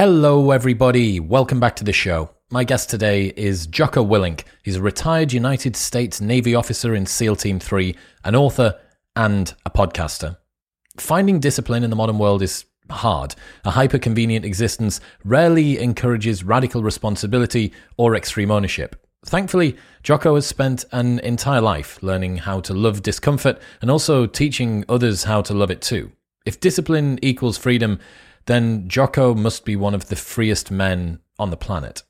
Hello, everybody. Welcome back to the show. My guest today is Jocko Willink. He's a retired United States Navy officer in SEAL Team 3, an author, and a podcaster. Finding discipline in the modern world is hard. A hyper convenient existence rarely encourages radical responsibility or extreme ownership. Thankfully, Jocko has spent an entire life learning how to love discomfort and also teaching others how to love it too. If discipline equals freedom, then Jocko must be one of the freest men on the planet.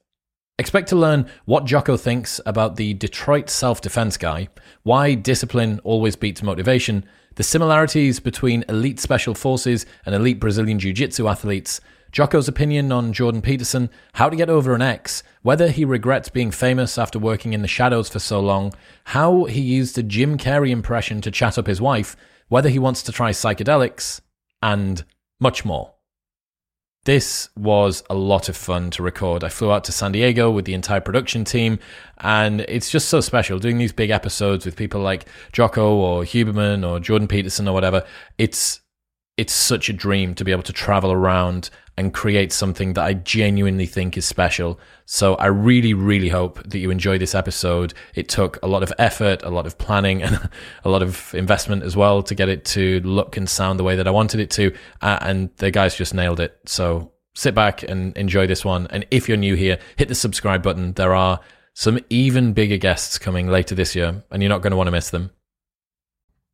Expect to learn what Jocko thinks about the Detroit self defense guy, why discipline always beats motivation, the similarities between elite special forces and elite Brazilian Jiu Jitsu athletes, Jocko's opinion on Jordan Peterson, how to get over an ex, whether he regrets being famous after working in the shadows for so long, how he used a Jim Carrey impression to chat up his wife, whether he wants to try psychedelics, and much more. This was a lot of fun to record. I flew out to San Diego with the entire production team, and it's just so special doing these big episodes with people like Jocko or Huberman or Jordan Peterson or whatever. It's it's such a dream to be able to travel around and create something that I genuinely think is special. So I really, really hope that you enjoy this episode. It took a lot of effort, a lot of planning, and a lot of investment as well to get it to look and sound the way that I wanted it to. Uh, and the guys just nailed it. So sit back and enjoy this one. And if you're new here, hit the subscribe button. There are some even bigger guests coming later this year, and you're not going to want to miss them.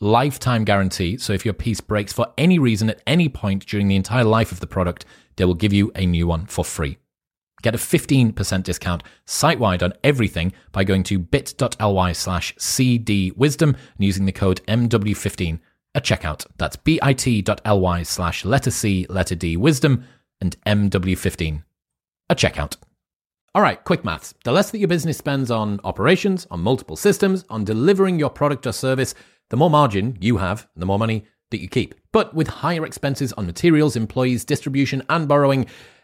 lifetime guarantee. So if your piece breaks for any reason at any point during the entire life of the product, they will give you a new one for free. Get a 15% discount site wide on everything by going to bit.ly slash cdwisdom and using the code MW15 at checkout. That's bit.ly slash letter C, letter D, wisdom, and MW15 at checkout. All right, quick maths. The less that your business spends on operations, on multiple systems, on delivering your product or service, the more margin you have, the more money that you keep. But with higher expenses on materials, employees, distribution, and borrowing,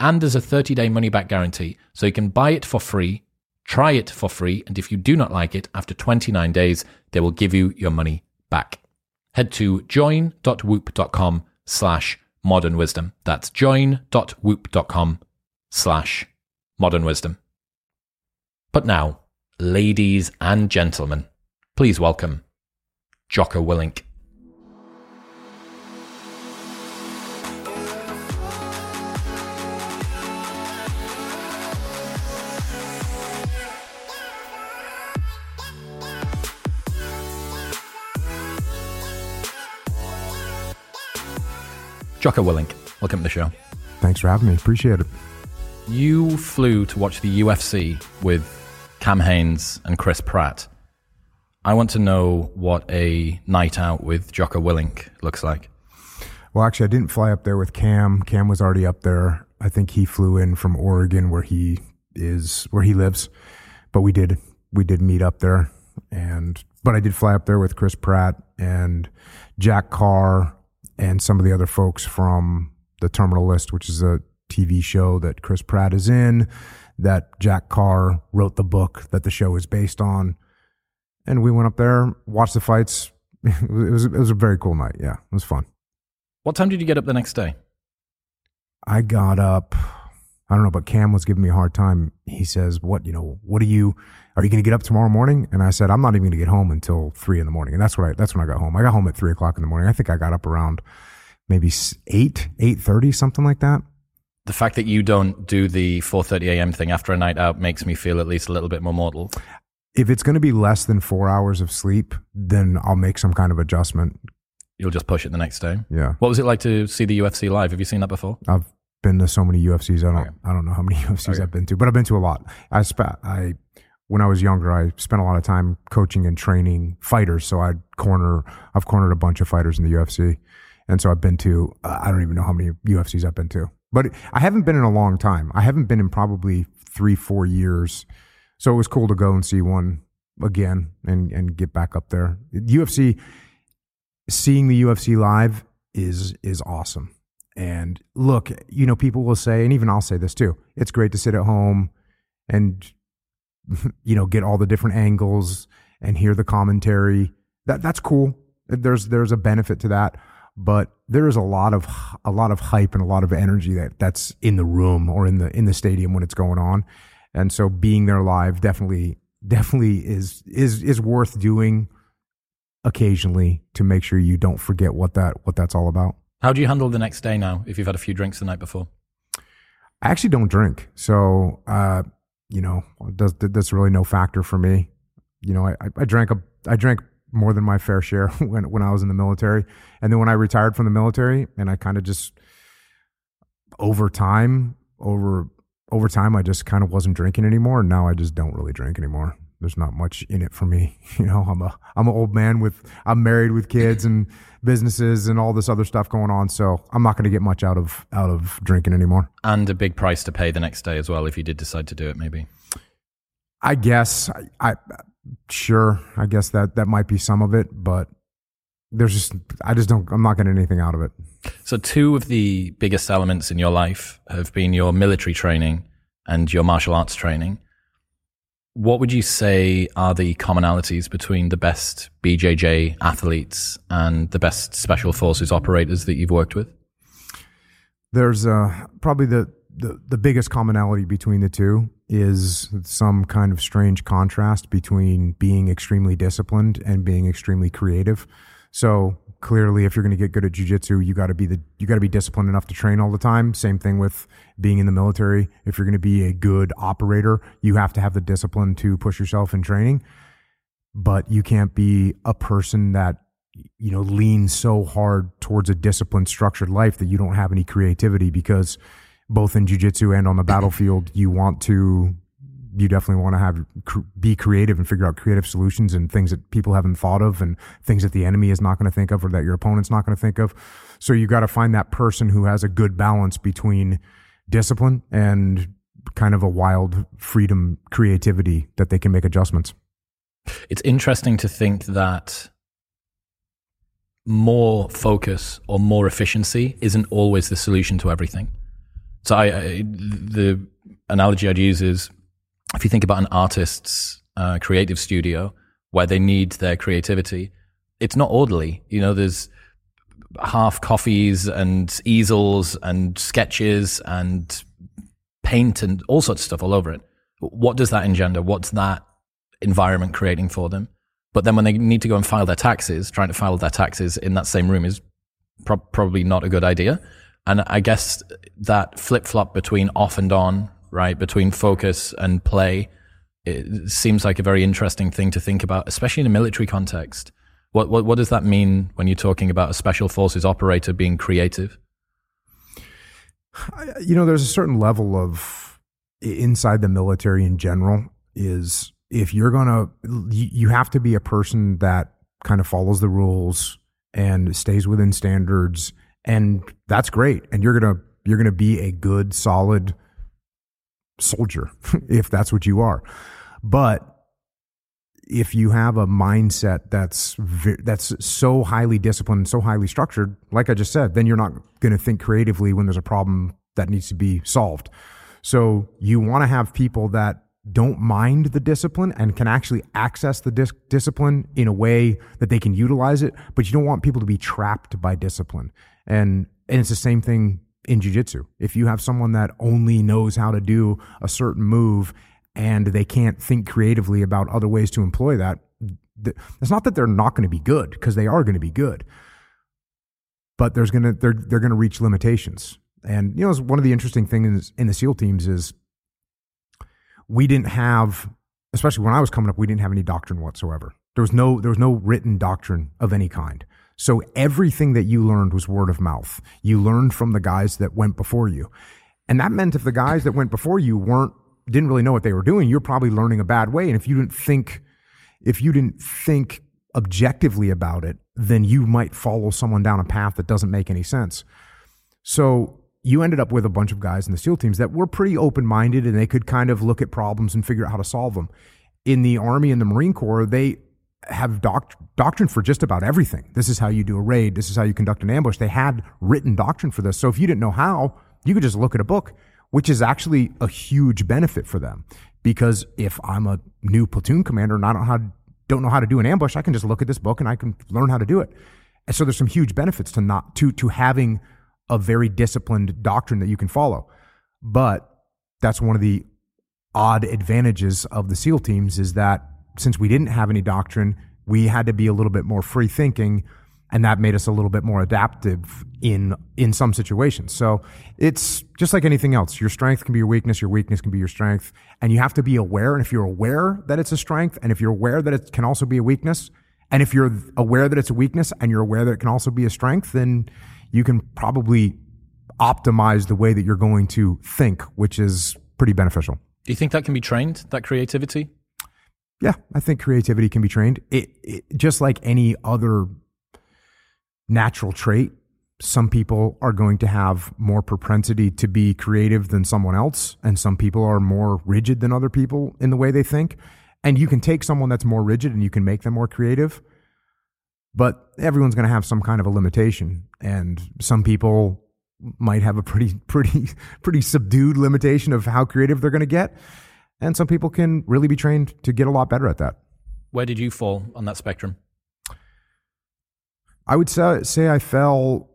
and there's a 30 day money back guarantee. So you can buy it for free, try it for free, and if you do not like it, after 29 days, they will give you your money back. Head to join.whoop.com slash modern wisdom. That's join.whoop.com slash modern wisdom. But now, ladies and gentlemen, please welcome Jocko Willink. Jocko Willink, welcome to the show. Thanks for having me. Appreciate it. You flew to watch the UFC with Cam Hanes and Chris Pratt. I want to know what a night out with Jocko Willink looks like. Well, actually, I didn't fly up there with Cam. Cam was already up there. I think he flew in from Oregon, where he is, where he lives. But we did, we did meet up there, and but I did fly up there with Chris Pratt and Jack Carr and some of the other folks from the Terminal List, which is a TV show that Chris Pratt is in, that Jack Carr wrote the book that the show is based on. And we went up there, watched the fights. It was, it was a very cool night. Yeah, it was fun. What time did you get up the next day? I got up. I don't know, but Cam was giving me a hard time. He says, "What you know? What are you? Are you going to get up tomorrow morning?" And I said, "I'm not even going to get home until three in the morning." And that's what I. That's when I got home. I got home at three o'clock in the morning. I think I got up around maybe eight, eight thirty, something like that. The fact that you don't do the 4:30 a.m. thing after a night out makes me feel at least a little bit more mortal. If it's going to be less than four hours of sleep, then I'll make some kind of adjustment. You'll just push it the next day. Yeah. What was it like to see the UFC live? Have you seen that before? I've been to so many UFCs. I don't. Okay. I don't know how many UFCs Okay. I've been to, but I've been to a lot. I spe- I when I was younger, I spent a lot of time coaching and training fighters. So I'd corner. I've cornered a bunch of fighters in the UFC, and so I've been to. Uh, I don't even know how many UFCs I've been to, but I haven't been in a long time. I haven't been in probably three, four years. So it was cool to go and see one again and and get back up there. UFC, seeing the UFC live is is awesome. And look, you know, people will say, and even I'll say this too. It's great to sit at home and you know get all the different angles and hear the commentary. That that's cool. There's there's a benefit to that, but there is a lot of a lot of hype and a lot of energy that that's in the room or in the in the stadium when it's going on. And so being there live definitely definitely is is is worth doing occasionally to make sure you don't forget what that what that's all about. How do you handle the next day now if you've had a few drinks the night before? I actually don't drink, so uh, you know, does that's really no factor for me. You know, I, I- drank a I drank more than my fair share when when I was in the military, and then when I retired from the military, and I kind of just over time over over time I just kind of wasn't drinking anymore, and now I just don't really drink anymore. There's not much in it for me, you know. I'm a I'm an old man with I'm married with kids and businesses and all this other stuff going on, so I'm not going to get much out of out of drinking anymore. And a big price to pay the next day as well if you did decide to do it, maybe. I guess I, I sure I guess that that might be some of it, but there's just I just don't I'm not getting anything out of it. So, two of the biggest elements in your life have been your military training and your martial arts training. What would you say are the commonalities between the best BJJ athletes and the best special forces operators that you've worked with? There's uh, probably the, the the biggest commonality between the two is some kind of strange contrast between being extremely disciplined and being extremely creative. So clearly, if you're going to get good at jujitsu, you got to be the you got to be disciplined enough to train all the time. Same thing with being in the military. If you're going to be a good operator, you have to have the discipline to push yourself in training. But you can't be a person that you know leans so hard towards a disciplined, structured life that you don't have any creativity because both in jujitsu and on the battlefield, you want to you definitely want to have be creative and figure out creative solutions and things that people haven't thought of and things that the enemy is not going to think of or that your opponent's not going to think of. So you got to find that person who has a good balance between discipline and kind of a wild freedom creativity that they can make adjustments. It's interesting to think that more focus or more efficiency isn't always the solution to everything. So I, I the analogy I'd use is if you think about an artist's uh, creative studio where they need their creativity, it's not orderly. You know, there's half coffees and easels and sketches and paint and all sorts of stuff all over it. What does that engender? What's that environment creating for them? But then when they need to go and file their taxes, trying to file their taxes in that same room is pro- probably not a good idea. And I guess that flip flop between off and on, right, between focus and play, it seems like a very interesting thing to think about, especially in a military context. What, what, what does that mean when you're talking about a special forces operator being creative? You know, there's a certain level of inside the military in general is if you're going to, you have to be a person that kind of follows the rules and stays within standards. And that's great. And you're going to, you're going to be a good, solid soldier if that's what you are. But if you have a mindset that's that's so highly disciplined so highly structured, like I just said, then you're not going to think creatively when there's a problem that needs to be solved. So you want to have people that don't mind the discipline and can actually access the dis- discipline in a way that they can utilize it, but you don't want people to be trapped by discipline. And and it's the same thing in jiu-jitsu. If you have someone that only knows how to do a certain move and they can't think creatively about other ways to employ that, it's not that they're not going to be good because they are going to be good. But there's going to they're they're going to reach limitations. And you know, one of the interesting things in the SEAL teams is we didn't have, especially when I was coming up, we didn't have any doctrine whatsoever. There was no there was no written doctrine of any kind. So everything that you learned was word of mouth. You learned from the guys that went before you. And that meant if the guys that went before you weren't didn't really know what they were doing, you're probably learning a bad way. And if you didn't think if you didn't think objectively about it, then you might follow someone down a path that doesn't make any sense. So you ended up with a bunch of guys in the SEAL teams that were pretty open minded and they could kind of look at problems and figure out how to solve them. In the Army and the Marine Corps, they have doct- doctrine for just about everything. This is how you do a raid. This is how you conduct an ambush. They had written doctrine for this. So if you didn't know how, you could just look at a book, which is actually a huge benefit for them. Because if I'm a new platoon commander and I don't, how, don't know how to do an ambush, I can just look at this book and I can learn how to do it. And so there's some huge benefits to not to to having a very disciplined doctrine that you can follow. But that's one of the odd advantages of the SEAL teams is that since we didn't have any doctrine, we had to be a little bit more free thinking and that made us a little bit more adaptive in in some situations. So it's just like anything else. Your strength can be your weakness, your weakness can be your strength, and you have to be aware. And if you're aware that it's a strength, and if you're aware that it can also be a weakness, and if you're aware that it's a weakness and you're aware that it can also be a strength, then you can probably optimize the way that you're going to think, which is pretty beneficial. Do you think that can be trained, that creativity? Yeah, I think creativity can be trained. It, it, just like any other natural trait, some people are going to have more propensity to be creative than someone else, and some people are more rigid than other people in the way they think. And you can take someone that's more rigid and you can make them more creative, but everyone's going to have some kind of a limitation. And some people might have a pretty, pretty, pretty subdued limitation of how creative they're going to get. And some people can really be trained to get a lot better at that. Where did you fall on that spectrum? I would say, say I fell.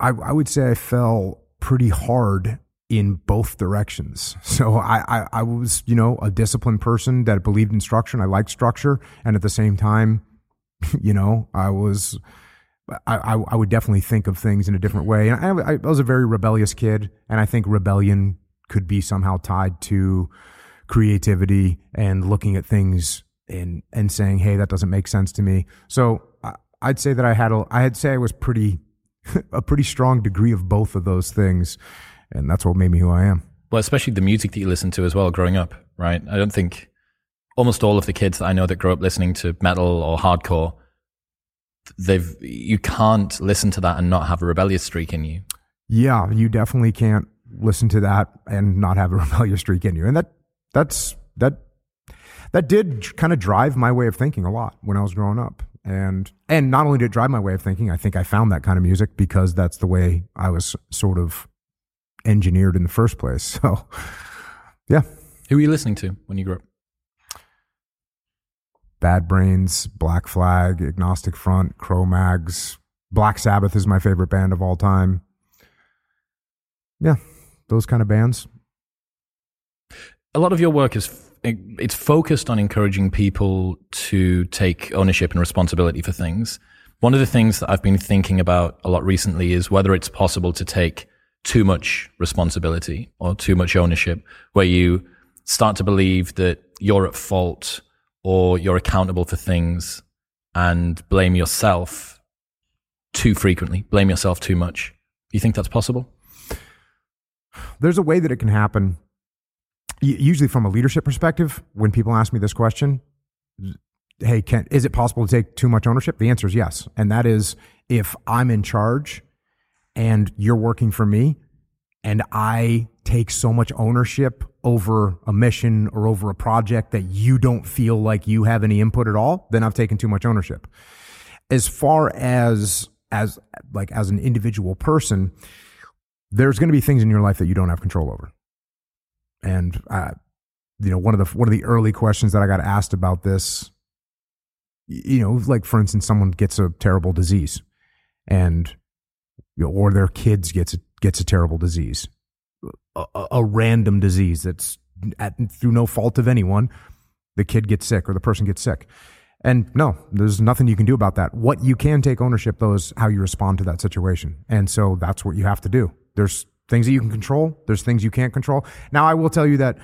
I, I would say I fell pretty hard in both directions. So I, I, I, was, you know, a disciplined person that believed in structure and I liked structure. And at the same time, you know, I was, I, I, would definitely think of things in a different way. And I, I was a very rebellious kid. And I think rebellion could be somehow tied to creativity and looking at things and, and saying, Hey, that doesn't make sense to me. So I'd say that I had a, I'd say I was pretty, a pretty strong degree of both of those things, and that's what made me who I am. Well, especially the music that you listen to as well, growing up, right? I don't think almost all of the kids that I know that grow up listening to metal or hardcore, they've you can't listen to that and not have a rebellious streak in you. Yeah, you definitely can't listen to that and not have a rebellious streak in you, and that that's that that did kind of drive my way of thinking a lot when I was growing up and and not only did it drive my way of thinking, I think I found that kind of music because that's the way I was sort of engineered in the first place. So, yeah. Who were you listening to when you grew up? Bad Brains, Black Flag, Agnostic Front, Cro-Mags. Black Sabbath is my favorite band of all time. Yeah, those kind of bands. A lot of your work is it's focused on encouraging people to take ownership and responsibility for things. One of the things that I've been thinking about a lot recently is whether it's possible to take too much responsibility or too much ownership, where you start to believe that you're at fault or you're accountable for things and blame yourself too frequently, blame yourself too much. You think that's possible? There's a way that it can happen. Usually, from a leadership perspective, when people ask me this question, hey, can, is it possible to take too much ownership? The answer is yes. And that is if I'm in charge and you're working for me and I take so much ownership over a mission or over a project that you don't feel like you have any input at all, then I've taken too much ownership. As far as as like as an individual person, there's going to be things in your life that you don't have control over. And you know, one of the one of the early questions that I got asked about this, you know, like for instance, someone gets a terrible disease, and you know, or their kids gets a, gets a terrible disease, a, a random disease that's at, through no fault of anyone, the kid gets sick or the person gets sick. And no, there's nothing you can do about that. What you can take ownership though is how you respond to that situation. And so that's what you have to do. There's things that you can control. There's things you can't control. Now I will tell you that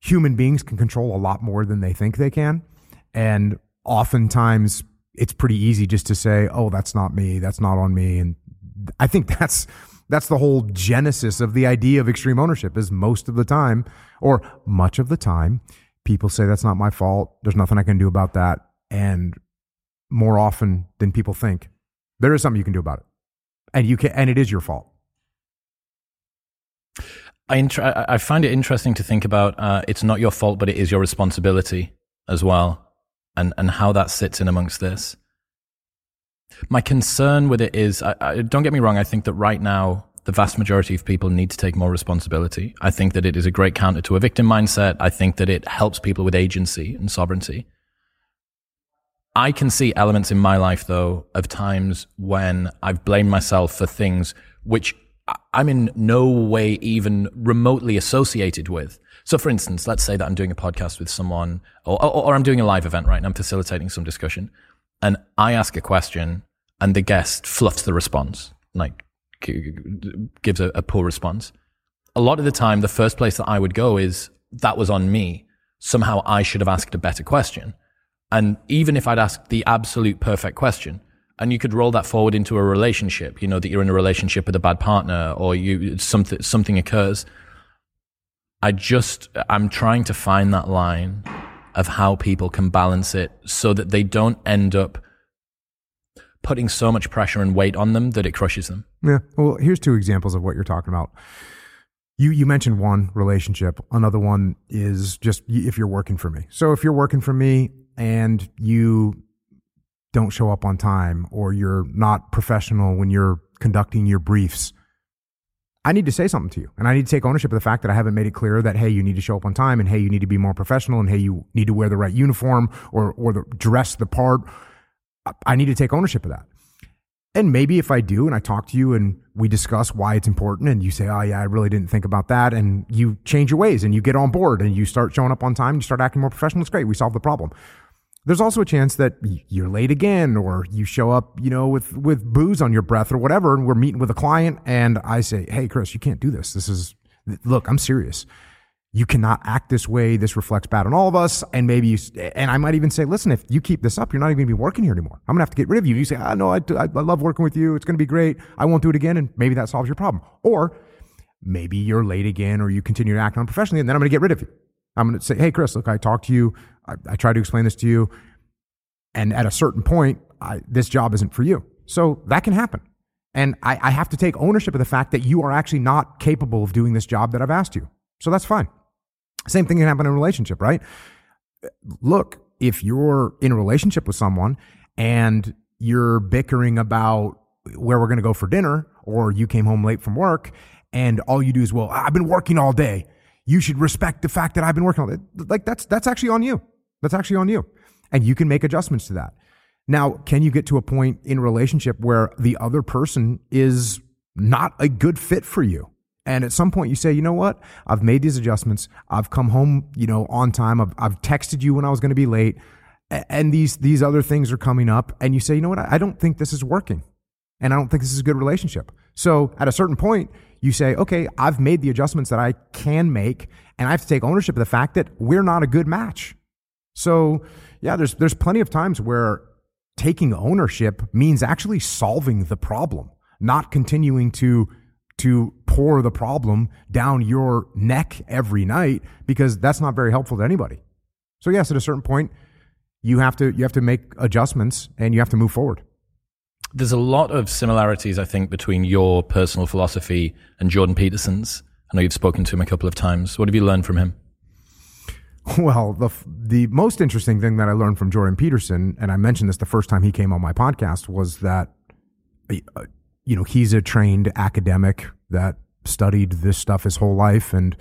human beings can control a lot more than they think they can. And oftentimes it's pretty easy just to say, "Oh, that's not me. That's not on me." And I think that's that's the whole genesis of the idea of extreme ownership is most of the time or much of the time people say that's not my fault. There's nothing I can do about that. And more often than people think, there is something you can do about it. And you can and it is your fault. I, I find it interesting to think about uh, it's not your fault, but it is your responsibility as well, and, and how that sits in amongst this. My concern with it is, I, I, don't get me wrong, I think that right now, the vast majority of people need to take more responsibility. I think that it is a great counter to a victim mindset. I think that it helps people with agency and sovereignty. I can see elements in my life, though, of times when I've blamed myself for things which I'm in no way even remotely associated with. So, for instance, let's say that I'm doing a podcast with someone, or, or, or I'm doing a live event, right? And I'm facilitating some discussion, and I ask a question, and the guest fluffs the response, like gives a, a poor response. A lot of the time, the first place that I would go is that was on me. Somehow, I should have asked a better question. And even if I'd asked the absolute perfect question, and you could roll that forward into a relationship you know that you're in a relationship with a bad partner or you something something occurs. I just i'm trying to find that line of how people can balance it so that they don't end up putting so much pressure and weight on them that it crushes them. Yeah. Well here's two examples of what you're talking about. You you mentioned one relationship. Another one is just if you're working for me. So if you're working for me and you don't show up on time or you're not professional when you're conducting your briefs, I need to say something to you. And I need to take ownership of the fact that I haven't made it clear that, hey, you need to show up on time and hey, you need to be more professional and hey, you need to wear the right uniform or, or the, dress the part. I need to take ownership of that. And maybe if I do and I talk to you and we discuss why it's important and you say, oh, yeah, I really didn't think about that. And you change your ways and you get on board and you start showing up on time, and you start acting more professional. It's great. We solve the problem. There's also a chance that you're late again, or you show up, you know, with with booze on your breath or whatever, and we're meeting with a client, and I say, "Hey, Chris, you can't do this. This is look, I'm serious. You cannot act this way. This reflects bad on all of us." And maybe, you, and I might even say, "Listen, if you keep this up, you're not even going to be working here anymore. I'm going to have to get rid of you." You say, "Ah, no, I, I love working with you. It's going to be great. I won't do it again," and maybe that solves your problem. Or maybe you're late again, or you continue to act unprofessionally, and then I'm going to get rid of you. I'm going to say, "Hey, Chris, look, I talked to you. I, I tried to explain this to you." And at a certain point, I, this job isn't for you. So that can happen. And I, I have to take ownership of the fact that you are actually not capable of doing this job that I've asked you. So that's fine. Same thing can happen in a relationship, right? Look, if you're in a relationship with someone and you're bickering about where we're going to go for dinner, or you came home late from work and all you do is, well, I've been working all day. You should respect the fact that I've been working all day. Like that's, that's actually on you. That's actually on you and you can make adjustments to that. Now, can you get to a point in relationship where the other person is not a good fit for you? And at some point you say, you know what? I've made these adjustments. I've come home, you know, on time. I've, I've texted you when I was going to be late. And these, these other things are coming up. And you say, you know what? I don't think this is working. And I don't think this is a good relationship. So at a certain point, you say, okay, I've made the adjustments that I can make. And I have to take ownership of the fact that we're not a good match. So yeah, there's there's plenty of times where taking ownership means actually solving the problem, not continuing to to pour the problem down your neck every night because that's not very helpful to anybody. So yes, at a certain point, you have to you have to make adjustments and you have to move forward. There's a lot of similarities, I think, between your personal philosophy and Jordan Peterson's. I know you've spoken to him a couple of times. What have you learned from him? Well, the the most interesting thing that I learned from Jordan Peterson, and I mentioned this the first time he came on my podcast, was that uh, you know he's a trained academic that studied this stuff his whole life, and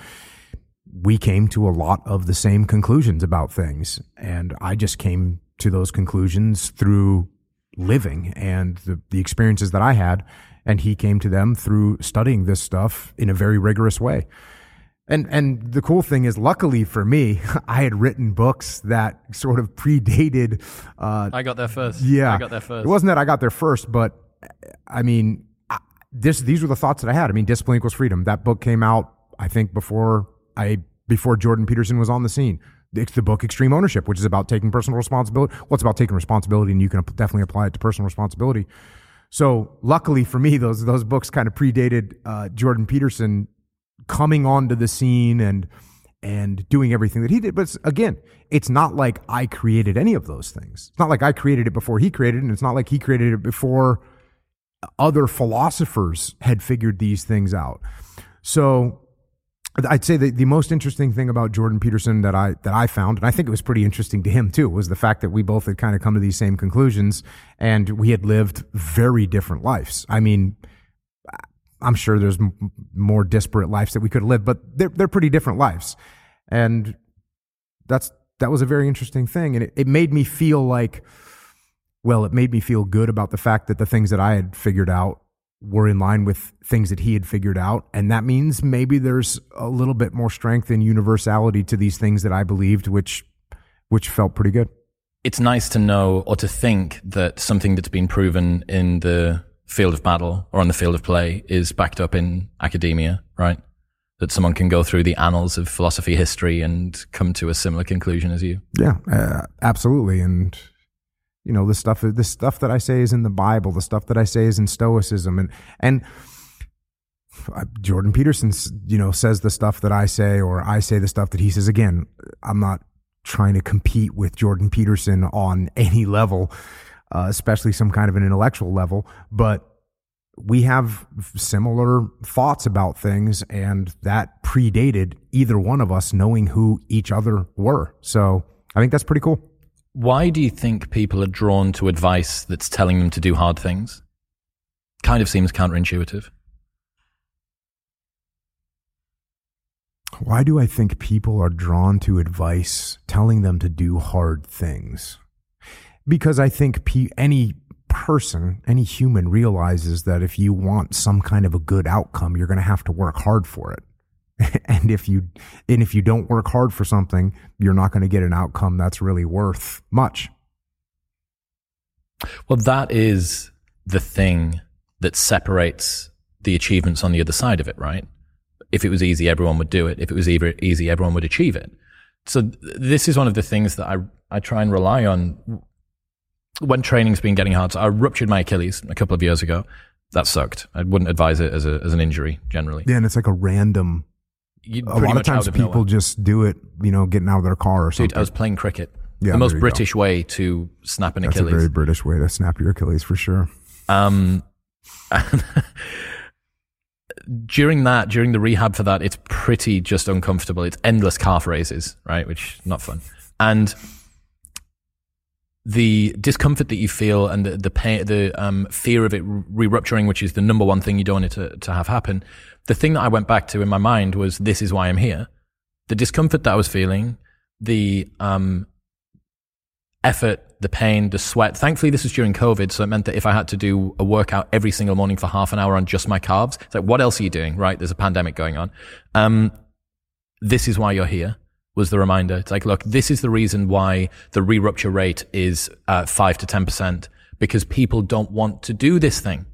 we came to a lot of the same conclusions about things, and I just came to those conclusions through living and the, the experiences that I had, and he came to them through studying this stuff in a very rigorous way. And and the cool thing is, luckily for me, I had written books that sort of predated. Uh, I got there first. Yeah, I got there first. It wasn't that I got there first, but I mean, this these were the thoughts that I had. I mean, discipline equals freedom. That book came out, I think, before I before Jordan Peterson was on the scene. It's the book Extreme Ownership, which is about taking personal responsibility. Well, it's about taking responsibility, and you can definitely apply it to personal responsibility. So, luckily for me, those those books kind of predated uh, Jordan Peterson coming onto the scene and and doing everything that he did. But again, it's not like I created any of those things. It's not like I created it before he created it, and it's not like he created it before other philosophers had figured these things out. So I'd say that the most interesting thing about Jordan Peterson that I that I found, and I think it was pretty interesting to him too, was the fact that we both had kind of come to these same conclusions and we had lived very different lives. I mean, I'm sure there's m- more disparate lives that we could live, but they're they're pretty different lives, and that's that was a very interesting thing, and it, it made me feel like, well, it made me feel good about the fact that the things that I had figured out were in line with things that he had figured out, and that means maybe there's a little bit more strength and universality to these things that I believed, which which felt pretty good. It's nice to know or to think that something that's been proven in the field of battle or on the field of play is backed up in academia, right? That someone can go through the annals of philosophy history and come to a similar conclusion as you. Yeah, uh, absolutely. And you know, the stuff the stuff that I say is in the Bible, the stuff that I say is in Stoicism, and and uh, Jordan Peterson, you know, says the stuff that I say, or I say the stuff that he says. Again, I'm not trying to compete with Jordan Peterson on any level uh, especially some kind of an intellectual level. But we have similar thoughts about things, and that predated either one of us knowing who each other were. So I think that's pretty cool. Why do you think people are drawn to advice that's telling them to do hard things? Kind of seems counterintuitive. Why do I think people are drawn to advice telling them to do hard things? Because I think any person, any human realizes that if you want some kind of a good outcome, you're going to have to work hard for it. and if you and if you don't work hard for something, you're not going to get an outcome that's really worth much. Well, that is the thing that separates the achievements on the other side of it, right? If it was easy, everyone would do it. If it was easy, everyone would achieve it. So this is one of the things that I I try and rely on when training's been getting hard, so I ruptured my Achilles a couple of years ago. That sucked. I wouldn't advise it as, a, as an injury generally. Yeah, and it's like a random. a lot of times people nowhere. just do it, you know, getting out of their car or something. Dude, I was playing cricket. Yeah, the most British go. way to snap an That's Achilles. a very British way to snap your Achilles for sure. Um, during that, during the rehab for that, it's pretty just uncomfortable. It's endless calf raises, right? Which not fun. And the discomfort that you feel and the the pain, the um, fear of it re-rupturing, which is the number one thing you don't want it to, to have happen. The thing that I went back to in my mind was, this is why I'm here. The discomfort that I was feeling, the um, effort, the pain, the sweat. Thankfully, this was during COVID, so it meant that if I had to do a workout every single morning for half an hour on just my calves, it's like, what else are you doing? Right? There's a pandemic going on. Um, this is why you're here was the reminder. It's like, look, this is the reason why the re-rupture rate is uh, 5 to 10% because people don't want to do this thing.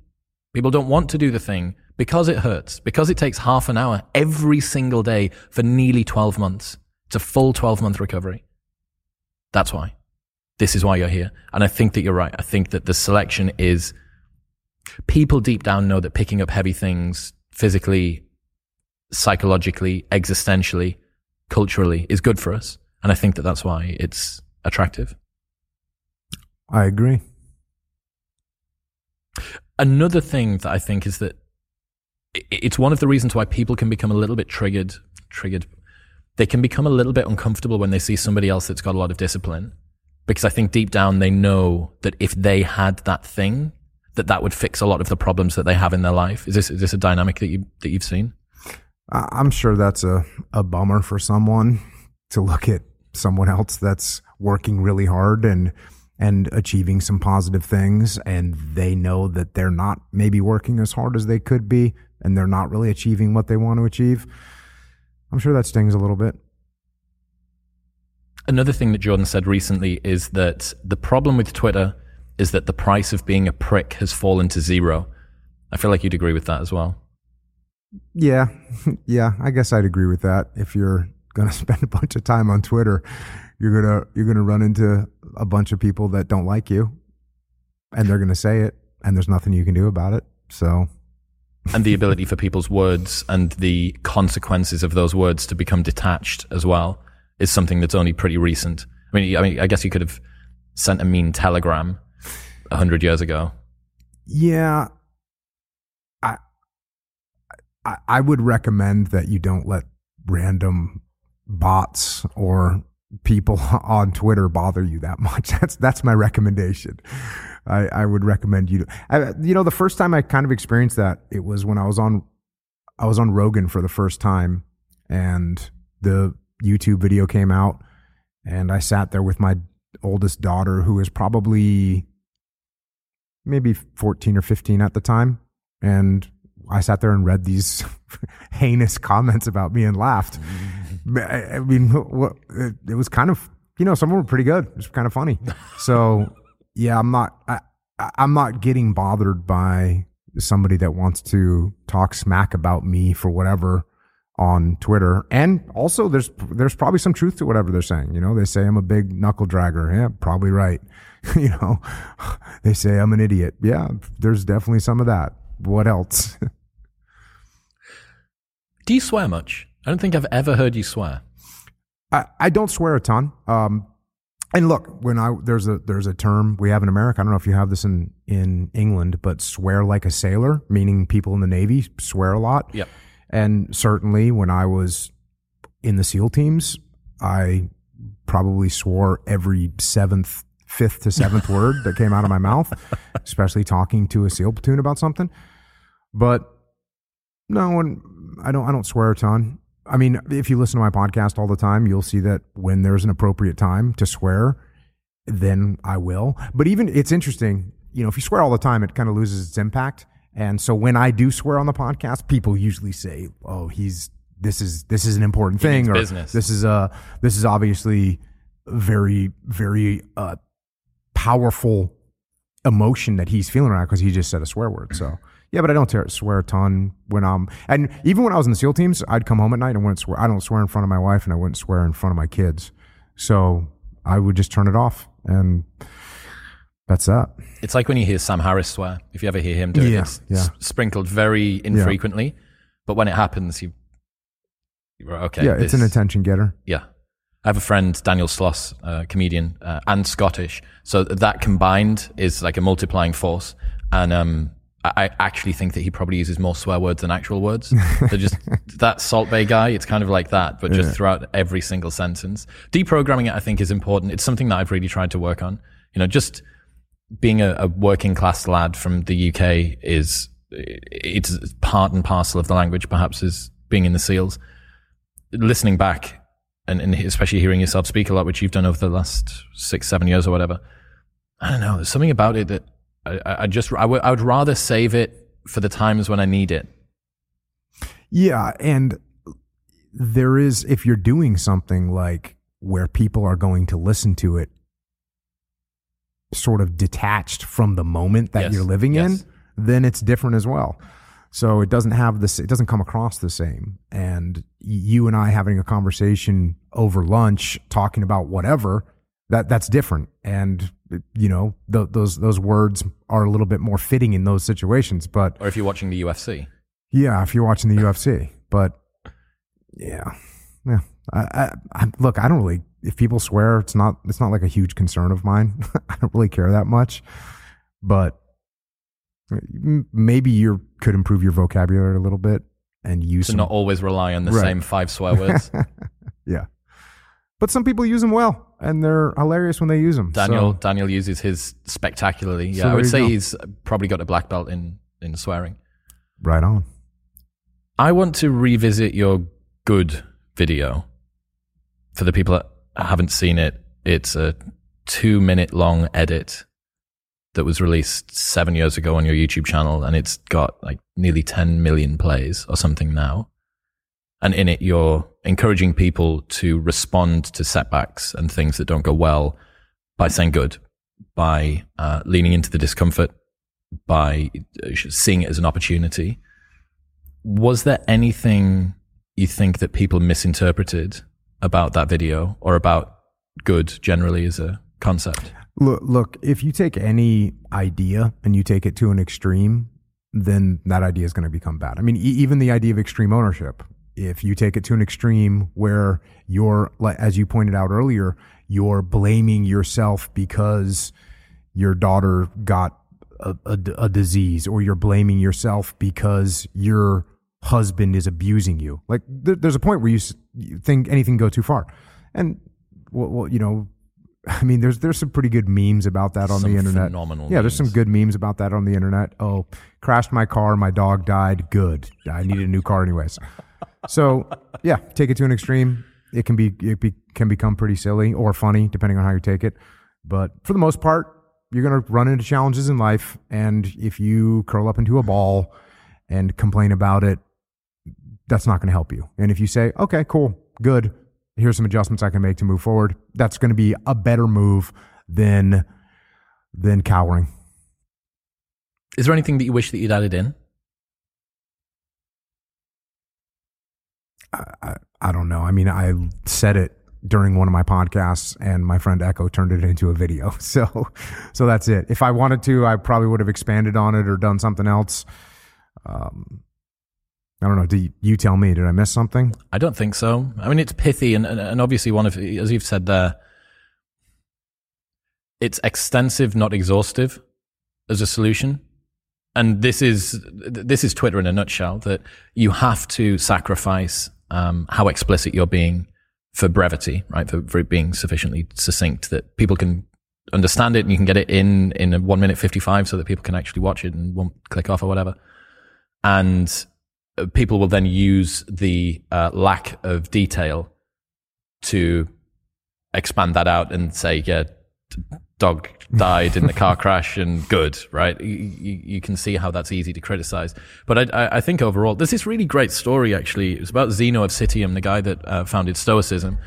People don't want to do the thing because it hurts, because it takes half an hour every single day for nearly 12 months. It's a full 12 month recovery. That's why. This is why you're here. And I think that you're right. I think that the selection is people deep down know that picking up heavy things physically psychologically, existentially, culturally is good for us. And I think that that's why it's attractive. I agree. Another thing that I think is that it's one of the reasons why people can become a little bit triggered, triggered. They can become a little bit uncomfortable when they see somebody else that's got a lot of discipline. Because I think deep down they know that if they had that thing, that that would fix a lot of the problems that they have in their life. Is this, is this a dynamic that you, that you've seen? I'm sure that's a, a bummer for someone to look at someone else that's working really hard and and achieving some positive things and they know that they're not maybe working as hard as they could be and they're not really achieving what they want to achieve. I'm sure that stings a little bit. Another thing that Jordan said recently is that the problem with Twitter is that the price of being a prick has fallen to zero. I feel like you'd agree with that as well. Yeah, yeah, I guess I'd agree with that. If you're going to spend a bunch of time on Twitter, you're gonna you're gonna run into a bunch of people that don't like you, and they're gonna say it, and there's nothing you can do about it. So, and the ability for people's words and the consequences of those words to become detached as well is something that's only pretty recent. I mean, I mean, I guess you could have sent a mean telegram a hundred years ago. Yeah, I I would recommend that you don't let random bots or people on Twitter bother you that much. That's that's my recommendation. I, I would recommend you. To, I, you know, the first time I kind of experienced that, it was when I was on, I was on Rogan for the first time, and the YouTube video came out, and I sat there with my oldest daughter, who is probably maybe fourteen or fifteen at the time, and I sat there and read these heinous comments about me and laughed. I mean, it was kind of, you know, some of them were pretty good. It was kind of funny. So, yeah, I'm not, I, I'm not getting bothered by somebody that wants to talk smack about me for whatever on Twitter. And also there's there's probably some truth to whatever they're saying. You know, they say I'm a big knuckle dragger. Yeah, probably right. you know, they say I'm an idiot. Yeah, there's definitely some of that. What else? Do you swear much? I don't think I've ever heard you swear. I, I don't swear a ton. Um, and look, when I there's a there's a term we have in America. I don't know if you have this in in England, but swear like a sailor, meaning people in the Navy swear a lot. Yep. And certainly when I was in the SEAL teams, I probably swore every seventh, fifth to seventh word that came out of my mouth, especially talking to a SEAL platoon about something. But no one I don't I don't swear a ton. I mean, if you listen to my podcast all the time, you'll see that when there's an appropriate time to swear, then I will. But even it's interesting, you know, if you swear all the time, it kind of loses its impact. And so when I do swear on the podcast, people usually say, "Oh, he's this is this is an important thing," or business. "This is a this is obviously very very uh, powerful emotion that he's feeling right because he just said a swear word." So yeah, but I don't tear, swear a ton when I'm, and even when I was in the SEAL teams, I'd come home at night and wouldn't swear. I don't swear in front of my wife and I wouldn't swear in front of my kids. So I would just turn it off and that's that. It's like when you hear Sam Harris swear. If you ever hear him do it, Yeah, it's yeah. sprinkled very infrequently. But when it happens, you, you're okay. yeah, it's an attention getter. Yeah. I have a friend, Daniel Sloss, uh, comedian, uh, and Scottish. So that combined is like a multiplying force. And um, I actually think that he probably uses more swear words than actual words. so just that Salt Bae guy, it's kind of like that, but just throughout every single sentence. Deprogramming it, I think, is important. It's something that I've really tried to work on. You know, just being a, a working class lad from the UK is it's part and parcel of the language, perhaps, as being in the SEALs. Listening back, and, and especially hearing yourself speak a lot, which you've done over the last six, seven years or whatever. I don't know. There's something about it that I, I just I would I would rather save it for the times when I need it. Yeah, and there is if you're doing something like where people are going to listen to it sort of detached from the moment that Yes, you're living yes. in, then it's different as well. So it doesn't have this it doesn't come across the same. And you and I having a conversation over lunch talking about whatever, that that's different. And you know, th- those those words are a little bit more fitting in those situations, but Or if you're watching the UFC, yeah, if you're watching the UFC, but Yeah, yeah. I, I, I, look, I don't really. If people swear, it's not. It's not like a huge concern of mine. I don't really care that much. But maybe you could improve your vocabulary a little bit and use. To some, not always rely on the right. same five swear words. yeah, but some people use them well, and they're hilarious when they use them. Daniel so. Daniel uses his spectacularly. Yeah, so I would say go. he's probably got a black belt in in swearing. Right on. I want to revisit your good video. For the people that haven't seen it, it's a two minute long edit that was released seven years ago on your YouTube channel, and it's got like nearly 10 million plays or something now. And in it, you're encouraging people to respond to setbacks and things that don't go well by saying good, by uh, leaning into the discomfort, by uh, seeing it as an opportunity. Was there anything you think that people misinterpreted about that video or about good generally as a concept? Look, look, if you take any idea and you take it to an extreme, then that idea is going to become bad. I mean, e- even the idea of extreme ownership, if you take it to an extreme where you're, as you pointed out earlier, you're blaming yourself because your daughter got a, a, a disease or you're blaming yourself because your husband is abusing you. Like there, there's a point where you, you think anything go too far. And well, well, you know, I mean, there's there's some pretty good memes about that on some the internet. Phenomenal. Yeah, memes. there's some good memes about that on the internet. Oh, crashed my car, my dog died. Good. I needed a new car anyways. So yeah, take it to an extreme. It can be it be, can become pretty silly or funny depending on how you take it. But for the most part, you're going to run into challenges in life, and if you curl up into a ball and complain about it, that's not going to help you. And if you say, okay, cool, good, here's some adjustments I can make to move forward. That's going to be a better move than than cowering. Is there anything that you wish that you'd added in? I, I, don't know. I mean, I said it during one of my podcasts and my friend Echo turned it into a video. So, so that's it. If I wanted to, I probably would have expanded on it or done something else. Um, I don't know. Do you, tell me? Did I miss something? I don't think so. I mean, it's pithy, and, and obviously, one of as you've said there, it's extensive, not exhaustive, as a solution. And this is this is Twitter in a nutshell. That you have to sacrifice um, how explicit you're being for brevity, right? For, for it being sufficiently succinct that people can understand it and you can get it in in a one minute fifty five, so that people can actually watch it and won't click off or whatever. And people will then use the uh, lack of detail to expand that out and say, yeah, dog died in the car crash and good, right? You, you, you, can see how that's easy to criticize. But I, I, think overall, there's this really great story, actually. It was about Zeno of Citium, the guy that uh, founded Stoicism.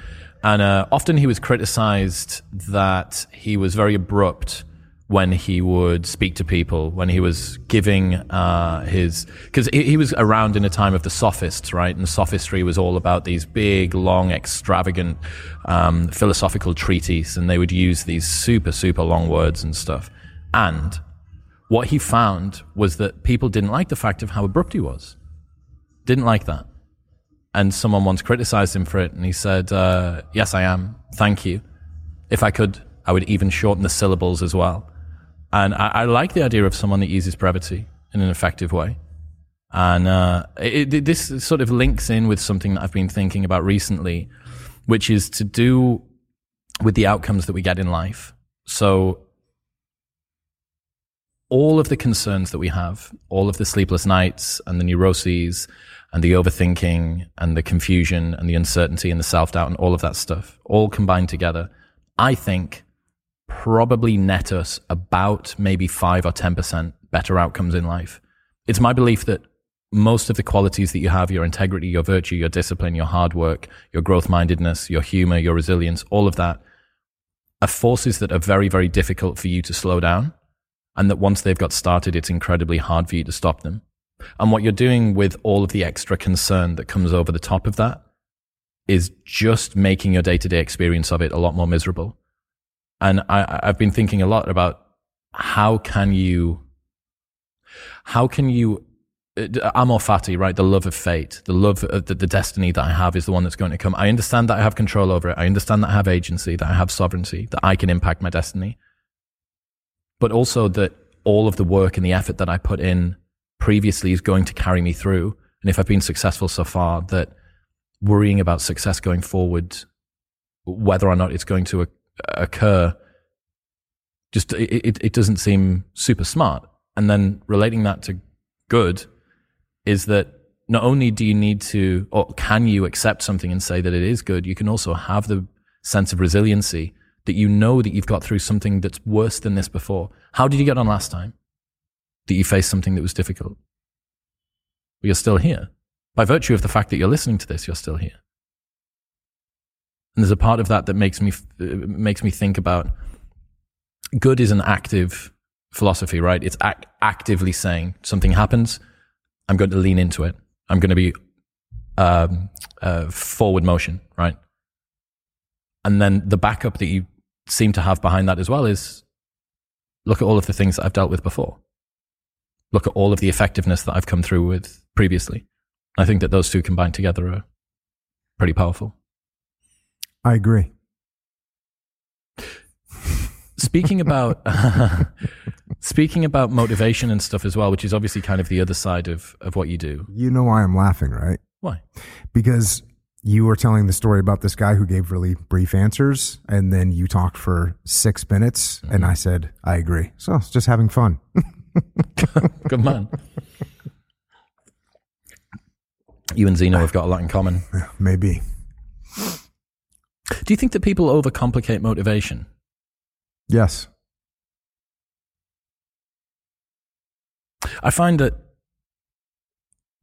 And uh, often he was criticized that he was very abrupt when he would speak to people, when he was giving uh, his, because he, he, was around in a time of the sophists, right? And sophistry was all about these big, long, extravagant um, philosophical treatises, and they would use these super, super long words and stuff. And what he found was that people didn't like the fact of how abrupt he was. Didn't like that. And someone once criticized him for it, and he said, uh, Yes, I am. Thank you. If I could, I would even shorten the syllables as well. And I, I, like the idea of someone that uses brevity in an effective way. And uh, it, it, this sort of links in with something that I've been thinking about recently, which is to do with the outcomes that we get in life. So, all of the concerns that we have, all of the sleepless nights and the neuroses and the overthinking and the confusion and the uncertainty and the self doubt and all of that stuff, all combined together, I think probably net us about maybe 5 or 10% better outcomes in life. It's my belief that most of the qualities that you have, your integrity, your virtue, your discipline, your hard work, your growth mindedness, your humor, your resilience, all of that are forces that are very, very difficult for you to slow down. And that once they've got started, it's incredibly hard for you to stop them. And what you're doing with all of the extra concern that comes over the top of that is just making your day to day experience of it a lot more miserable. And I, I've been thinking a lot about how can you, how can you uh, amor fati, right? The love of fate, the love of the, the destiny that I have is the one that's going to come. I understand that I have control over it. I understand that I have agency, that I have sovereignty, that I can impact my destiny. But also that all of the work and the effort that I put in previously is going to carry me through. And if I've been successful so far, that worrying about success going forward, whether or not it's going to occur, just it, it, doesn't seem super smart. And then relating that to good is that not only do you need to, or can you accept something and say that it is good, you can also have the sense of resiliency that you know that you've got through something that's worse than this before. How did you get on last time? That you faced something that was difficult? But you're still here. By virtue of the fact that you're listening to this, you're still here. And there's a part of that that makes me, uh, makes me think about good is an active philosophy, right? It's ac- actively saying something happens, I'm going to lean into it. I'm going to be um, uh, forward motion, right? And then the backup that you seem to have behind that as well is look at all of the things that I've dealt with before. Look at all of the effectiveness that I've come through with previously. I think that those two combined together are pretty powerful. I agree. Speaking about speaking about motivation and stuff as well, which is obviously kind of the other side of, of what you do. You know why I'm laughing, right? Why? Because you were telling the story about this guy who gave really brief answers, and then you talked for six minutes, mm-hmm. and I said, I agree. So it's just having fun. Good man. You and Zeno have got a lot in common. Maybe. Do you think that people overcomplicate motivation? Yes. I find that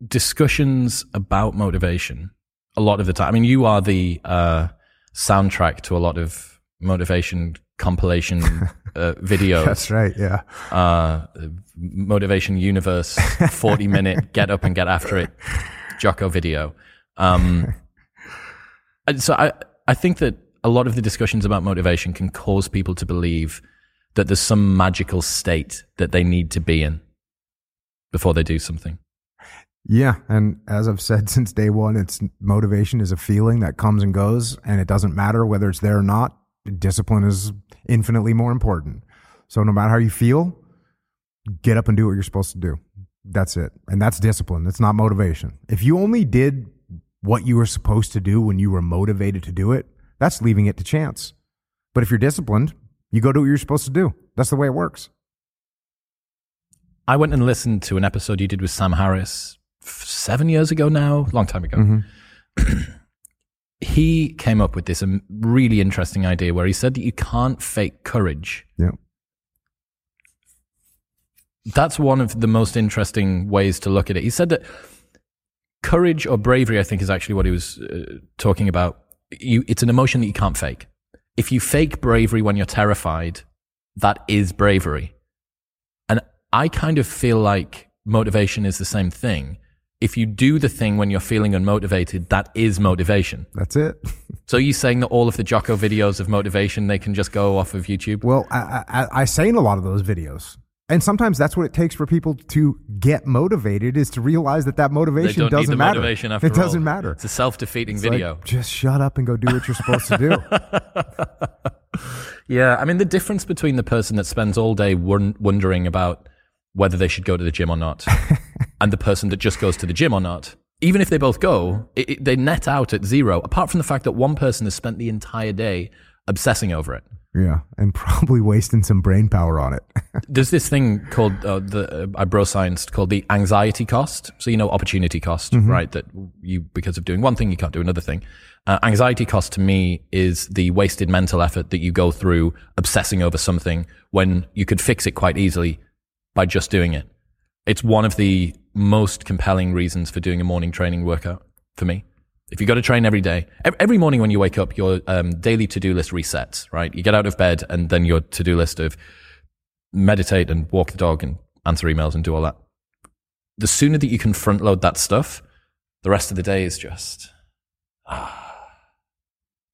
discussions about motivation a lot of the time. I mean, you are the uh, soundtrack to a lot of motivation compilation uh, videos. That's right. Yeah. Uh, motivation universe, 40 minute get up and get after it Jocko video. Um, so I, I think that a lot of the discussions about motivation can cause people to believe that there's some magical state that they need to be in before they do something. Yeah, and as I've said since day one, it's motivation is a feeling that comes and goes, and it doesn't matter whether it's there or not. Discipline is infinitely more important. So no matter how you feel, get up and do what you're supposed to do. That's it, and that's discipline. It's not motivation. If you only did what you were supposed to do when you were motivated to do it, that's leaving it to chance. But if you're disciplined, you go do what you're supposed to do. That's the way it works. I went and listened to an episode you did with Sam Harris seven years ago now, long time ago. Mm-hmm. he came up with this um, really interesting idea where he said that you can't fake courage. Yeah. That's one of the most interesting ways to look at it. He said that courage or bravery, I think, is actually what he was uh, talking about. You, it's an emotion that you can't fake. If you fake bravery when you're terrified, that is bravery. And I kind of feel like motivation is the same thing if you do the thing when you're feeling unmotivated, that is motivation. That's it. so you saying that all of the Jocko videos of motivation they can just go off of YouTube? Well, I, I, I say in a lot of those videos, and sometimes that's what it takes for people to get motivated is to realize that that motivation doesn't matter. Motivation it doesn't matter. It's a self-defeating video. Like, just shut up and go do what you're supposed to do. yeah, I mean the difference between the person that spends all day wondering about whether they should go to the gym or not, and the person that just goes to the gym or not. Even if they both go, it, it, they net out at zero, apart from the fact that one person has spent the entire day obsessing over it. Yeah, and probably wasting some brain power on it. There's this thing called uh, the uh, I bro scienced called the anxiety cost. So you know opportunity cost, mm-hmm. right? That you because of doing one thing you can't do another thing. Uh, anxiety cost to me is the wasted mental effort that you go through obsessing over something when you could fix it quite easily by just doing it. It's one of the most compelling reasons for doing a morning training workout for me. If you got to train every day, every morning when you wake up, your um, daily to do list resets, right? You get out of bed and then your to do list of meditate and walk the dog and answer emails and do all that. The sooner that you can front load that stuff, the rest of the day is just. Ah.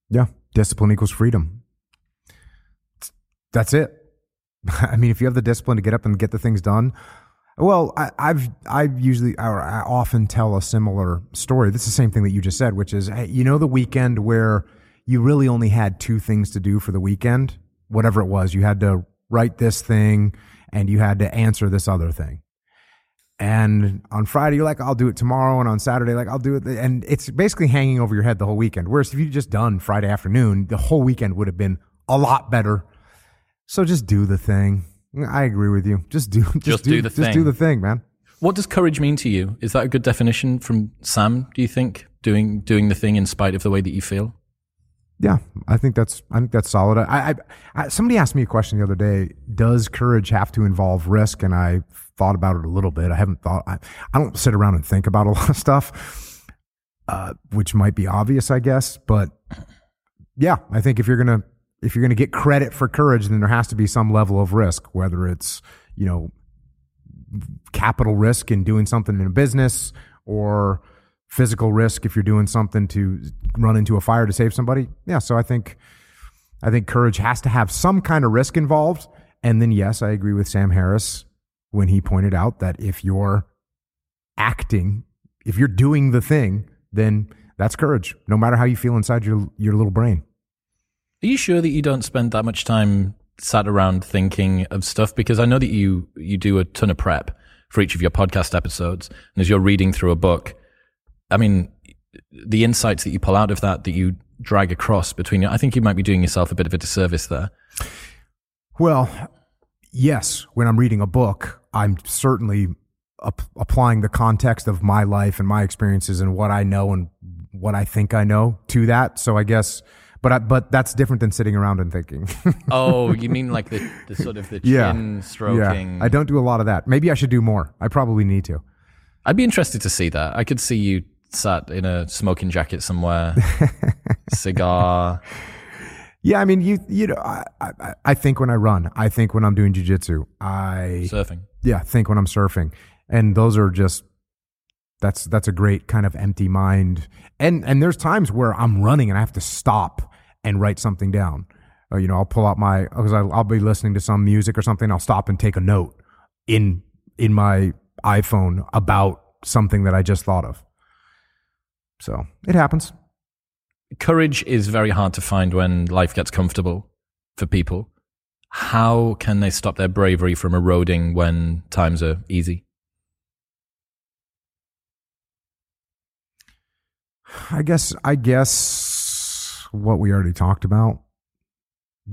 Yeah, discipline equals freedom. That's it. I mean, if you have the discipline to get up and get the things done, Well, I, I've I usually or I often tell a similar story. This is the same thing that you just said, which is, hey, you know, the weekend where you really only had two things to do for the weekend, whatever it was. You had to write this thing and you had to answer this other thing. And on Friday, you're like, I'll do it tomorrow. And on Saturday, like, I'll do it. And it's basically hanging over your head the whole weekend. Whereas if you just done Friday afternoon, the whole weekend would have been a lot better. So just do the thing. I agree with you. Just do, just, Just do the Just do thing. the thing, man. What does courage mean to you? Is that a good definition from Sam? Do you think doing doing the thing in spite of the way that you feel? Yeah, I think that's I think that's solid. I, I, I somebody asked me a question the other day. Does courage have to involve risk? And I thought about it a little bit. I haven't thought. I, I don't sit around and think about a lot of stuff, uh, which might be obvious, I guess. But yeah, I think if you're gonna if you're gonna get credit for courage, then there has to be some level of risk, whether it's you know capital risk in doing something in a business or physical risk if you're doing something to run into a fire to save somebody. Yeah, so I think I think courage has to have some kind of risk involved. And then yes, I agree with Sam Harris when he pointed out that if you're acting, if you're doing the thing, then that's courage, no matter how you feel inside your your little brain. Are you sure that you don't spend that much time sat around thinking of stuff? Because I know that you you do a ton of prep for each of your podcast episodes, and as you're reading through a book, I mean, the insights that you pull out of that that you drag across between you, I think you might be doing yourself a bit of a disservice there. Well, yes, when I'm reading a book, I'm certainly ap- applying the context of my life and my experiences and what I know and what I think I know to that. So I guess, but I, but that's different than sitting around and thinking. Oh, you mean like the, the sort of the yeah, chin stroking? Yeah, I don't do a lot of that. Maybe I should do more. I probably need to. I'd be interested to see that. I could see you sat in a smoking jacket somewhere, cigar. Yeah, I mean, you you know, I, I I think when I run, I think when I'm doing jujitsu, I surfing. yeah, think when I'm surfing, and those are just that's that's a great kind of empty mind. And and there's times where I'm running and I have to stop and write something down. Uh, you know, I'll pull out my because I'll, I'll be listening to some music or something. I'll stop and take a note in in my iPhone about something that I just thought of. So it happens. Courage is very hard to find when life gets comfortable for people. How can they stop their bravery from eroding when times are easy? I guess I guess what we already talked about.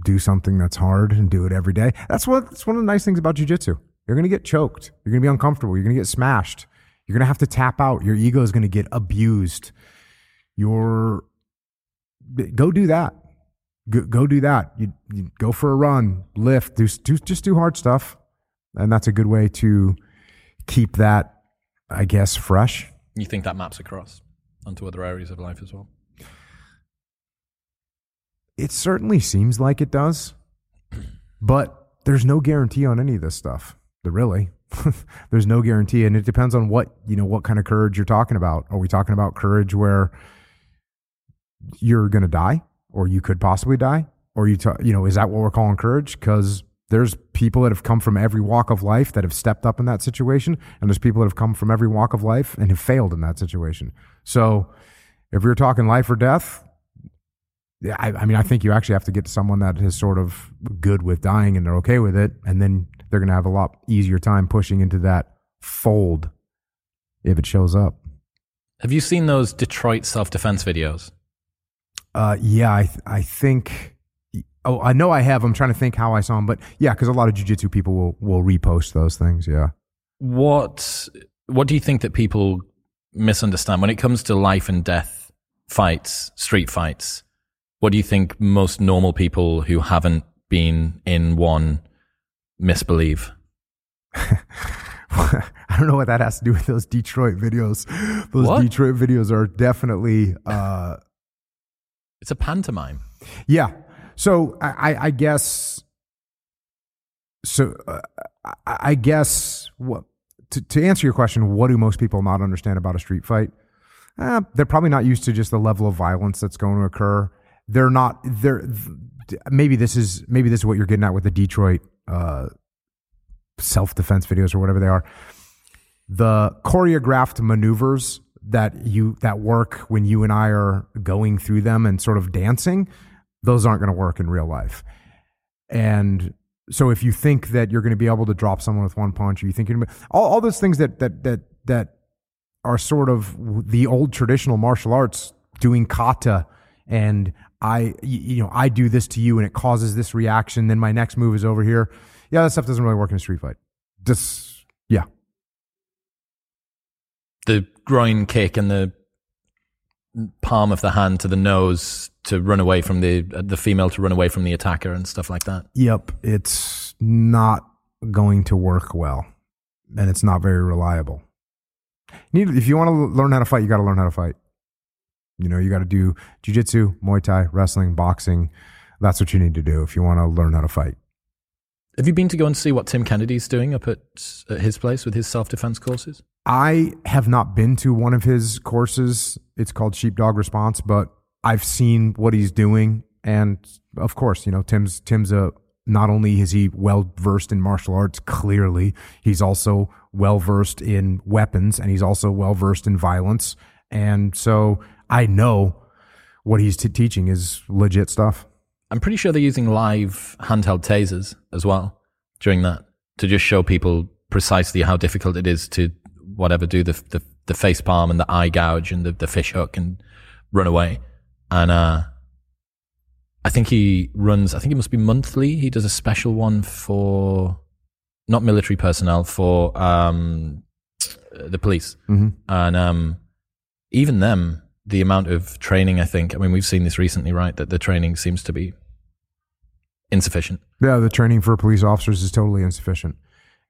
Do something that's hard and do it every day. That's what that's one of the nice things about jujitsu. You're gonna get choked. You're gonna be uncomfortable. You're gonna get smashed. You're gonna have to tap out. Your ego is gonna get abused. Your go do that. Go, go do that. You, you go for a run, lift, do, do just do hard stuff, and that's a good way to keep that, I guess, fresh. You think that maps across onto other areas of life as well? It certainly seems like it does, but there's no guarantee on any of this stuff. Really, there's no guarantee, and it depends on what you know, what kind of courage you're talking about. Are we talking about courage where you're going to die, or you could possibly die, or you, ta- you know, is that what we're calling courage? Because there's people that have come from every walk of life that have stepped up in that situation, and there's people that have come from every walk of life and have failed in that situation. So, if you're talking life or death, I, I mean, I think you actually have to get to someone that is sort of good with dying and they're okay with it, and then they're going to have a lot easier time pushing into that fold if it shows up. Have you seen those Detroit self defense videos? Uh, yeah, I th- I think. Oh, I know I have. I'm trying to think how I saw them, but yeah, because a lot of jujitsu people will will repost those things. Yeah. What What do you think that people misunderstand when it comes to life and death fights, street fights? What do you think most normal people who haven't been in one misbelieve? I don't know what that has to do with those Detroit videos. Those What? Detroit videos are definitely, uh, It's a pantomime. yeah. So I, I, I guess, so uh, I, I guess what to, to answer your question, what do most people not understand about a street fight? Uh, they're probably not used to just the level of violence that's going to occur. They're not. They're maybe this is maybe this is what you're getting at with the Detroit uh, self defense videos or whatever they are. The choreographed maneuvers that you that work when you and I are going through them and sort of dancing, those aren't going to work in real life. And so if you think that you're going to be able to drop someone with one punch, or you think you're all, all those things that that that that are sort of the old traditional martial arts doing kata and I you know I do this to you and it causes this reaction then my next move is over here yeah that stuff doesn't really work in a street fight just yeah the groin kick and the palm of the hand to the nose to run away from the uh, the female to run away from the attacker and stuff like that. Yep, it's not going to work well, and it's not very reliable. You need, if you want to learn how to fight, you got to learn how to fight. You know, you got to do jujitsu, Muay Thai, wrestling, boxing. That's what you need to do if you want to learn how to fight. Have you been to go and see what Tim Kennedy's doing up at, at his place with his self defense courses? I have not been to one of his courses. It's called Sheepdog Response, but I've seen what he's doing, and of course, you know, Tim's Tim's a not only is he well versed in martial arts, clearly, he's also well versed in weapons, and he's also well versed in violence, and so I know what he's t- teaching is legit stuff. I'm pretty sure they're using live handheld tasers as well during that to just show people precisely how difficult it is to whatever do the the, the face palm and the eye gouge and the, the fish hook and run away. And uh, I think he runs. I think it must be monthly. He does a special one for not military personnel for um, the police, mm-hmm. and um, even them. The amount of training, I think. I mean, we've seen this recently, right? That the training seems to be insufficient. Yeah, the training for police officers is totally insufficient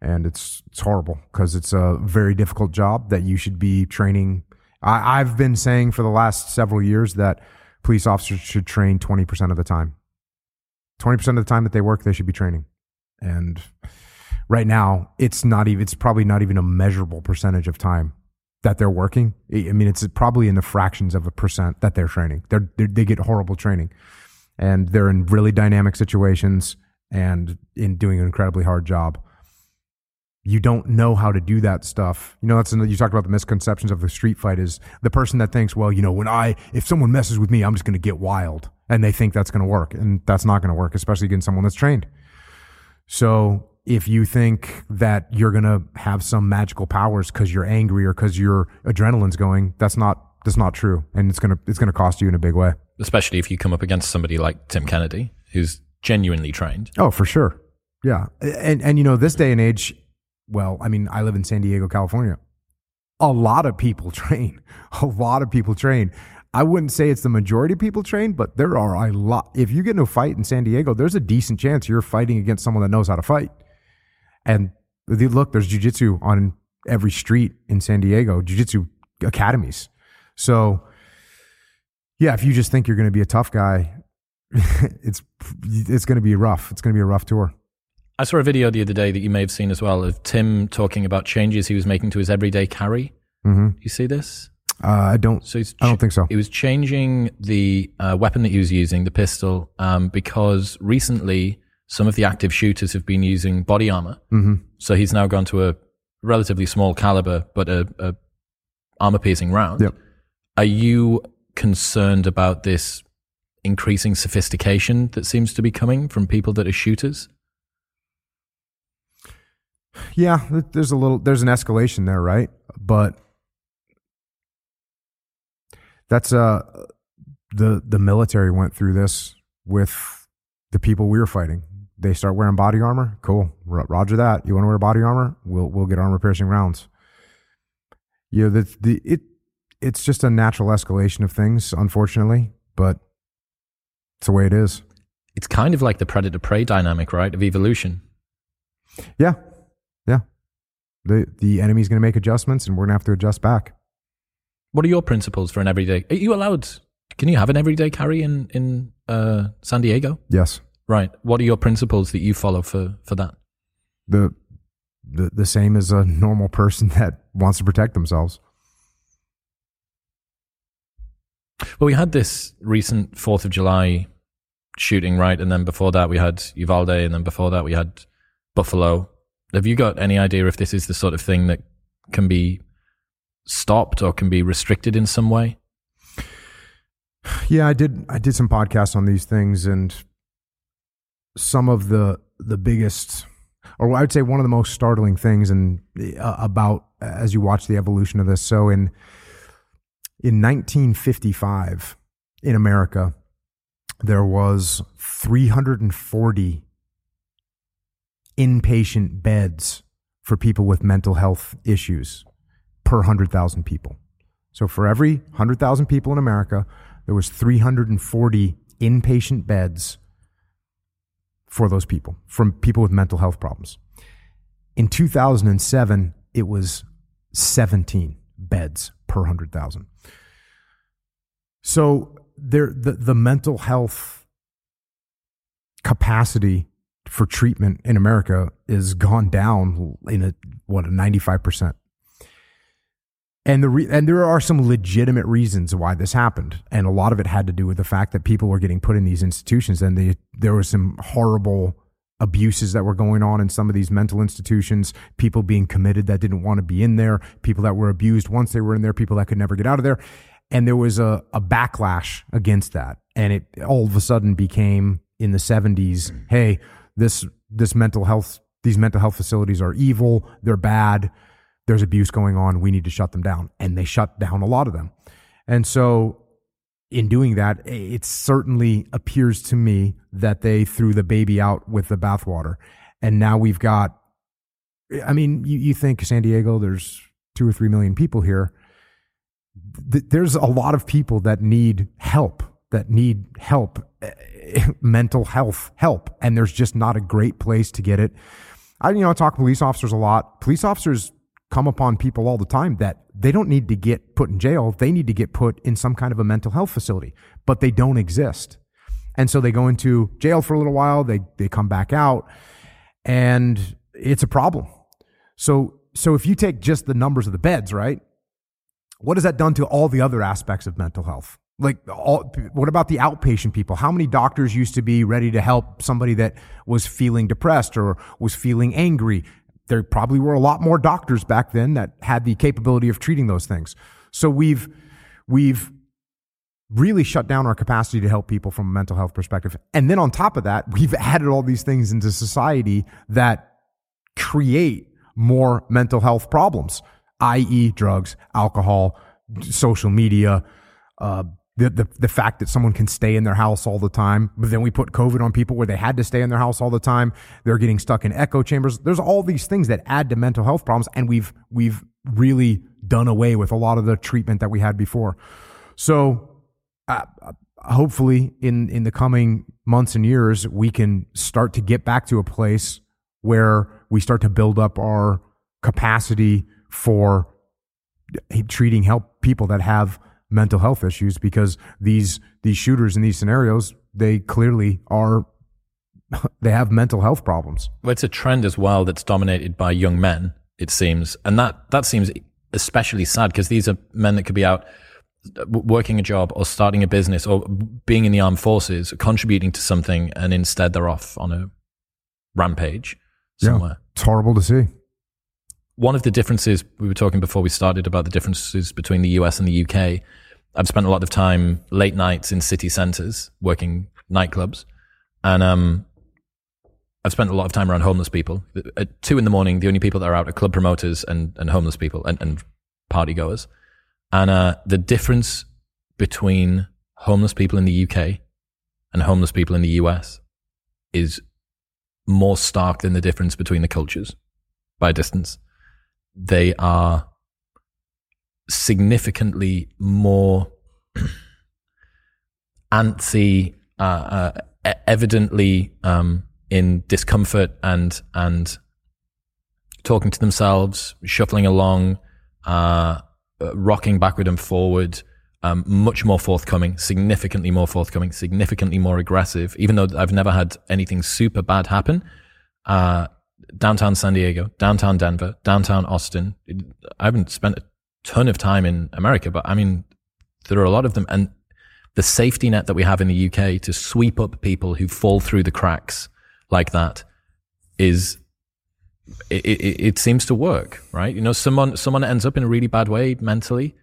and it's it's horrible because it's a very difficult job that you should be training. I, have been saying for the last several years that police officers should train twenty percent of the time. Twenty percent of the time that they work, they should be training, and right now it's not even. It's probably not even a measurable percentage of time that they're working. I mean, it's probably in the fractions of a percent that they're training. They're, they're they get horrible training, and they're in really dynamic situations and in doing an incredibly hard job you don't know how to do that stuff. You know, that's you talked about the misconceptions of the street fight is the person that thinks, well, you know, when I if someone messes with me, I'm just going to get wild, and they think that's going to work, and that's not going to work, especially against someone that's trained. So if you think that you're going to have some magical powers because you're angry or because your adrenaline's going, that's not that's not true, and it's gonna it's gonna cost you in a big way. Especially if you come up against somebody like Tim Kennedy, who's genuinely trained. Oh, for sure. Yeah, and and you know this day and age, well, I mean, I live in San Diego, California. A lot of people train. A lot of people train. I wouldn't say it's the majority of people train, but there are a lot. If you get into a fight in San Diego, there's a decent chance you're fighting against someone that knows how to fight. And look, there's jujitsu on every street in San Diego, jujitsu academies. So, yeah, if you just think you're going to be a tough guy, it's it's going to be rough. It's going to be a rough tour. I saw a video the other day that you may have seen as well of Tim talking about changes he was making to his everyday carry. Mm-hmm. You see this? Uh, I don't. So ch- I don't think so. He was changing the uh, weapon that he was using, the pistol, um, because recently some of the active shooters have been using body armor. Mm-hmm. So he's now gone to a relatively small caliber, but a, a armor piercing round. Yep. Are you concerned about this increasing sophistication that seems to be coming from people that are shooters? Yeah, there's a little there's an escalation there, right? But that's uh the the military went through this with the people we were fighting. They start wearing body armor. Cool, Roger that. You want to wear body armor? We'll we'll get armor piercing rounds. You know, the the it it's just a natural escalation of things, unfortunately, but it's the way it is. It's kind of like the predator prey dynamic, right? Of evolution. Yeah, yeah. The the enemy's going to make adjustments, and we're going to have to adjust back. What are your principles for an everyday? Are you allowed? Can you have an everyday carry in in uh, San Diego? Yes. Right. What are your principles that you follow for for that? The the the same as a normal person that wants to protect themselves. Well, we had this recent Fourth of July shooting, right? And then before that, we had Uvalde, and then before that, we had Buffalo Have you got any idea if this is the sort of thing that can be stopped or can be restricted in some way? Yeah, I did. I did some podcasts on these things, and some of the the biggest, or I would say one of the most startling things, and uh, about as you watch the evolution of this. So in in 1955 in America, there was 340 inpatient beds for people with mental health issues per 100,000 people. So for every 100,000 people in America, there was 340 inpatient beds for those people, from people with mental health problems. In 2007, it was 17 beds per 100,000. So there the, the mental health capacity for treatment in America is gone down in a what a 95%. And the re- and there are some legitimate reasons why this happened, and a lot of it had to do with the fact that people were getting put in these institutions, and they, there was some horrible abuses that were going on in some of these mental institutions, people being committed that didn't want to be in there, people that were abused once they were in there, people that could never get out of there. And there was a, a backlash against that. And it all of a sudden became in the 70s, hey, this this mental health these mental health facilities are evil, they're bad, there's abuse going on, we need to shut them down. And they shut down a lot of them. And so in doing that, it certainly appears to me that they threw the baby out with the bathwater. And now we've got, I mean, you, you think San Diego, there's two or three million people here. Th- there's a lot of people that need help, that need help, eh, mental health help. And there's just not a great place to get it. I, you know, I talk to police officers a lot. Police officers come upon people all the time that they don't need to get put in jail. They need to get put in some kind of a mental health facility, but they don't exist. And so they go into jail for a little while. They, they come back out and it's a problem. So, so if you take just the numbers of the beds, right? What has that done to all the other aspects of mental health? Like, all, what about the outpatient people? How many doctors used to be ready to help somebody that was feeling depressed or was feeling angry? There probably were a lot more doctors back then that had the capability of treating those things. So we've we've really shut down our capacity to help people from a mental health perspective. And then on top of that, we've added all these things into society that create more mental health problems, i.e., drugs, alcohol, social media, uh, the, the, the fact that someone can stay in their house all the time. But then we put COVID on people where they had to stay in their house all the time. They're getting stuck in echo chambers. There's all these things that add to mental health problems. And we've, we've really done away with a lot of the treatment that we had before. So, uh, hopefully in, in the coming months and years, we can start to get back to a place where we start to build up our capacity for treating help people that have mental health issues because these these shooters in these scenarios they clearly are they have mental health problems. Well, it's a trend as well that's dominated by young men, it seems, and that that seems especially sad because these are men that could be out working a job or starting a business or being in the armed forces, contributing to something, and instead they're off on a rampage somewhere. Yeah, it's horrible to see one of the differences we were talking before we started about the differences between the US and the UK. I've spent a lot of time late nights in city centers working nightclubs, and um, I've spent a lot of time around homeless people. At two in the morning, the only people that are out are club promoters and, and homeless people and, and party goers. And uh, the difference between homeless people in the UK and homeless people in the US is more stark than the difference between the cultures by distance they are significantly more antsy, uh, uh, evidently um, in discomfort and and talking to themselves, shuffling along, uh, uh, rocking backward and forward. Um, much more forthcoming, significantly more forthcoming, significantly more aggressive. Even though I've never had anything super bad happen, uh, downtown San Diego, downtown Denver, downtown Austin. I haven't spent a ton of time in America, but I mean, there are a lot of them. And the safety net that we have in the UK to sweep up people who fall through the cracks like that is it, it, it seems to work, right? You know, someone someone ends up in a really bad way mentally.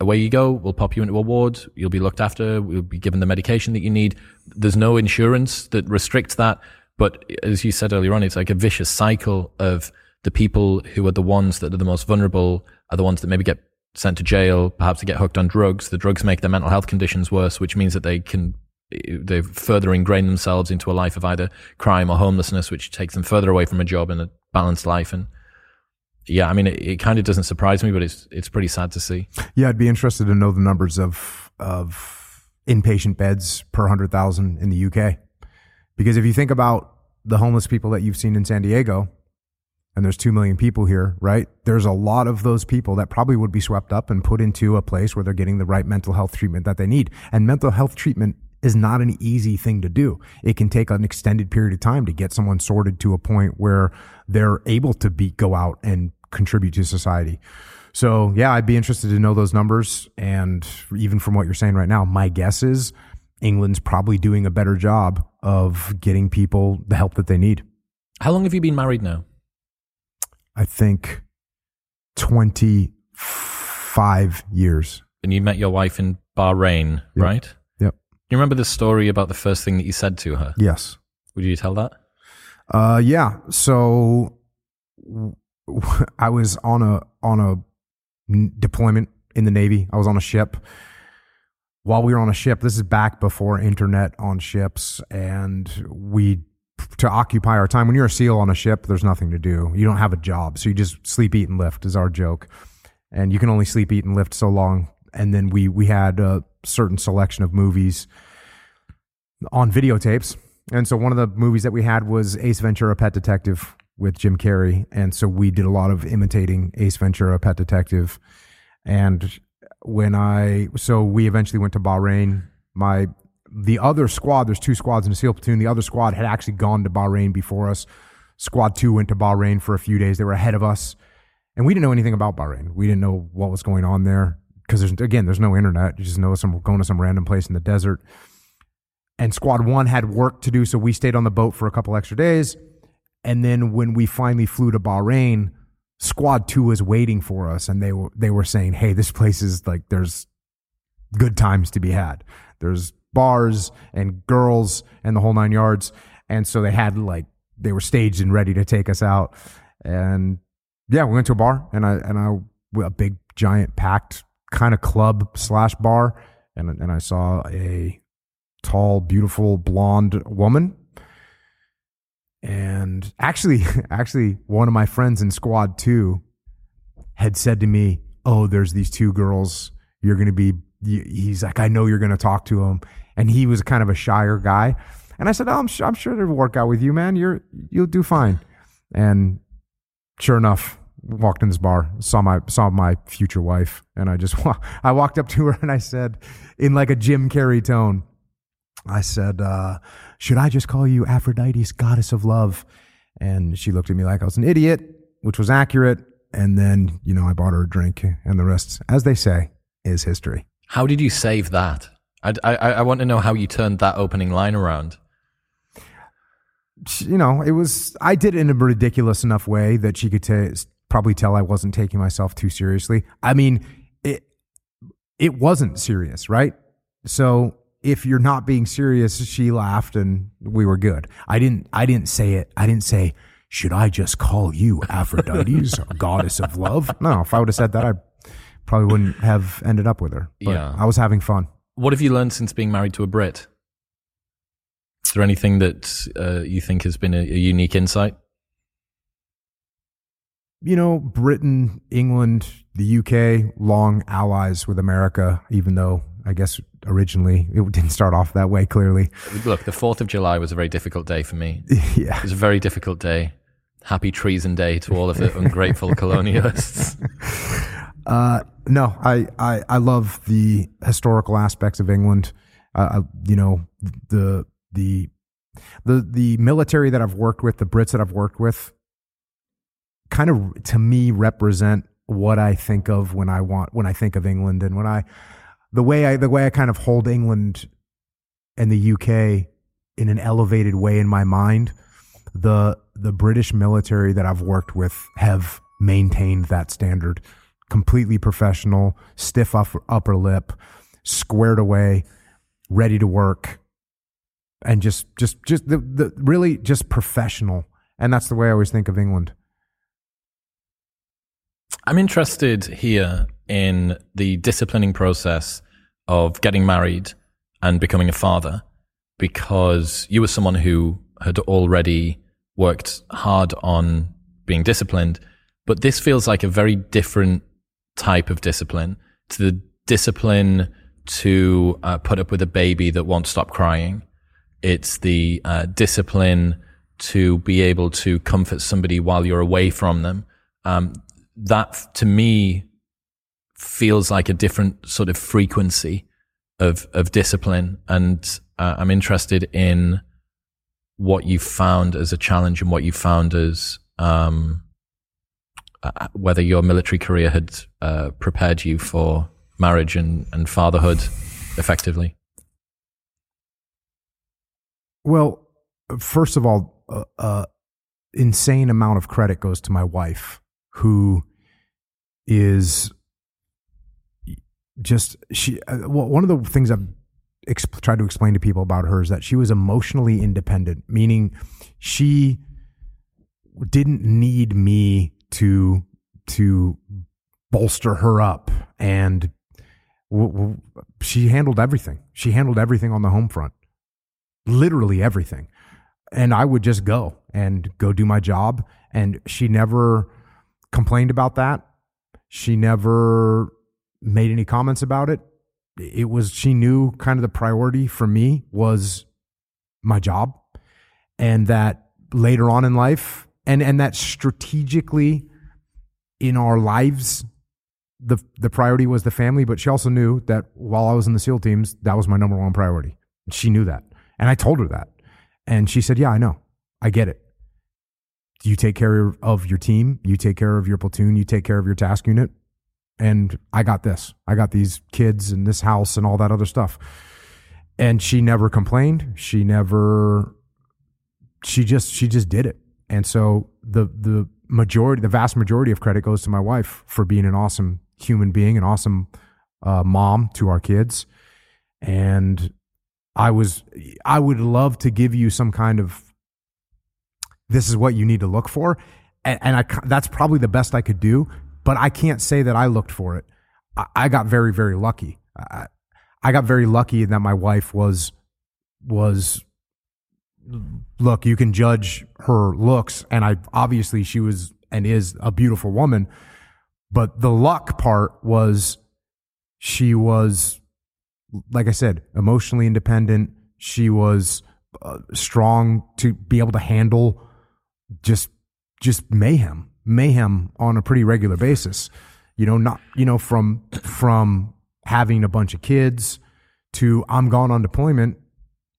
Away you go. We'll pop you into a ward. You'll be looked after. We'll be given the medication that you need. There's no insurance that restricts that. But as you said earlier on, it's like a vicious cycle of the people who are the ones that are the most vulnerable are the ones that maybe get sent to jail, perhaps to get hooked on drugs. The drugs make their mental health conditions worse, which means that they can they further ingrain themselves into a life of either crime or homelessness, which takes them further away from a job and a balanced life. And yeah, I mean, it, it kind of doesn't surprise me, but it's it's pretty sad to see. Yeah, I'd be interested to know the numbers of of inpatient beds per hundred thousand in the UK, because if you think about the homeless people that you've seen in San Diego, and there's 2 million people here, right? There's a lot of those people that probably would be swept up and put into a place where they're getting the right mental health treatment that they need. And mental health treatment is not an easy thing to do. It can take an extended period of time to get someone sorted to a point where they're able to be go out and contribute to society. So, yeah, I'd be interested to know those numbers and even from what you're saying right now, my guess is England's probably doing a better job of getting people the help that they need. How long have you been married now? I think 25 years. And you met your wife in Bahrain, Yep. right? Yep. You remember the story about the first thing that you said to her? Yes. Would you tell that? Uh, yeah. So I was on a on a n- deployment in the Navy. I was on a ship. While we were on a ship, this is back before internet on ships, and we to occupy our time. When you're a SEAL on a ship, there's nothing to do. You don't have a job, so you just sleep, eat, and lift. Is our joke, and you can only sleep, eat, and lift so long. And then we we had a certain selection of movies on videotapes. And so one of the movies that we had was Ace Ventura Pet Detective with Jim Carrey. And so we did a lot of imitating Ace Ventura Pet Detective. And when I, so we eventually went to Bahrain. My, the other squad, there's two squads in the SEAL platoon. The other squad had actually gone to Bahrain before us. Squad two went to Bahrain for a few days. They were ahead of us. And we didn't know anything about Bahrain. We didn't know what was going on there because there's, again, there's no internet. You just know some going to some random place in the desert and squad one had work to do so we stayed on the boat for a couple extra days and then when we finally flew to bahrain squad two was waiting for us and they were they were saying hey this place is like there's good times to be had there's bars and girls and the whole nine yards and so they had like they were staged and ready to take us out and yeah we went to a bar and i and i a big giant packed kind of club slash bar and and i saw a tall, beautiful blonde woman. And actually, actually, one of my friends in squad two had said to me, Oh, there's these two girls. You're going to be, he's like, I know you're going to talk to them. And he was kind of a shyer guy. And I said, Oh, I'm, sure, I'm sure it'll work out with you, man. You're, you'll do fine. And sure enough, walked in this bar, saw my saw my future wife, and I just I walked up to her and I said, in like a Jim Carrey tone, I said, uh, Should I just call you Aphrodite's goddess of love? And she looked at me like I was an idiot, which was accurate. And then, you know, I bought her a drink, and the rest, as they say, is history. How did you save that? I, I, I want to know how you turned that opening line around. You know, it was, I did it in a ridiculous enough way that she could ta probably tell I wasn't taking myself too seriously. I mean, it, it wasn't serious, right? So if you're not being serious, she laughed and we were good. I didn't I didn't say it. I didn't say, should I just call you Aphrodite's goddess of love? No, if I would have said that, I probably wouldn't have ended up with her. But Yeah. I was having fun. What have you learned since being married to a Brit? Is there anything that uh, you think has been a, a unique insight? You know, Britain, England, the UK, long allies with America, even though I guess originally it didn't start off that way, clearly. Look, the 4th of July was a very difficult day for me. yeah. It was a very difficult day. Happy Treason Day to all of the ungrateful colonialists. Uh, no, I, I, I love the historical aspects of England. Uh, I, you know, the, the, the, the military that I've worked with, the Brits that I've worked with, kind of to me represent what I think of when I want, when I think of England and when I, the way I, the way I kind of hold England and the UK in an elevated way in my mind the the British military that I've worked with have maintained that standard. Completely professional, stiff upper, upper lip, squared away, ready to work, and just just just the, the really just professional. And that's the way I always think of England. I'm interested here in the disciplining process of getting married and becoming a father because you were someone who had already worked hard on being disciplined, but this feels like a very different type of discipline to the discipline to uh, put up with a baby that won't stop crying. It's the uh, discipline to be able to comfort somebody while you're away from them. Um, that to me feels like a different sort of frequency of of discipline, and uh, I'm interested in what you found as a challenge and what you found as um, uh, whether your military career had uh, prepared you for marriage and, and fatherhood effectively. Well, first of all, uh, uh, insane amount of credit goes to my wife, who is just she. Uh, well, one of the things I've exp- tried to explain to people about her is that she was emotionally independent, meaning she didn't need me to to bolster her up and w- w- she handled everything. She handled everything on the home front. Literally everything. And i would just go and go do my job. And she never complained about that. She never made any comments about it. It was she knew kind of the priority for me was my job and that later on in life and and that strategically in our lives the the priority was the family but she also knew that while I was in the SEAL teams that was my number one priority. She knew that. And I told her that. And she said yeah I know. I get it. You take care of your team. You take care of your platoon. You take care of your task unit and I got this. I got these kids and this house and all that other stuff. And she never complained. She never she just she just did it. And so the the majority the vast majority of credit goes to my wife for being an awesome human being, an awesome uh, mom to our kids. And I was I would love to give you some kind of this is what you need to look for and, and I that's probably the best I could do but I can't say that I looked for it. I, I got very, very lucky. I, I got very lucky that my wife was was look, you can judge her looks, and I obviously she was and is a beautiful woman, but the luck part was she was, like I said, emotionally independent. She was uh, strong to be able to handle just just mayhem mayhem on a pretty regular basis. You know, not you know from from having a bunch of kids to I'm gone on deployment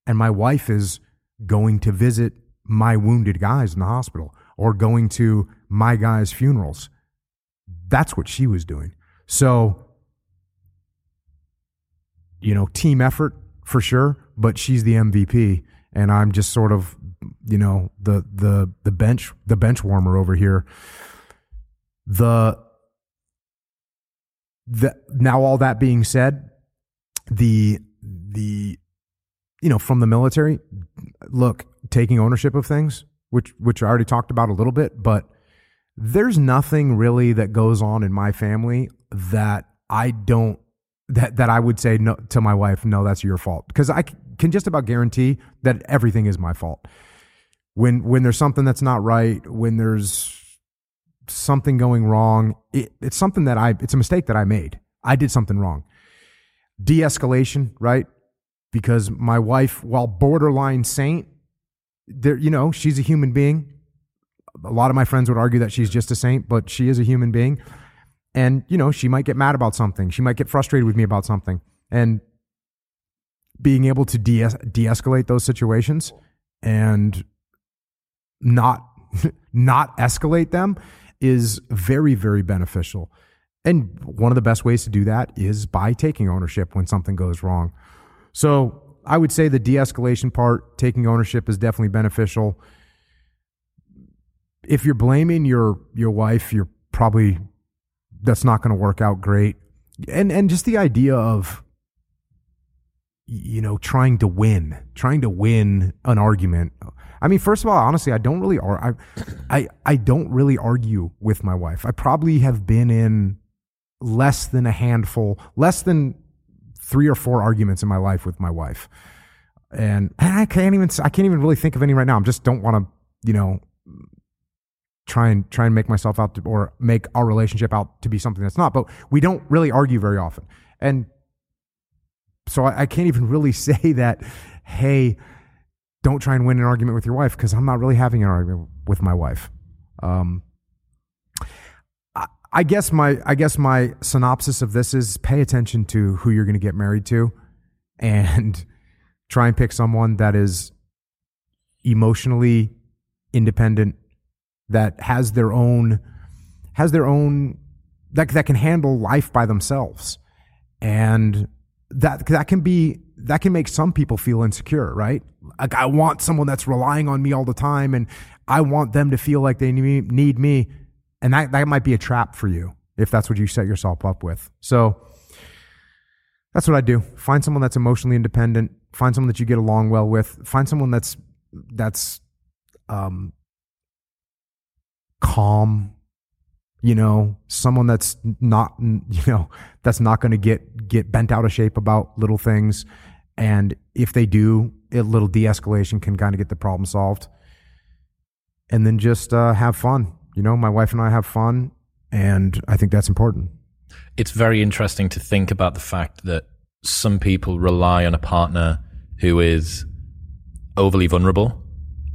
and my wife is going to visit my wounded guys in the hospital or going to my guys' funerals. That's what she was doing. So, you know, team effort for sure, but she's the MVP and I'm just sort of you know the the the bench the bench warmer over here. The the now all that being said, the the you know from the military, look taking ownership of things, which which I already talked about a little bit, but there's nothing really that goes on in my family that I don't that that I would say no to my wife, no, that's your fault. Because I can just about guarantee that everything is my fault when when there's something that's not right, when there's something going wrong, it, it's something that I it's a mistake that I made. I did something wrong. De-escalation, right? Because my wife, while borderline saint, there you know, she's a human being. A lot of my friends would argue that she's just a saint, but she is a human being. And you know, she might get mad about something. She might get frustrated with me about something. And being able to de de-escalate those situations and not not escalate them is very very beneficial and one of the best ways to do that is by taking ownership when something goes wrong so i would say the de-escalation part taking ownership is definitely beneficial if you're blaming your your wife, you're probably that's not going to work out great. And and just the idea of you know trying to win, trying to win an argument. I mean, first of all, honestly, I don't really ar- I, I I don't really argue with my wife. I probably have been in less than a handful, less than three or four arguments in my life with my wife. And and I can't even I can't even really think of any right now. I just don't want to, you know, try and try and make myself out to, or make our relationship out to be something that's not. But we don't really argue very often, and so I, I can't even really say that. Hey, don't try and win an argument with your wife because I'm not really having an argument with my wife. Um, I, I guess my I guess my synopsis of this is pay attention to who you're going to get married to, and try and pick someone that is emotionally independent that has their own has their own that that can handle life by themselves and that that can be that can make some people feel insecure right? Like i want someone that's relying on me all the time and i want them to feel like they need me and that that might be a trap for you if that's what you set yourself up with. So that's what i do. Find someone that's emotionally independent find someone that you get along well with find someone that's that's um calm you know someone that's not you know that's not going to get get bent out of shape about little things and if they do a little de-escalation can kind of get the problem solved and then just uh, have fun you know my wife and i have fun and i think that's important it's very interesting to think about the fact that some people rely on a partner who is overly vulnerable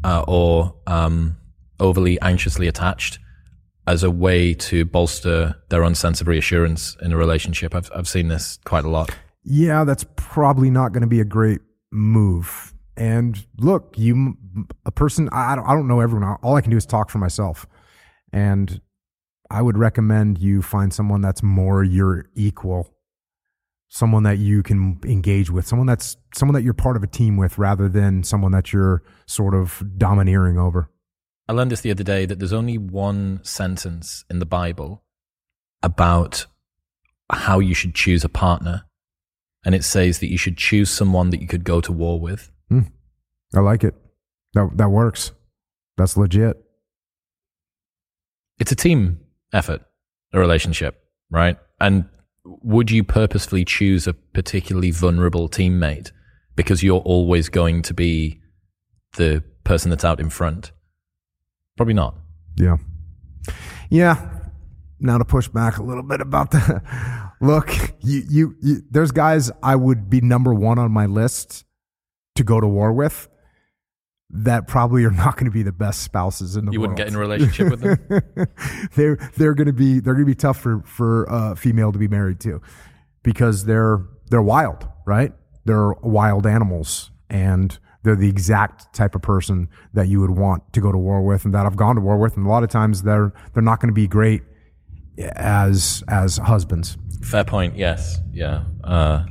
uh, or um, overly anxiously attached as a way to bolster their own sense of reassurance in a relationship. I've I've seen this quite a lot. Yeah, that's probably not going to be a great move. And look, you a person I don't, I don't know everyone. All I can do is talk for myself. And I would recommend you find someone that's more your equal. Someone that you can engage with, someone that's someone that you're part of a team with rather than someone that you're sort of domineering over. I learned this the other day that there's only one sentence in the Bible about how you should choose a partner. And it says that you should choose someone that you could go to war with. Mm, I like it. That, that works. That's legit. It's a team effort, a relationship, right? And would you purposefully choose a particularly vulnerable teammate because you're always going to be the person that's out in front? Probably not. Yeah. Yeah. Now to push back a little bit about the look, you, you, you, there's guys I would be number one on my list to go to war with that probably are not going to be the best spouses in the you world. You wouldn't get in a relationship with them. they're they're going to be they're going to be tough for for a female to be married to because they're they're wild, right? They're wild animals and they're the exact type of person that you would want to go to war with and that I've gone to war with. And a lot of times they're they're not going to be great as as husbands. Fair point. Yes. Yeah. Uh,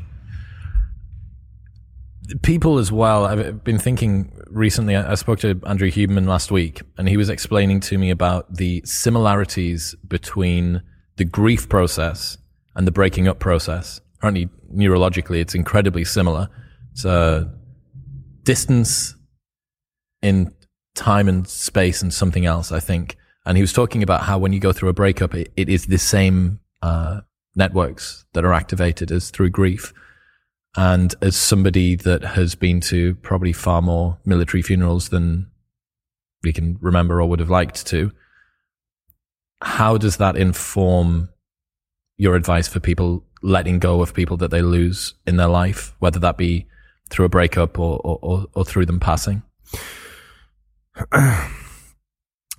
people as well. I've been thinking recently. I spoke to Andrew Huberman last week, and he was explaining to me about the similarities between the grief process and the breaking up process. Apparently, neurologically, it's incredibly similar. It's a distance in time and space and something else, I think. And he was talking about how when you go through a breakup, it, it is the same uh, networks that are activated as through grief. And as somebody that has been to probably far more military funerals than we can remember or would have liked to, how does that inform your advice for people letting go of people that they lose in their life, whether that be through a breakup or, or, or through them passing?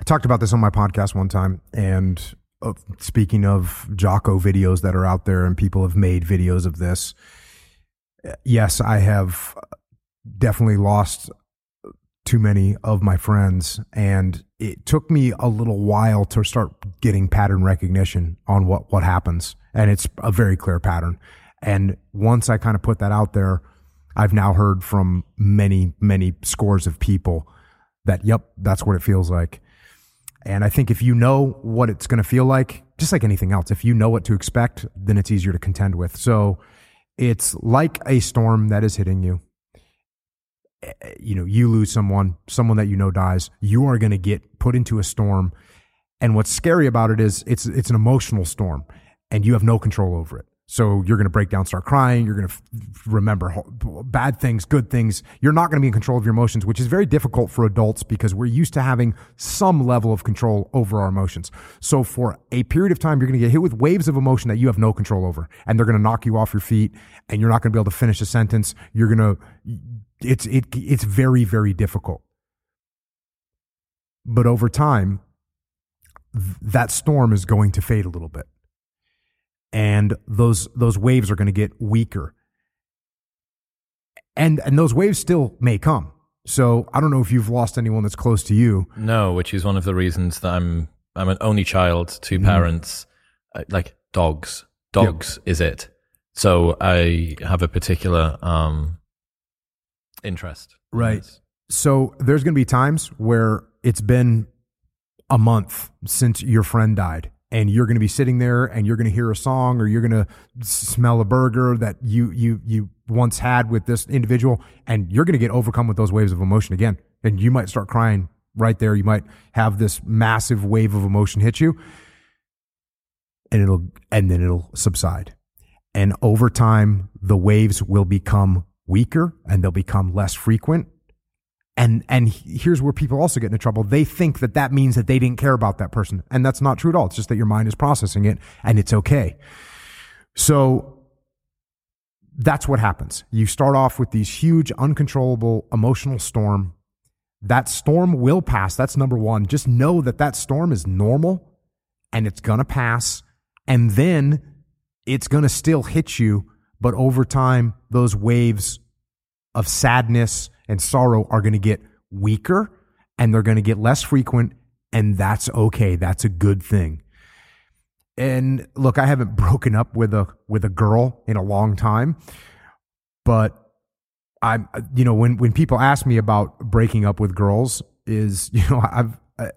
I talked about this on my podcast one time, and uh, speaking of Jocko videos that are out there, and people have made videos of this. Yes, I have definitely lost too many of my friends, and it took me a little while to start getting pattern recognition on what what happens, and it's a very clear pattern. And once I kind of put that out there, I've now heard from many, many scores of people that, yep, that's what it feels like. And I think if you know what it's going to feel like, just like anything else, if you know what to expect, then it's easier to contend with. So it's like a storm that is hitting you. Eh, You know, you lose someone, someone that you know dies, you are going to get put into a storm. And what's scary about it is it's it's an emotional storm and you have no control over it. So you're going to break down, start crying. You're going to f- remember bad things, good things. You're not going to be in control of your emotions, which is very difficult for adults because we're used to having some level of control over our emotions. So for a period of time, you're going to get hit with waves of emotion that you have no control over, and they're going to knock you off your feet, and you're not going to be able to finish a sentence. You're going to, it's it it's very very difficult. But over time, th- that storm is going to fade a little bit and those those waves are going to get weaker and and those waves still may come so i don't know if you've lost anyone that's close to you No, which is one of the reasons that I'm I'm an only child, two Mm-hmm. parents, uh, like dogs. Dogs is it. So I have a particular um interest. Right. this. so there's going to be times where it's been a month since your friend died and you're going to be sitting there and you're going to hear a song or you're going to smell a burger that you you you once had with this individual and you're going to get overcome with those waves of emotion again. And you might start crying right there. You might have this massive wave of emotion hit you and it'll and then it'll subside. And over time the waves will become weaker and they'll become less frequent and and here's where people also get into trouble. They think that that means that they didn't care about that person. And that's not true at all. It's just that your mind is processing it and it's okay. So that's what happens. You start off with these huge uncontrollable emotional storm. That storm will pass. That's number 1 just know that that storm is normal and it's going to pass. And then it's going to still hit you. But over time those waves of sadness and sorrow are going to get weaker and they're going to get less frequent and that's okay. That's a good thing. And look i haven't broken up with a with a girl in a long time but i'm you know when when people ask me about breaking up with girls is you know i've uh,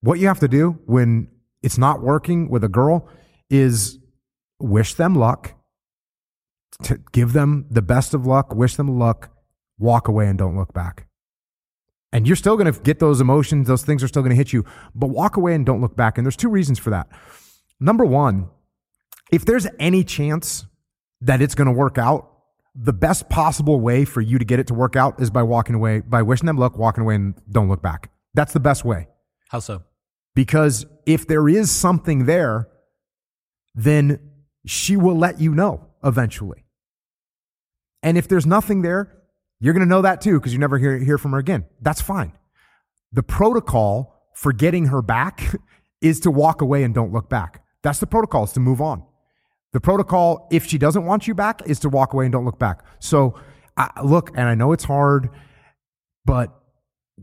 what you have to do when it's not working with a girl is wish them luck to give them the best of luck, wish them luck, walk away and don't look back. And you're still going to get those emotions, those things are still going to hit you, but walk away and don't look back. And there's two reasons for that. Number one, if there's any chance that it's going to work out, the best possible way for you to get it to work out is by walking away, by wishing them luck, walking away and don't look back. That's the best way. How so? Because if there is something there, then she will let you know eventually. And if there's nothing there, you're going to know that too because you never hear, hear from her again. That's fine. The protocol for getting her back is to walk away and don't look back. That's the protocol, is to move on. The protocol, if she doesn't want you back, is to walk away and don't look back. So, I, look, and I know it's hard, but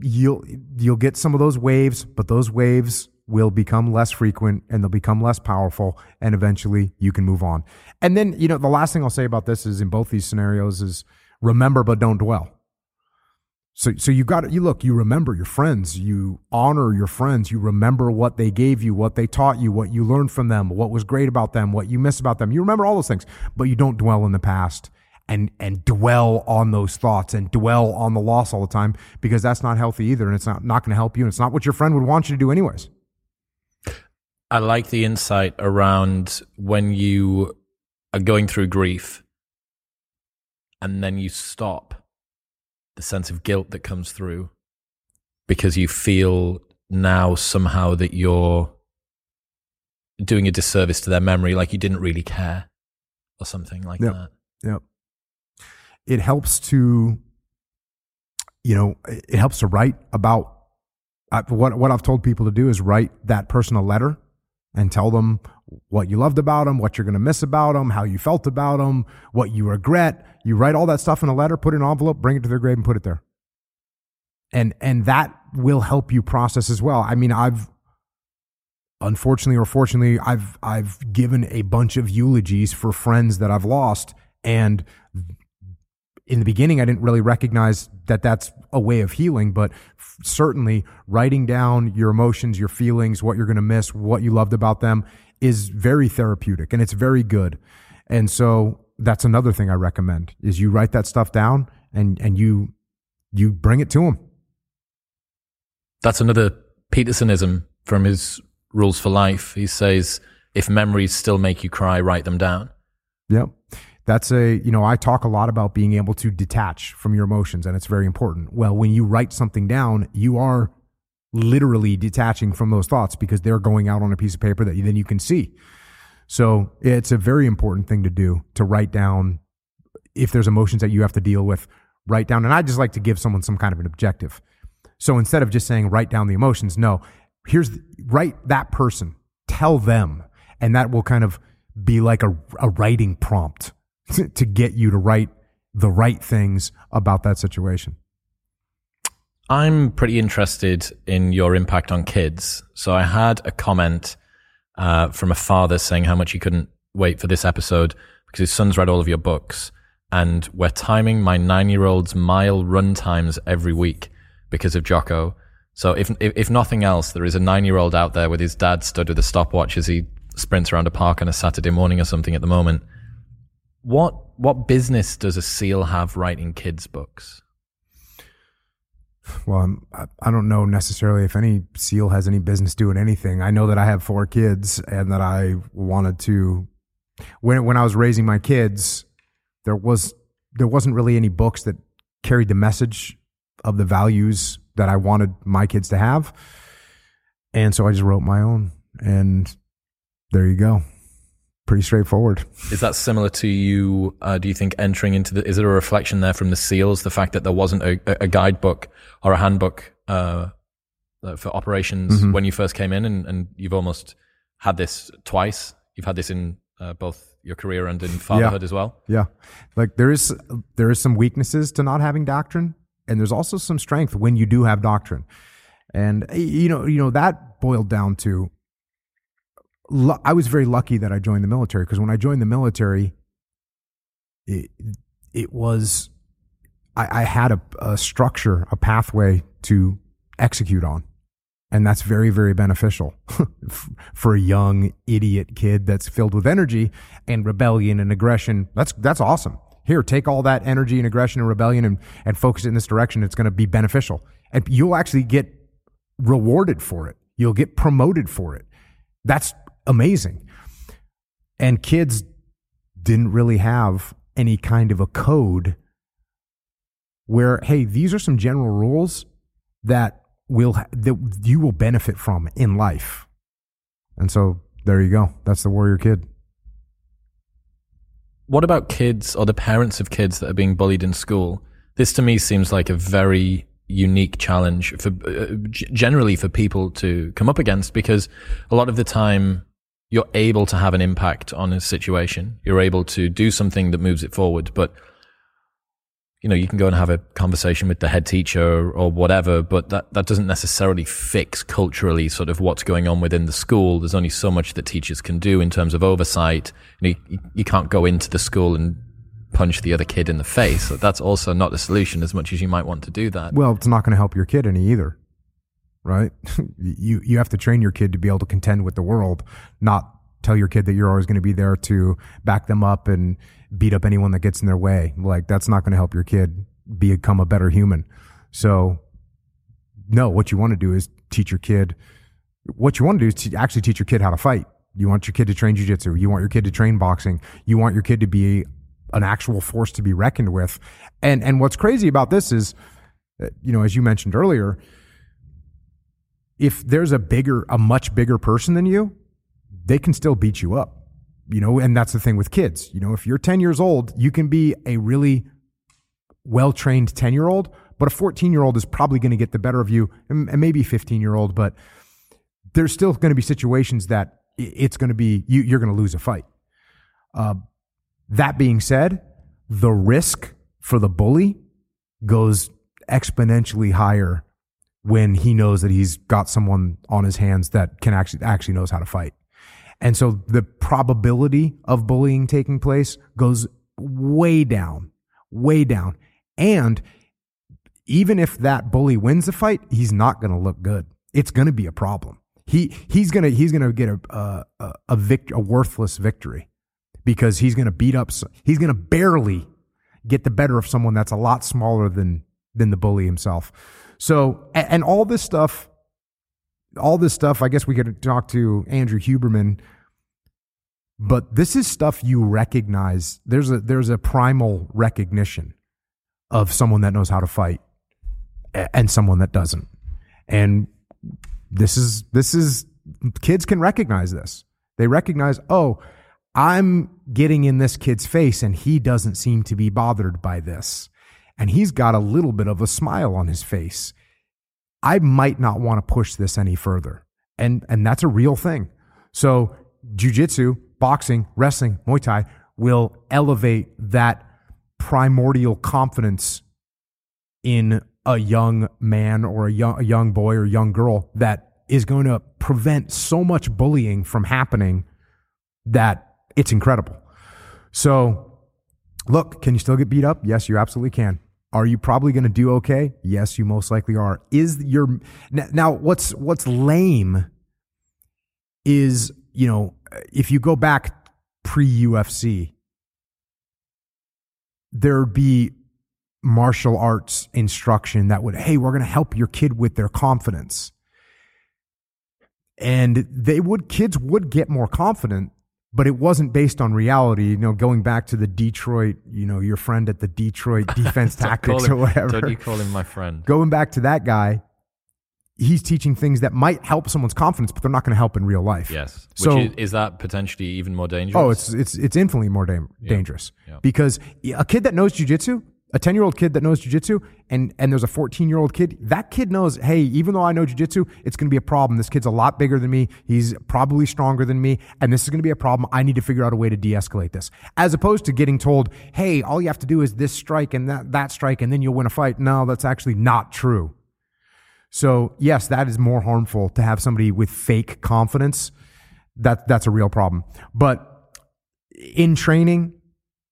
you'll you'll get some of those waves, but those waves will become less frequent and they'll become less powerful and eventually you can move on. And then, you know, the last thing I'll say about this is in both these scenarios is remember but don't dwell. So so you got it. you look, you remember your friends, you honor your friends, you remember what they gave you, what they taught you, what you learned from them, what was great about them, what you miss about them. You remember all those things, but you don't dwell in the past and and dwell on those thoughts and dwell on the loss all the time because that's not healthy either and it's not not going to help you and it's not what your friend would want you to do anyways. I like the insight around when you are going through grief and then you stop the sense of guilt that comes through because you feel now somehow that you're doing a disservice to their memory, like you didn't really care or something like Yep. that. Yep. It helps to, you know, it helps to write about I, what what I've told people to do is write that person a letter and tell them what you loved about them, what you're going to miss about them, how you felt about them, what you regret. You write all that stuff in a letter, put it in an envelope, bring it to their grave, and put it there. And and that will help you process as well. I mean, I've unfortunately or fortunately, I've I've given a bunch of eulogies for friends that I've lost, and in the beginning, I didn't really recognize that that's a way of healing, but certainly writing down your emotions, your feelings, what you're going to miss, what you loved about them is very therapeutic and it's very good. And so that's another thing I recommend is you write that stuff down and, and you, you bring it to them. That's another Petersonism from his rules for life. He says, if memories still make you cry, write them down. Yep that's a you know i talk a lot about being able to detach from your emotions and it's very important well when you write something down you are literally detaching from those thoughts because they're going out on a piece of paper that then you can see. So it's a very important thing to do to write down if there's emotions that you have to deal with write down. And i just like to give someone some kind of an objective. So instead of just saying write down the emotions no. Here's the, write that person tell them and that will kind of be like a, a writing prompt to get you to write the right things about that situation? I'm pretty interested in your impact on kids. So I had a comment uh, from a father saying how much he couldn't wait for this episode because his son's read all of your books. And we're timing my nine year old's mile run times every week because of Jocko. So if, if, if nothing else, there is a nine year old out there with his dad stood with a stopwatch as he sprints around a park on a Saturday morning or something at the moment. What what business does a seal have writing kids books? Well, I'm, I don't know necessarily if any seal has any business doing anything. I know that I have four kids and that I wanted to when when I was raising my kids, there was there wasn't really any books that carried the message of the values that I wanted my kids to have. And so I just wrote my own and there you go pretty straightforward. Is that similar to you? Uh, do you think entering into the, is it a reflection there from the SEALs, the fact that there wasn't a, a guidebook or a handbook uh, uh, for operations mm-hmm. when you first came in and, and, you've almost had this twice? You've had this in uh, both your career and in fatherhood yeah. as well? Yeah. Like there is, there is some weaknesses to not having doctrine and there's also some strength when you do have doctrine. And you know, you know, that boiled down to I was very lucky that I joined the military because when I joined the military, it, it was I, I had a, a, structure, a pathway to execute on, and that's very very beneficial for a young idiot kid that's filled with energy and rebellion and aggression. That's that's awesome. Here, take all that energy and aggression and rebellion and and focus it in this direction. It's going to be beneficial, and you'll actually get rewarded for it. You'll get promoted for it. That's amazing. And kids didn't really have any kind of a code where, hey, these are some general rules that will that you will benefit from in life. And so there you go. That's the warrior kid. What about kids or the parents of kids that are being bullied in school? This to me seems like a very unique challenge for uh, generally for people to come up against because a lot of the time you're able to have an impact on a situation. You're able to do something that moves it forward. But, you know, you can go and have a conversation with the head teacher or whatever, but that, that doesn't necessarily fix culturally sort of what's going on within the school. There's only so much that teachers can do in terms of oversight. You, know, you, you can't go into the school and punch the other kid in the face. That's also not the solution as much as you might want to do that. Well, it's not going to help your kid any either right? you you have to train your kid to be able to contend with the world, not tell your kid that you're always going to be there to back them up and beat up anyone that gets in their way. Like that's not going to help your kid become a better human. So no, what you want to do is teach your kid what you want to do is to actually teach your kid how to fight. You want your kid to train jujitsu. You want your kid to train boxing. You want your kid to be an actual force to be reckoned with. And and what's crazy about this is, uh, you know, as you mentioned earlier, if there's a bigger, a much bigger person than you, they can still beat you up. You know, and that's the thing with kids. You know, if you're 10 years old, you can be a really well trained 10 year old, but a 14 year old is probably going to get the better of you, and maybe 15 year old, but there's still going to be situations that it's going to be, you, you're going to lose a fight. Uh, that being said, the risk for the bully goes exponentially higher when he knows that he's got someone on his hands that can actually actually knows how to fight. And so the probability of bullying taking place goes way down, way down. And even if that bully wins the fight, he's not going to look good. It's going to be a problem. He he's gonna he's gonna get a a a, vict- a worthless victory because he's gonna beat up. He's gonna barely get the better of someone that's a lot smaller than than the bully himself. So and, all this stuff, all this stuff. I guess we could talk to Andrew Huberman but this is stuff you recognize. There's a there's a primal recognition of someone that knows how to fight and someone that doesn't. And this is this is kids can recognize this. They recognize oh i'm getting in this kid's face and he doesn't seem to be bothered by this and he's got a little bit of a smile on his face i might not want to push this any further and and that's a real thing so jujitsu boxing, wrestling, Muay Thai will elevate that primordial confidence in a young man or a young, a young boy or young girl that is going to prevent so much bullying from happening that it's incredible. So, look, can you still get beat up? Yes, you absolutely can. Are you probably going to do okay? Yes, you most likely are. Is your now what's what's lame is, you know, if you go back pre UFC, there'd be martial arts instruction that would, hey, we're going to help your kid with their confidence. And they would, kids would get more confident, but it wasn't based on reality. You know, going back to the Detroit, you know, your friend at the Detroit defense tactics him, or whatever. Don't you call him my friend? Going back to that guy, he's teaching things that might help someone's confidence, but they're not going to help in real life. Yes. So is, is, that potentially even more dangerous? Oh, it's it's it's infinitely more da- dangerous yeah. Yeah. because a kid that knows jujitsu, a ten year old kid that knows jujitsu, and and there's a fourteen year old kid, that kid knows, hey, even though I know jujitsu, it's going to be a problem. This kid's a lot bigger than me. He's probably stronger than me, and this is going to be a problem. I need to figure out a way to de escalate this, as opposed to getting told, hey, all you have to do is this strike and that that strike, and then you'll win a fight. No, that's actually not true. So yes, that is more harmful to have somebody with fake confidence. That that's a real problem. But in training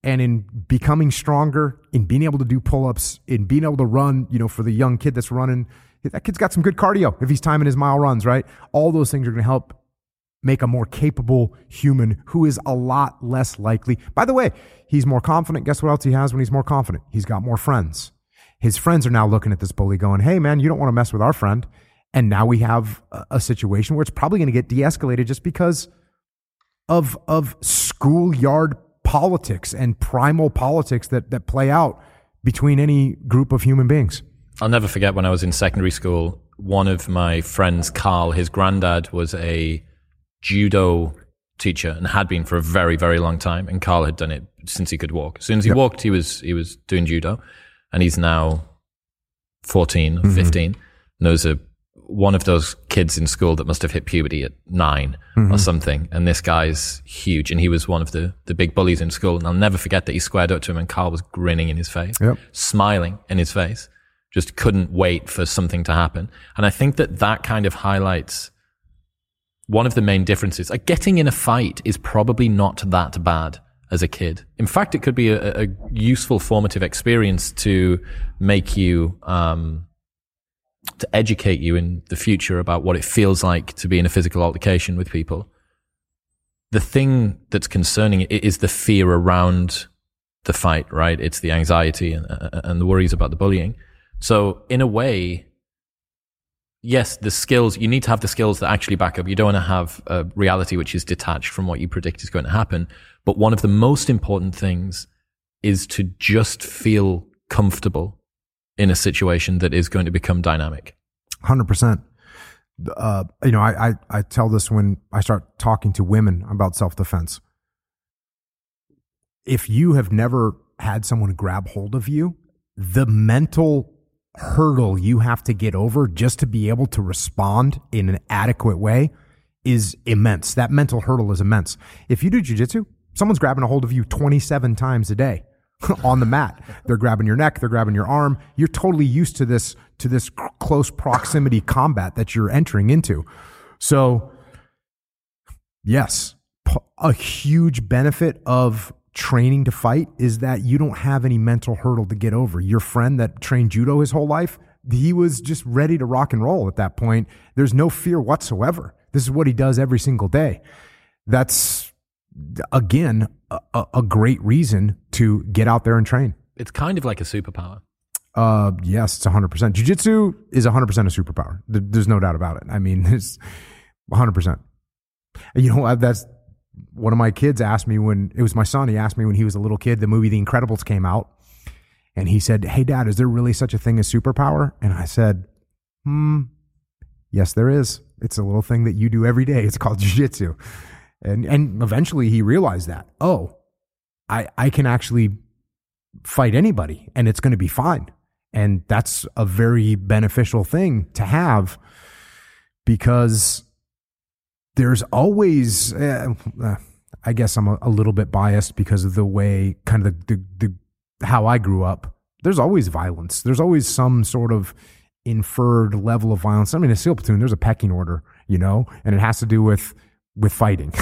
and in becoming stronger, in being able to do pull-ups, in being able to run, you know, for the young kid that's running, that kid's got some good cardio if he's timing his mile runs, right? All those things are going to help make a more capable human who is a lot less likely. By the way, he's more confident. Guess what else he has when he's more confident? He's got more friends. His friends are now looking at this bully going, hey, man, you don't want to mess with our friend. And now we have a, situation where it's probably going to get de escalated just because of, of schoolyard politics and primal politics that, that play out between any group of human beings. I'll never forget when I was in secondary school, one of my friends, Carl, his granddad was a judo teacher and had been for a very, very long time. And Carl had done it since he could walk. As soon as he yep. walked, he was, he was doing judo and he's now 14 or mm-hmm. 15. And are one of those kids in school that must have hit puberty at 9 mm-hmm. or something. And this guy's huge. And he was one of the, the big bullies in school. And I'll never forget that he squared up to him and Carl was grinning in his face, yep. smiling in his face, just couldn't wait for something to happen. And I think that that kind of highlights one of the main differences. Like getting in a fight is probably not that bad as a kid. In fact, it could be a, a useful formative experience to make you, um, to educate you in the future about what it feels like to be in a physical altercation with people. The thing that's concerning is the fear around the fight, right? It's the anxiety and, uh, uh, and the worries about the bullying. So in a way, yes, the skills, you need to have the skills that actually back up. You don't want to have a reality which is detached from what you predict is going to happen. But one of the most important things is to just feel comfortable in a situation that is going to become dynamic. 100%. Uh, you know, I, I, I tell this when I start talking to women about self defense. If you have never had someone grab hold of you, the mental hurdle you have to get over just to be able to respond in an adequate way is immense. That mental hurdle is immense. If you do jujitsu, someone's grabbing a hold of you 27 times a day on the mat. They're grabbing your neck, they're grabbing your arm. You're totally used to this to this close proximity combat that you're entering into. So, yes, a huge benefit of training to fight is that you don't have any mental hurdle to get over. Your friend that trained judo his whole life, he was just ready to rock and roll at that point. There's no fear whatsoever. This is what he does every single day. That's again a, a great reason to get out there and train. It's kind of like a superpower. Uh, yes, it's 100%. Jiu-jitsu is 100% a superpower. There's no doubt about it. I mean, it's 100%. You know, that's one of my kids asked me when it was my son. He asked me when he was a little kid, the movie The Incredibles came out. And he said, Hey, dad, is there really such a thing as superpower? And I said, Hmm, yes, there is. It's a little thing that you do every day. It's called jiu-jitsu. And, and eventually he realized that, oh, I, I can actually fight anybody and it's going to be fine. And that's a very beneficial thing to have because there's always, uh, I guess I'm a, a, little bit biased because of the way kind of the, the, the, how I grew up. There's always violence. There's always some sort of inferred level of violence. I mean, a SEAL platoon, there's a pecking order, you know, and it has to do with, with fighting.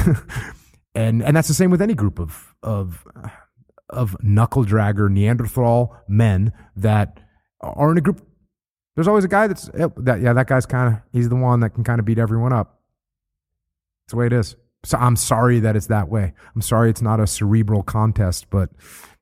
and, and that's the same with any group of, of, of knuckle dragger Neanderthal men that are in a group. There's always a guy that's that yeah that guy's kind of he's the one that can kind of beat everyone up. It's the way it is. So I'm sorry that it's that way. I'm sorry it's not a cerebral contest, but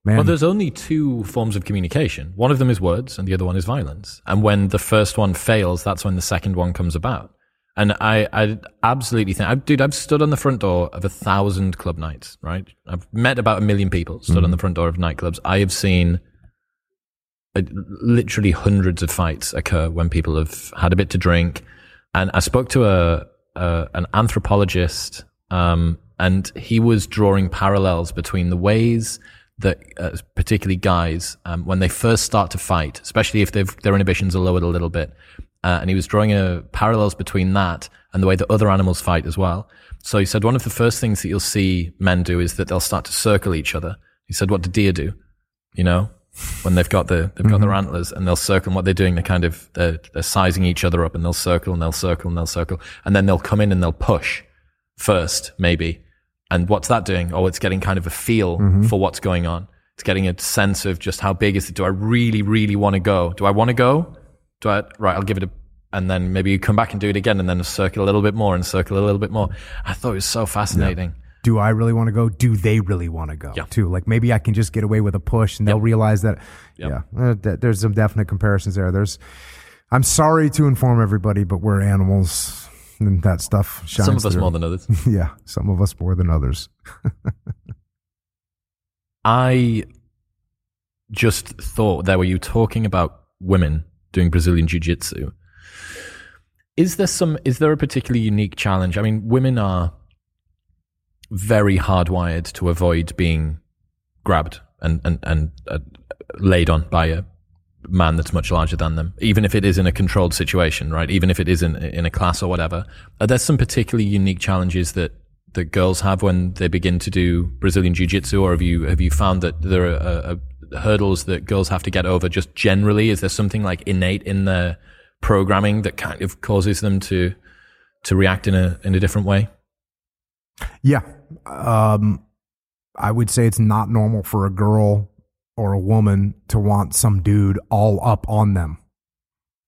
man. Well, there's only two forms of communication. One of them is words, and the other one is violence. And when the first one fails, that's when the second one comes about. And I, I absolutely think, I, dude, I've stood on the front door of a thousand club nights, right? I've met about a million people, stood mm-hmm. on the front door of nightclubs. I have seen uh, literally hundreds of fights occur when people have had a bit to drink. And I spoke to a, a an anthropologist, um, and he was drawing parallels between the ways that, uh, particularly guys, um, when they first start to fight, especially if their inhibitions are lowered a little bit, uh, and he was drawing a parallels between that and the way that other animals fight as well. So he said one of the first things that you'll see men do is that they'll start to circle each other. He said, "What do deer do? You know, when they've got the they've got mm-hmm. their antlers and they'll circle. And what they're doing, they're kind of they're, they're sizing each other up, and they'll circle and they'll circle and they'll circle, and then they'll come in and they'll push first, maybe. And what's that doing? Oh, it's getting kind of a feel mm-hmm. for what's going on. It's getting a sense of just how big is it. Do I really, really want to go? Do I want to go? Do I, right, I'll give it a, and then maybe you come back and do it again and then circle a little bit more and circle a little bit more. I thought it was so fascinating. Yeah. Do I really want to go? Do they really want to go? Yeah. Too like maybe I can just get away with a push and they'll realize that. Yeah, uh, there's some definite comparisons there. There's. I'm sorry to inform everybody, but we're animals, and that stuff shines. Some of us through. more than others. yeah, some of us more than others. I just thought there were you talking about women doing Brazilian Jiu Jitsu. Is there some? Is there a particularly unique challenge? I mean, women are very hardwired to avoid being grabbed and and and uh, laid on by a man that's much larger than them, even if it is in a controlled situation, right? Even if it is in in a class or whatever. Are there some particularly unique challenges that that girls have when they begin to do Brazilian Jiu Jitsu, or have you have you found that there are uh, uh hurdles that girls have to get over just generally? Is there something like innate in their programming that kind of causes them to to react in a in a different way? Yeah. Um, I would say it's not normal for a girl or a woman to want some dude all up on them.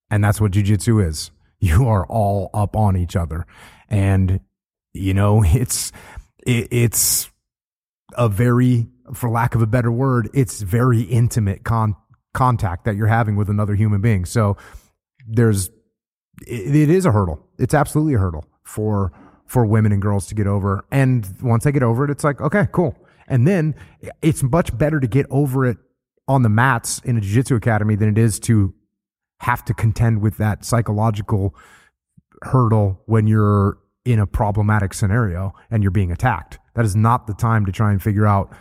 And that's what jujitsu is. You are all up on each other. And, you know, it's, it, it's a very for lack of a better word, it's very intimate con- contact that you're having with another human being. So there's it, it is a hurdle. It's absolutely a hurdle for for women and girls to get over. And once they get over it, it's like, okay, cool. And then it's much better to get over it on the mats in a jiu-jitsu academy than it is to have to contend with that psychological hurdle when you're in a problematic scenario and you're being attacked. That is not the time to try and figure out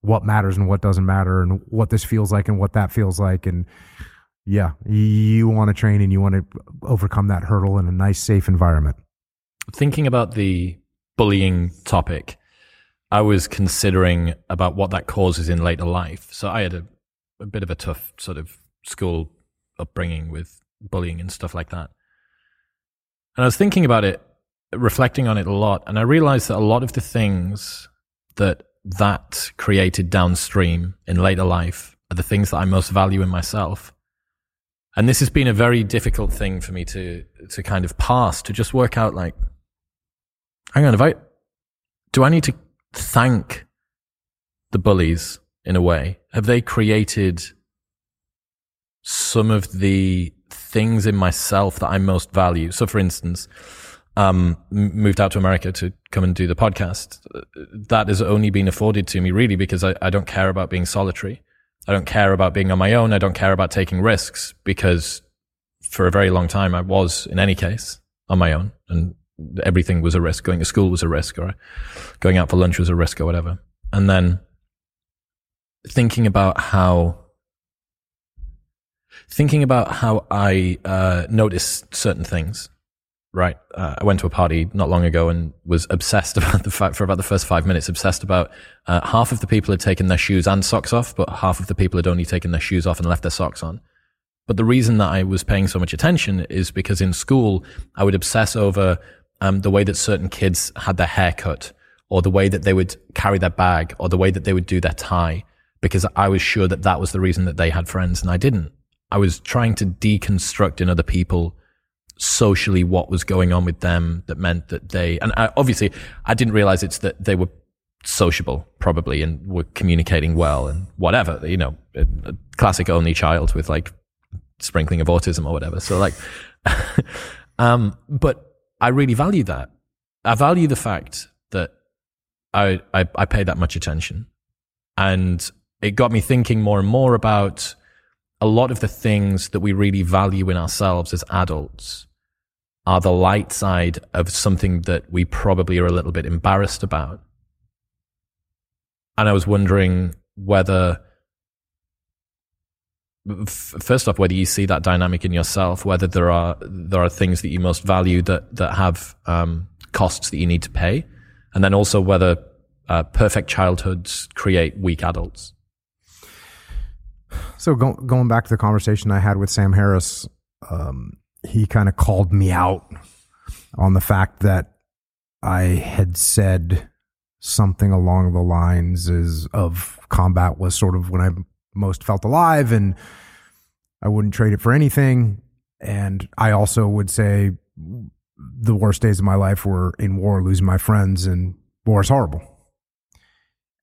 what matters and what doesn't matter and what this feels like and what that feels like. And yeah you want to train and you want to overcome that hurdle in a nice safe environment. Thinking about the bullying topic i was considering about what that causes in later life. So i had a, a bit of a tough sort of school upbringing with bullying and stuff like that. And i was thinking about it reflecting on it a lot and i realized that a lot of the things that that created downstream in later life are the things that I most value in myself. And this has been a very difficult thing for me to, to kind of pass, to just work out like, hang on, if I, do I need to thank the bullies in a way? Have they created some of the things in myself that I most value? So for instance, um, moved out to America to come and do the podcast. That has only been afforded to me really because I, I don't care about being solitary. I don't care about being on my own. I don't care about taking risks because for a very long time I was in any case on my own and everything was a risk. Going to school was a risk or going out for lunch was a risk or whatever. And then thinking about how thinking about how I uh, notice certain things right. Uh, I went to a party not long ago and was obsessed about the fact for about the first five minutes, obsessed about uh, half of the people had taken their shoes and socks off, but half of the people had only taken their shoes off and left their socks on. But the reason that I was paying so much attention is because in school, I would obsess over um, the way that certain kids had their hair cut or the way that they would carry their bag or the way that they would do their tie because I was sure that that was the reason that they had friends and I didn't. I was trying to deconstruct in other people socially what was going on with them that meant that they, and I, obviously I didn't realize it's that they were sociable probably and were communicating well and whatever, you know, a, a classic only child with like sprinkling of autism or whatever. So like, um, but I really value that. I value the fact that I, I, I pay that much attention and it got me thinking more and more about a lot of the things that we really value in ourselves as adults are the light side of something that we probably are a little bit embarrassed about. And I was wondering whether, first off, whether you see that dynamic in yourself, whether there are there are things that you most value that that have um, costs that you need to pay, and then also whether uh, perfect childhoods create weak adults. So go, going back to the conversation I had with Sam Harris, um, he kind of called me out on the fact that I had said something along the lines is of combat was sort of when I most felt alive and I wouldn't trade it for anything. And I also would say the worst days of my life were in war, losing my friends, and war is horrible.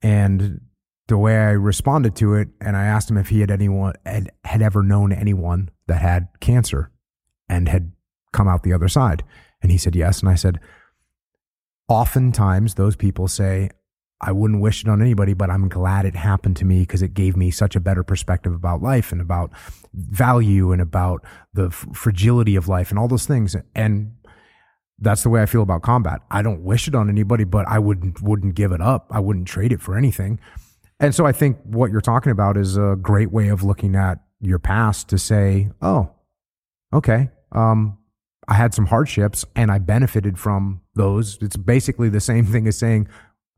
And the way I responded to it, and I asked him if he had anyone had, had ever known anyone that had cancer and had come out the other side? And he said, yes. And I said, oftentimes those people say, I wouldn't wish it on anybody, but I'm glad it happened to me because it gave me such a better perspective about life and about value and about the f- fragility of life and all those things. And that's the way I feel about combat. I don't wish it on anybody, but I wouldn't wouldn't give it up. I wouldn't trade it for anything. And so I think what you're talking about is a great way of looking at your past to say, oh, okay, um, I had some hardships and I benefited from those. It's basically the same thing as saying,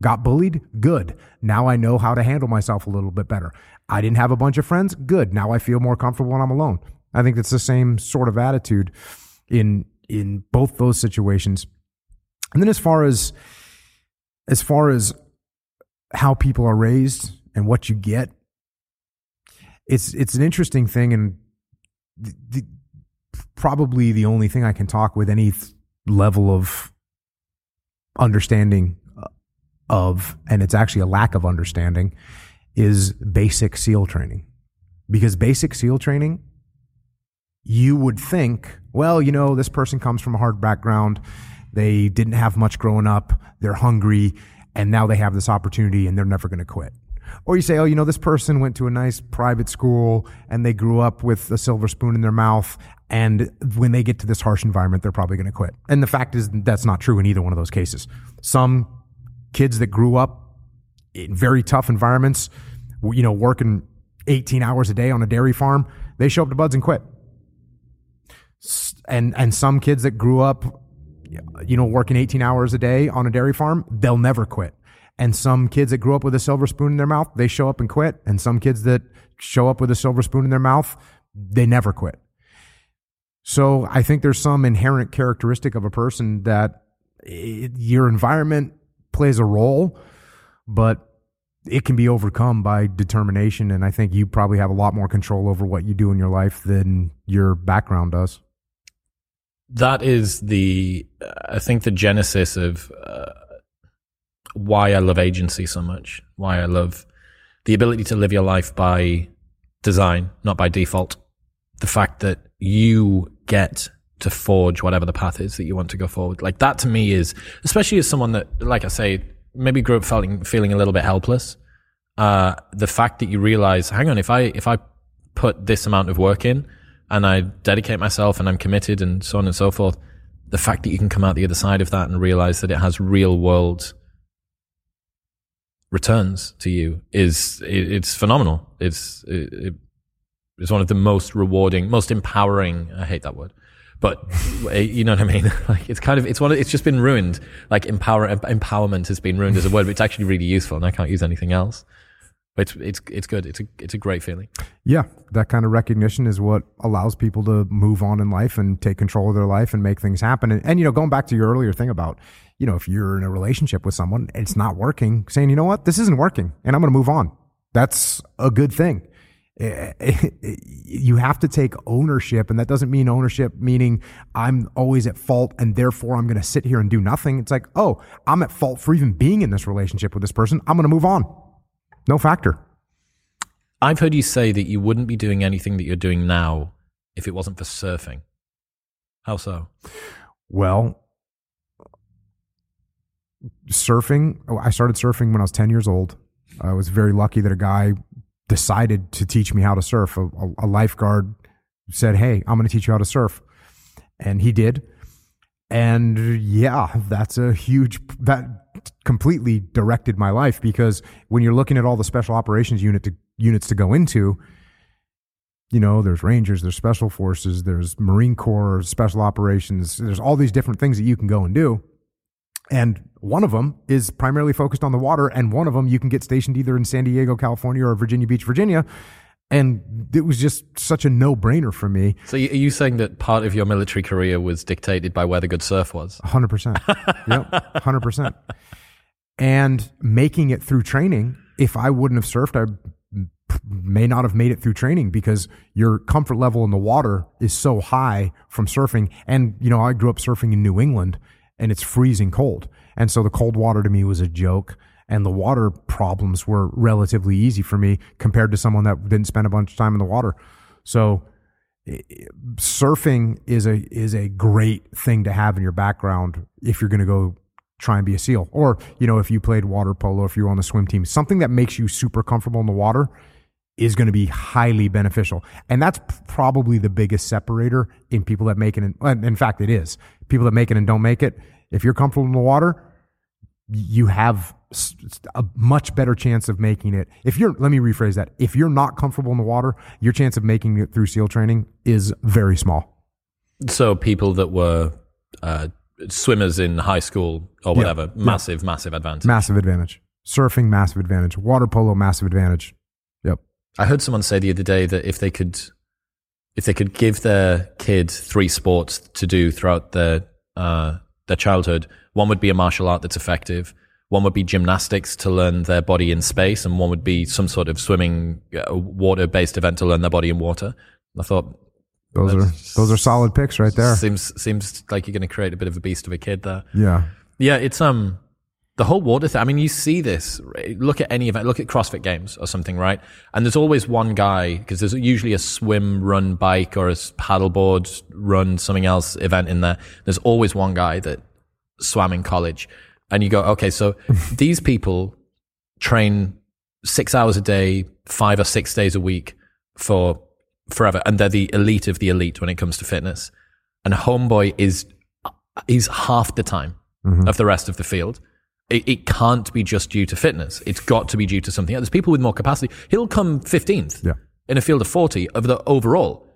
got bullied? Good. Now I know how to handle myself a little bit better. I didn't have a bunch of friends? Good. Now I feel more comfortable when I'm alone. I think it's the same sort of attitude in in both those situations. And then as far as as far as how people are raised and what you get, it's it's an interesting thing and the, the, probably the only thing I can talk with any level of understanding uh, of, and it's actually a lack of understanding, is basic SEAL training. Because basic SEAL training, you would think, well, you know, this person comes from a hard background. They didn't have much growing up. They're hungry. And now they have this opportunity and they're never going to quit. Or you say, oh, you know, this person went to a nice private school and they grew up with a silver spoon in their mouth. And when they get to this harsh environment, they're probably going to quit. And the fact is, that's not true in either one of those cases. Some kids that grew up in very tough environments, you know, working 18 hours a day on a dairy farm, they show up to BUD/S and quit. And, and some kids that grew up, you know, working 18 hours a day on a dairy farm, they'll never quit. And some kids that grew up with a silver spoon in their mouth, they show up and quit. And some kids that show up with a silver spoon in their mouth, they never quit. So I think there's some inherent characteristic of a person that it, your environment plays a role, but it can be overcome by determination. And I think you probably have a lot more control over what you do in your life than your background does. That is the, I think, the genesis of uh, why I love agency so much, why I love the ability to live your life by design, not by default. The fact that you get to forge whatever the path is that you want to go forward. Like that to me is, especially as someone that, like I say, maybe grew up feeling feeling a little bit helpless. Uh, the fact that you realize, hang on, if I if I put this amount of work in and I dedicate myself and I'm committed and so on and so forth, the fact that you can come out the other side of that and realize that it has real world returns to you is it, it's phenomenal. It's it, it's one of the most rewarding, most empowering. I hate that word but eh, you know what I mean? Like it's kind of it's one of, it's just been ruined. Like empower empowerment has been ruined as a word, but it's actually really useful, and I can't use anything else. It's it's it's good. It's a it's a great feeling. Yeah, that kind of recognition is what allows people to move on in life and take control of their life and make things happen. And, and you know, going back to your earlier thing about you know if you're in a relationship with someone, it's not working, saying you know what, this isn't working, and I'm going to move on. That's a good thing. Eh, eh, eh, you have to take ownership and that doesn't mean ownership meaning i'm always at fault and therefore i'm going to sit here and do nothing it's like oh i'm at fault for even being in this relationship with this person i'm going to move on no factor i've heard you say that you wouldn't be doing anything that you're doing now if it wasn't for surfing how so well surfing oh, i started surfing when i was 10 years old i was very lucky that a guy decided to teach me how to surf. A, a lifeguard said, Hey, I'm going to teach you how to surf. And he did. And yeah, that's a huge, that completely directed my life because when you're looking at all the special operations unit to, units to go into, you know, there's Rangers, there's Special Forces, there's Marine Corps, Special Operations, there's all these different things that you can go and do. And one of them is primarily focused on the water, and one of them you can get stationed either in San Diego, California, or Virginia Beach, Virginia. And it was just such a no brainer for me. So, are you saying that part of your military career was dictated by where the good surf was? 100%. yep, 100%. And making it through training, if I wouldn't have surfed, I may not have made it through training because your comfort level in the water is so high from surfing. And, you know, I grew up surfing in New England and it's freezing cold. And so the cold water to me was a joke. And the water problems were relatively easy for me compared to someone that didn't spend a bunch of time in the water. So surfing is a is a great thing to have in your background if you're going to go try and be a seal. Or you know if you played water polo if you were on the swim team something that makes you super comfortable in the water is going to be highly beneficial. And that's probably the biggest separator in people that make it and in fact it is. People that make it and don't make it if you're comfortable in the water you have a much better chance of making it. If you're, let me rephrase that. If you're not comfortable in the water, your chance of making it through SEAL training is very small. So people that were uh, swimmers in high school or whatever, yeah. massive, yeah. massive advantage. Massive advantage. Surfing, massive advantage. Water polo, massive advantage. Yep. I heard someone say the other day that if they could, if they could give their kid three sports to do throughout their uh, their childhood, one would be a martial art that's effective. One would be gymnastics to learn their body in space, and one would be some sort of swimming, uh, water-based event to learn their body in water. I thought those are those are solid picks right there. Seems seems like you're going to create a bit of a beast of a kid there. Yeah, yeah. It's um the whole water thing. I mean, you see this. Look at any event. Look at CrossFit Games or something, right? And there's always one guy because there's usually a swim, run, bike, or a paddleboard, run, something else event in there. There's always one guy that swam in college. And you go, okay, so these people train six hours a day, five or six days a week for forever. And they're the elite of the elite when it comes to fitness. And Homeboy is, he's half the time mm-hmm. of the rest of the field. It, it, can't be just due to fitness. It's got to be due to something else. There's people with more capacity. He'll come 15th yeah. in a field of 40 of the overall.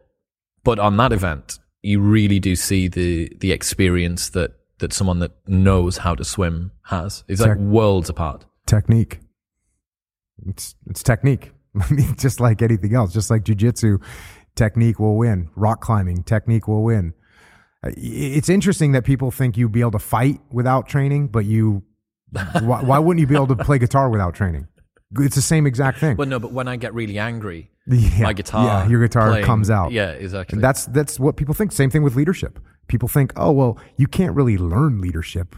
But on that event, you really do see the, the experience that that someone that knows how to swim has. It's like worlds apart. Technique. It's it's technique. I mean, just like anything else, just like jujitsu, technique will win. Rock climbing, technique will win. Uh, it's interesting that people think you'd be able to fight without training, but you, why, why wouldn't you be able to play guitar without training? It's the same exact thing. Well, no, but when I get really angry, Yeah, my guitar, yeah, your guitar playing- comes out. Yeah, exactly. And that's that's what people think. Same thing with leadership. People think, oh well, you can't really learn leadership.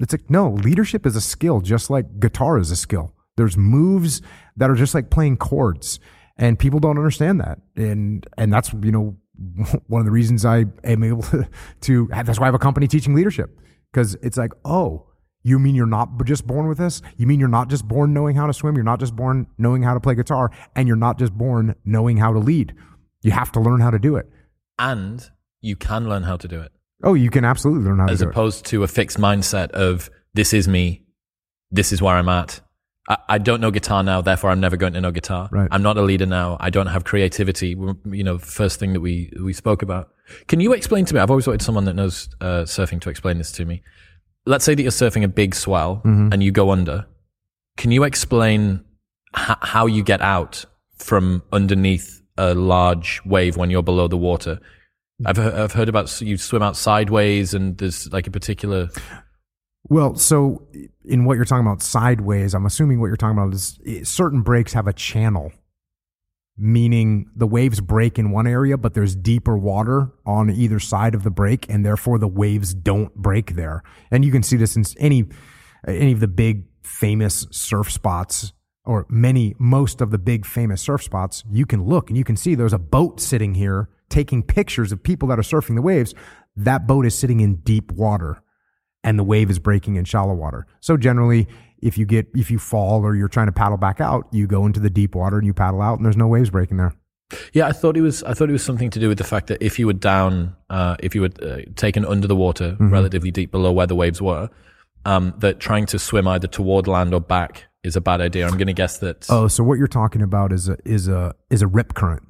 It's like no, leadership is a skill, just like guitar is a skill. There's moves that are just like playing chords, and people don't understand that. And and that's you know one of the reasons I am able to, to that's why I have a company teaching leadership because it's like oh. You mean you're not just born with this? You mean you're not just born knowing how to swim? You're not just born knowing how to play guitar, and you're not just born knowing how to lead. You have to learn how to do it. and you can learn how to do it. Oh, you can absolutely learn how to as do it. As opposed to a fixed mindset of this is me, this is where I'm at. I, I don't know guitar now, therefore I'm never going to know guitar. Right. I'm not a leader now. I don't have creativity. You know, first thing that we we spoke about. Can you explain to me? I've always wanted someone that knows uh, surfing to explain this to me. Let's say that you're surfing a big swell Mm-hmm. and you go under. Can you explain h- how you get out from underneath a large wave when you're below the water? I've I've heard about you swim out sideways and there's like a particular Well, so in what you're talking about sideways, I'm assuming what you're talking about is eh, certain breaks have a channel, meaning the waves break in one area, but there's deeper water on either side of the break, and therefore the waves don't break there. And you can see this in any any of the big famous surf spots or many most of the big famous surf spots you can look and you can see there's a boat sitting here taking pictures of people that are surfing the waves that boat is sitting in deep water and the wave is breaking in shallow water. So generally, if you get if you fall or you're trying to paddle back out, you go into the deep water and you paddle out, and there's no waves breaking there. Yeah, I thought it was. I thought it was something to do with the fact that if you were down, uh, if you were uh, taken under the water, relatively deep below where the waves were, um, that trying to swim either toward land or back is a bad idea. I'm going to guess that. Oh, so what you're talking about is a is a is a rip current.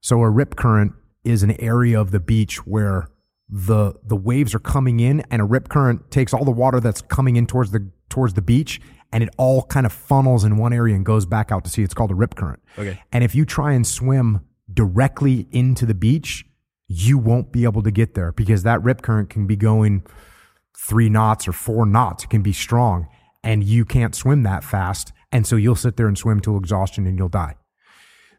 So a rip current is an area of the beach where the the waves are coming in, and a rip current takes all the water that's coming in towards the towards the beach, and it all kind of funnels in one area and goes back out to sea. It's called a rip current. Okay. And if you try and swim directly into the beach, you won't be able to get there because that rip current can be going three knots or four knots. It can be strong, and you can't swim that fast. And so you'll sit there and swim till exhaustion and you'll die.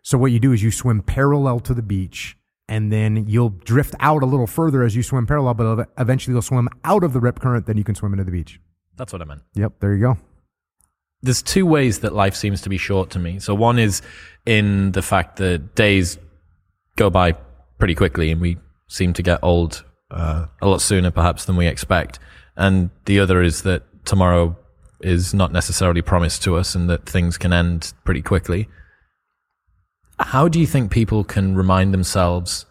So what you do is you swim parallel to the beach and then you'll drift out a little further as you swim parallel, but eventually you'll swim out of the rip current, then you can swim into the beach. That's what I meant. Yep, there you go. There's two ways that life seems to be short to me. So one is in the fact that days go by pretty quickly, and we seem to get old uh, a lot sooner, perhaps, than we expect. And the other is that tomorrow is not necessarily promised to us, and that things can end pretty quickly. How do you think people can remind themselves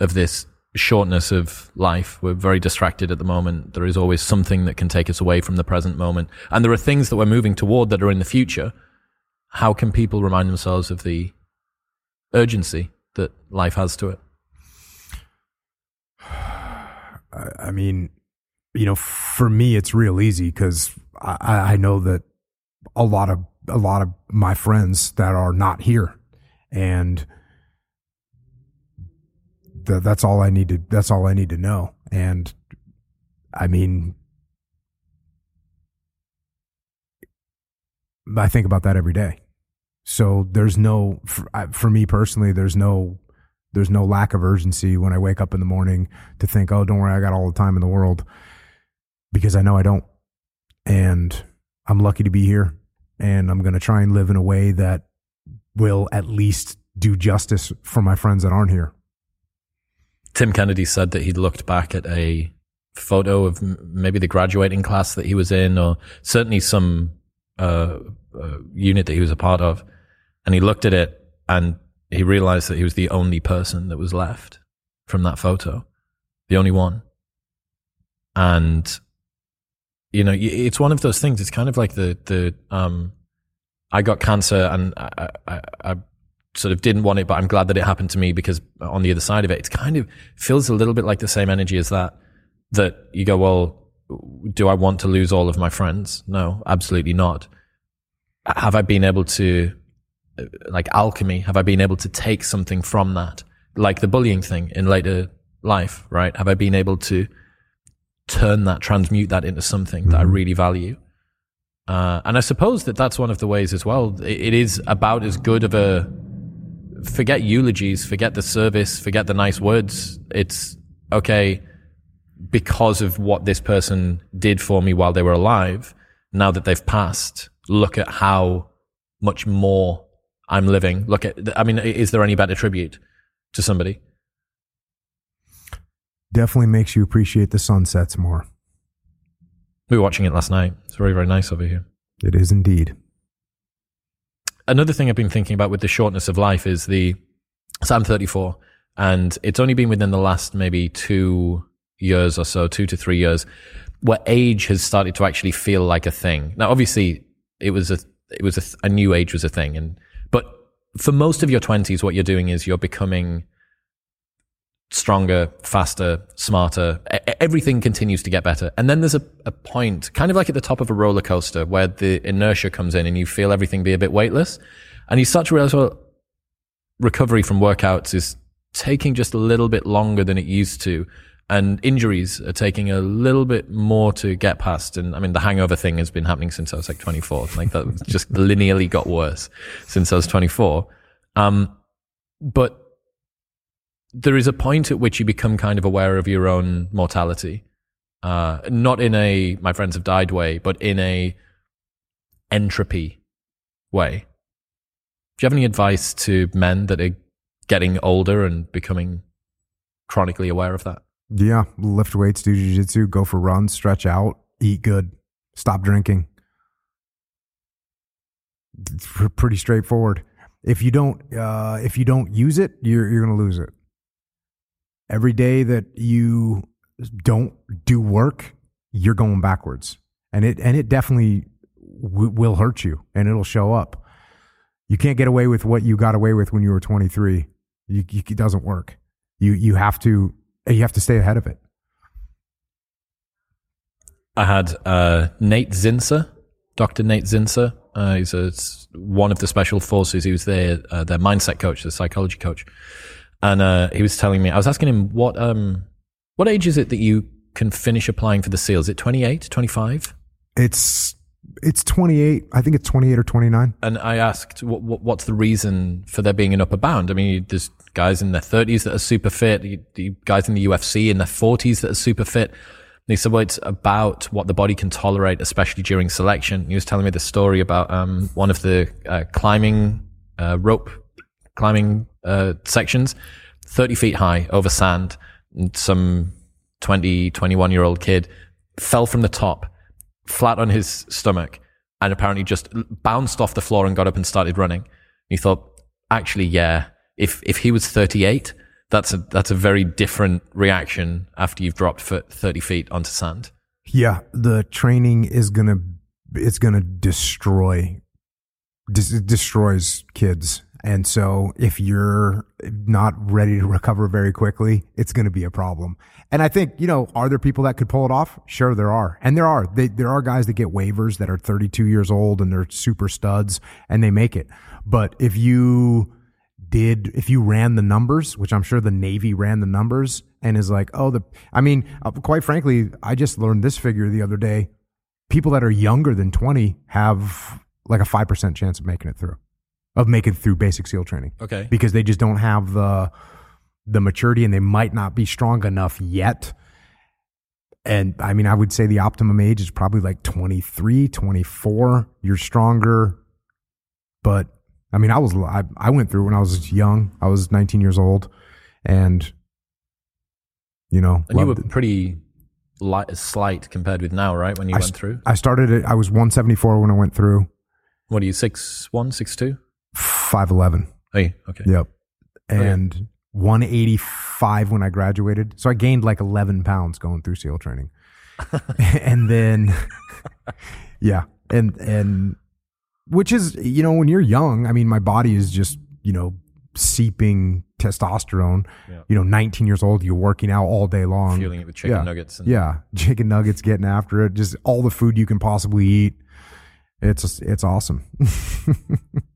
of this shortness of life? We're very distracted at the moment. There is always something that can take us away from the present moment. And there are things that we're moving toward that are in the future. How can people remind themselves of the urgency that life has to it? I, mean, you know, for me, it's real easy because I, I know that a lot of a lot of my friends that are not here, and th- that's all I need to. That's all I need to know. And I mean, I think about that every day. So there's no for, for me personally. There's no there's no lack of urgency when I wake up in the morning to think, oh, don't worry, I got all the time in the world because I know I don't. And I'm lucky to be here. And I'm going to try and live in a way that will at least do justice for my friends that aren't here. Tim Kennedy said that he'd looked back at a photo of maybe the graduating class that he was in, or certainly some uh, uh, unit that he was a part of, and he looked at it and he realized that he was the only person that was left from that photo, the only one. And you know, it's one of those things. It's kind of like the the um, I got cancer and I, I, I sort of didn't want it, but I'm glad that it happened to me because on the other side of it, it kind of feels a little bit like the same energy as that. That you go, well, do I want to lose all of my friends? No, absolutely not. Have I been able to, like alchemy, have I been able to take something from that? Like the bullying thing in later life, right? Have I been able to turn that, transmute that into something that I mm-hmm. really value? Uh, and I suppose that that's one of the ways as well. It, it is about as good of a forget eulogies, forget the service, forget the nice words. It's okay because of what this person did for me while they were alive. Now that they've passed, look at how much more I'm living. Look at, I mean, is there any better tribute to somebody? Definitely makes you appreciate the sunsets more. We were watching it last night. It's very, very nice over here. It is indeed. Another thing I've been thinking about with the shortness of life is the, so I'm 34 and it's only been within the last maybe two years or so, two to three years, where age has started to actually feel like a thing. Now, obviously, it was a it was a, a new age was a thing, and but for most of your twenties, what you're doing is you're becoming stronger, faster, smarter. everything continues to get better. And then there's a, a point, kind of like at the top of a roller coaster, where the inertia comes in and you feel everything be a bit weightless. And you start to realize, well, recovery from workouts is taking just a little bit longer than it used to and injuries are taking a little bit more to get past. And I mean, the hangover thing has been happening since I was like 24. Like that just linearly got worse since I was 24. Um, but there is a point at which you become kind of aware of your own mortality. Uh, not in a my friends have died way, but in a entropy way. Do you have any advice to men that are getting older and becoming chronically aware of that? Yeah, lift weights, do jiu-jitsu, go for runs, stretch out, eat good, stop drinking. It's pretty straightforward. If you don't, uh, if you don't use it, you're you're gonna lose it. Every day that you don't do work, you're going backwards, and it and it definitely w- will hurt you, and it'll show up. You can't get away with what you got away with when you were 23. You, you, it doesn't work. You you have to you have to stay ahead of it. I had uh, Nate Zinsser, Dr. Nate Zinsser. Uh, he's a, one of the special forces. He was their uh, their mindset coach, their psychology coach, and uh, he was telling me. I was asking him what um what age is it that you can finish applying for the seal? Is it 28, 25? It's it's 28. I think it's 28 or 29. And I asked, what, what, what's the reason for there being an upper bound? I mean, there's guys in their 30s that are super fit, the guys in the UFC in their 40s that are super fit. And he said, well, it's about what the body can tolerate, especially during selection. He was telling me the story about um, one of the uh, climbing uh, rope climbing uh, sections, 30 feet high over sand. And some 20, 21 year old kid fell from the top flat on his stomach and apparently just bounced off the floor and got up and started running. And he thought, actually, yeah, if, if he was 38, that's a, that's a very different reaction after you've dropped 30 feet onto sand. Yeah. The training is going to, it's going to destroy, dis- destroys kids. And so if you're not ready to recover very quickly, it's going to be a problem. And I think, you know, are there people that could pull it off? Sure, there are. And there are. They, there are guys that get waivers that are 32 years old and they're super studs and they make it. But if you did, if you ran the numbers, which I'm sure the Navy ran the numbers and is like, oh, the, I mean, uh, quite frankly, I just learned this figure the other day. People that are younger than 20 have like a 5% chance of making it through, of making through basic SEAL training. Okay. Because they just don't have the, the maturity and they might not be strong enough yet. And I mean, I would say the optimum age is probably like 23, 24. You're stronger. But I mean, I was, I, I went through when I was young. I was 19 years old and, you know, and you were it. pretty light, slight compared with now, right? When you I went through, I started it. I was 174 when I went through. What are you, six one, six two, five eleven? Oh, hey, okay. Yep. Oh, and okay. 185 when I graduated. So I gained like 11 pounds going through SEAL training. and then, yeah. And, and, which is, you know, when you're young, I mean, my body is just, you know, seeping testosterone. Yeah. You know, 19 years old, you're working out all day long. Fueling it with chicken yeah. nuggets. And- yeah. Chicken nuggets, getting after it, just all the food you can possibly eat. It's, it's awesome.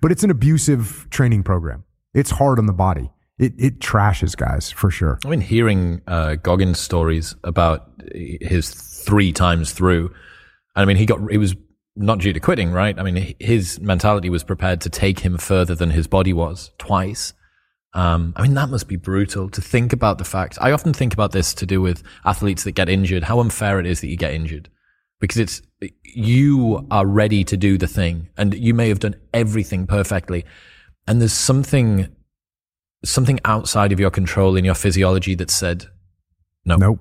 but it's an abusive training program. It's hard on the body it, it trashes guys for sure. I mean, hearing uh, Goggins' stories about his three times through, I mean, he got he was not due to quitting, right? I mean, his mentality was prepared to take him further than his body was twice. Um, I mean, that must be brutal to think about the fact. I often think about this to do with athletes that get injured, how unfair it is that you get injured because it's, you are ready to do the thing and you may have done everything perfectly. And there's something, something outside of your control in your physiology that said, no, Nope.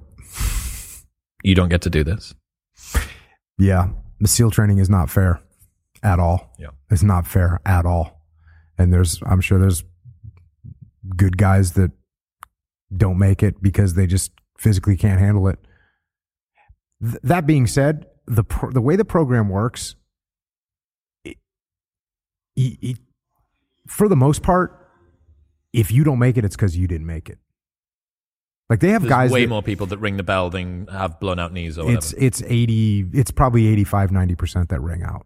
you don't get to do this. Yeah. The SEAL training is not fair at all. Yeah. It's not fair at all. And there's, I'm sure there's good guys that don't make it because they just physically can't handle it. Th- that being said, the pro- the way the program works, it, it, it- for the most part, if you don't make it, it's because you didn't make it. Like they have There's guys way that- more people that ring the bell than have blown out knees or whatever. it's it's 80 it's probably 85 90% that ring out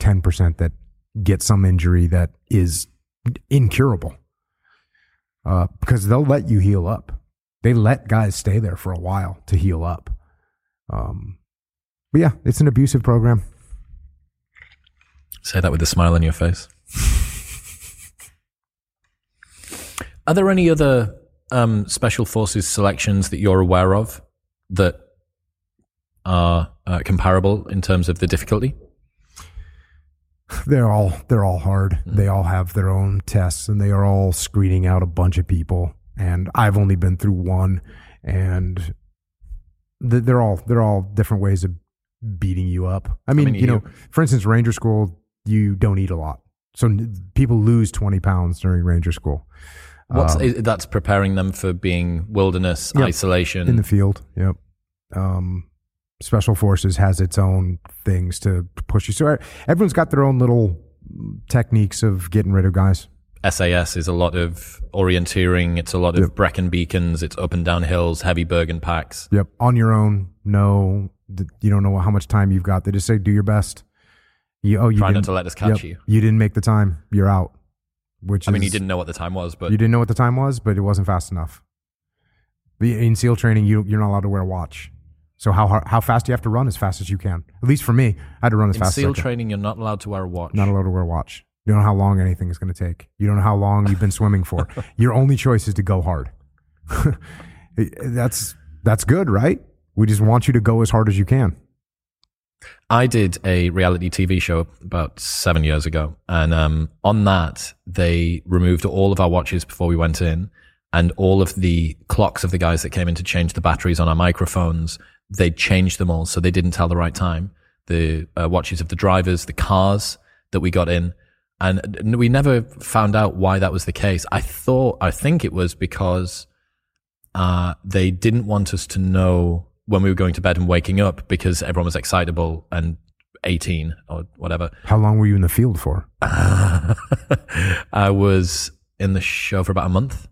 10% that get some injury that is incurable uh, because they'll let you heal up they let guys stay there for a while to heal up um, but yeah it's an abusive program Say that with a smile on your face. Are there any other um, special forces selections that you're aware of that are uh, comparable in terms of the difficulty? they're all they're all hard they all have their own tests and they are all screening out a bunch of people and i've only been through one and they're all they're all different ways of beating you up. I mean, mean, you know for instance ranger school you don't eat a lot. So n- people lose 20 pounds during ranger school. What's Um, that's preparing them for being wilderness Yep. isolation. in the field yep. Um special forces has its own things to push you. So everyone's got their own little techniques of getting rid of guys SAS is a lot of orienteering. It's a lot of Yep. Beacons. It's up and down hills, heavy Bergen packs. Yep. On your own. No, you don't know how much time you've got. They just say, do your best. You, oh, you Try not to let us catch yep, you. You didn't make the time. You're out. Which I mean, is, you didn't know what the time was, but You didn't know what the time was, but it wasn't fast enough. In SEAL training, you you're not allowed to wear a watch. So how how fast do you have to run? As fast as you can. At least for me, I had to run as in fast SEAL as I training, you're not allowed to wear a watch. Not allowed to wear a watch. You don't know how long anything is going to take. You don't know how long you've been swimming for. Your only choice is to go hard. that's that's good, right? We just want you to go as hard as you can. I did a reality TV show about seven years ago, and um, on that they removed all of our watches before we went in, and all of the clocks of the guys that came in to change the batteries on our microphones. They changed them all, so they didn't tell the right time. The uh, watches of the drivers, the cars that we got in, and we never found out why that was the case. I thought, I think it was because uh, they didn't want us to know when we were going to bed and waking up because everyone was excitable and 18 or whatever. How long were you in the field for? I was in the show for about a month.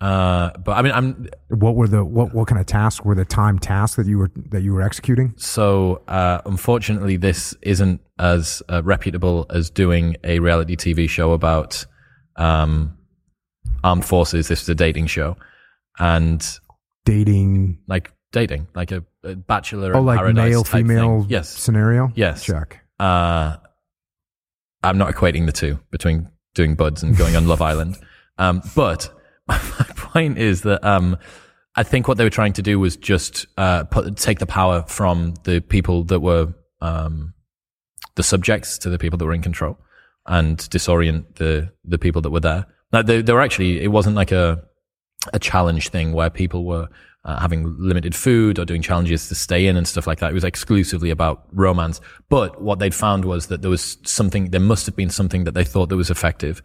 Uh, but I mean, I'm What were the what what kind of tasks were the time tasks that you were that you were executing? so uh, unfortunately, this isn't as uh, reputable as doing a reality TV show about um, armed forces. This is a dating show, and Dating like dating, like a, a bachelor. oh like Paradise male female Yes, scenario? Yes. Check. uh, I'm not equating the two between doing BUD/S and going on Love Island. Um, but my point is that um, I think what they were trying to do was just uh, put, take the power from the people that were um, the subjects to the people that were in control and disorient the the people that were there. Like they, they were actually, it wasn't like a a challenge thing where people were uh, having limited food or doing challenges to stay in and stuff like that. It was exclusively about romance. But what they'd found was that there was something, there must have been something that they thought that was effective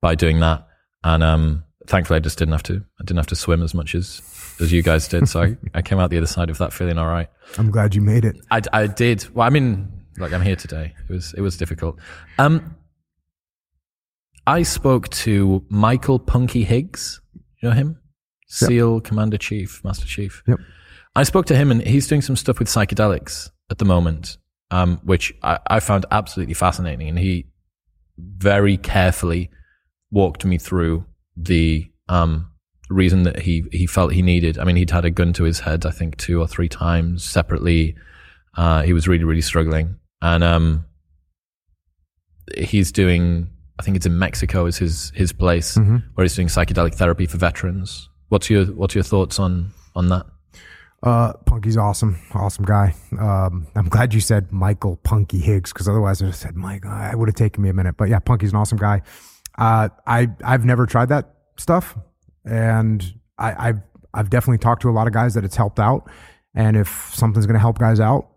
by doing that. And um, thankfully, I just didn't have to. I didn't have to swim as much as as you guys did. So I, I came out the other side of that feeling all right. I'm glad you made it. I, I did. Well, I mean, like I'm here today. It was it was difficult. Um, I spoke to Michael Punky Higgs. You know him, SEAL Commander Chief, Master Chief. Yep. I spoke to him, and he's doing some stuff with psychedelics at the moment, um, which I, I found absolutely fascinating. And he very carefully walked me through the um, reason that he he felt he needed. I mean, he'd had a gun to his head, I think, two or three times separately. Uh, he was really, really struggling, and um, he's doing. I think it's in Mexico is his his place Mm-hmm. where he's doing psychedelic therapy for veterans. What's your what's your thoughts on on that? Uh, Punky's awesome, awesome guy. Um, I'm glad you said Michael Punky Higgs because otherwise I would have said Mike. I would have taken me a minute, but yeah, Punky's an awesome guy. Uh, I I've never tried that stuff, and I, I've I've definitely talked to a lot of guys that it's helped out, and if something's going to help guys out,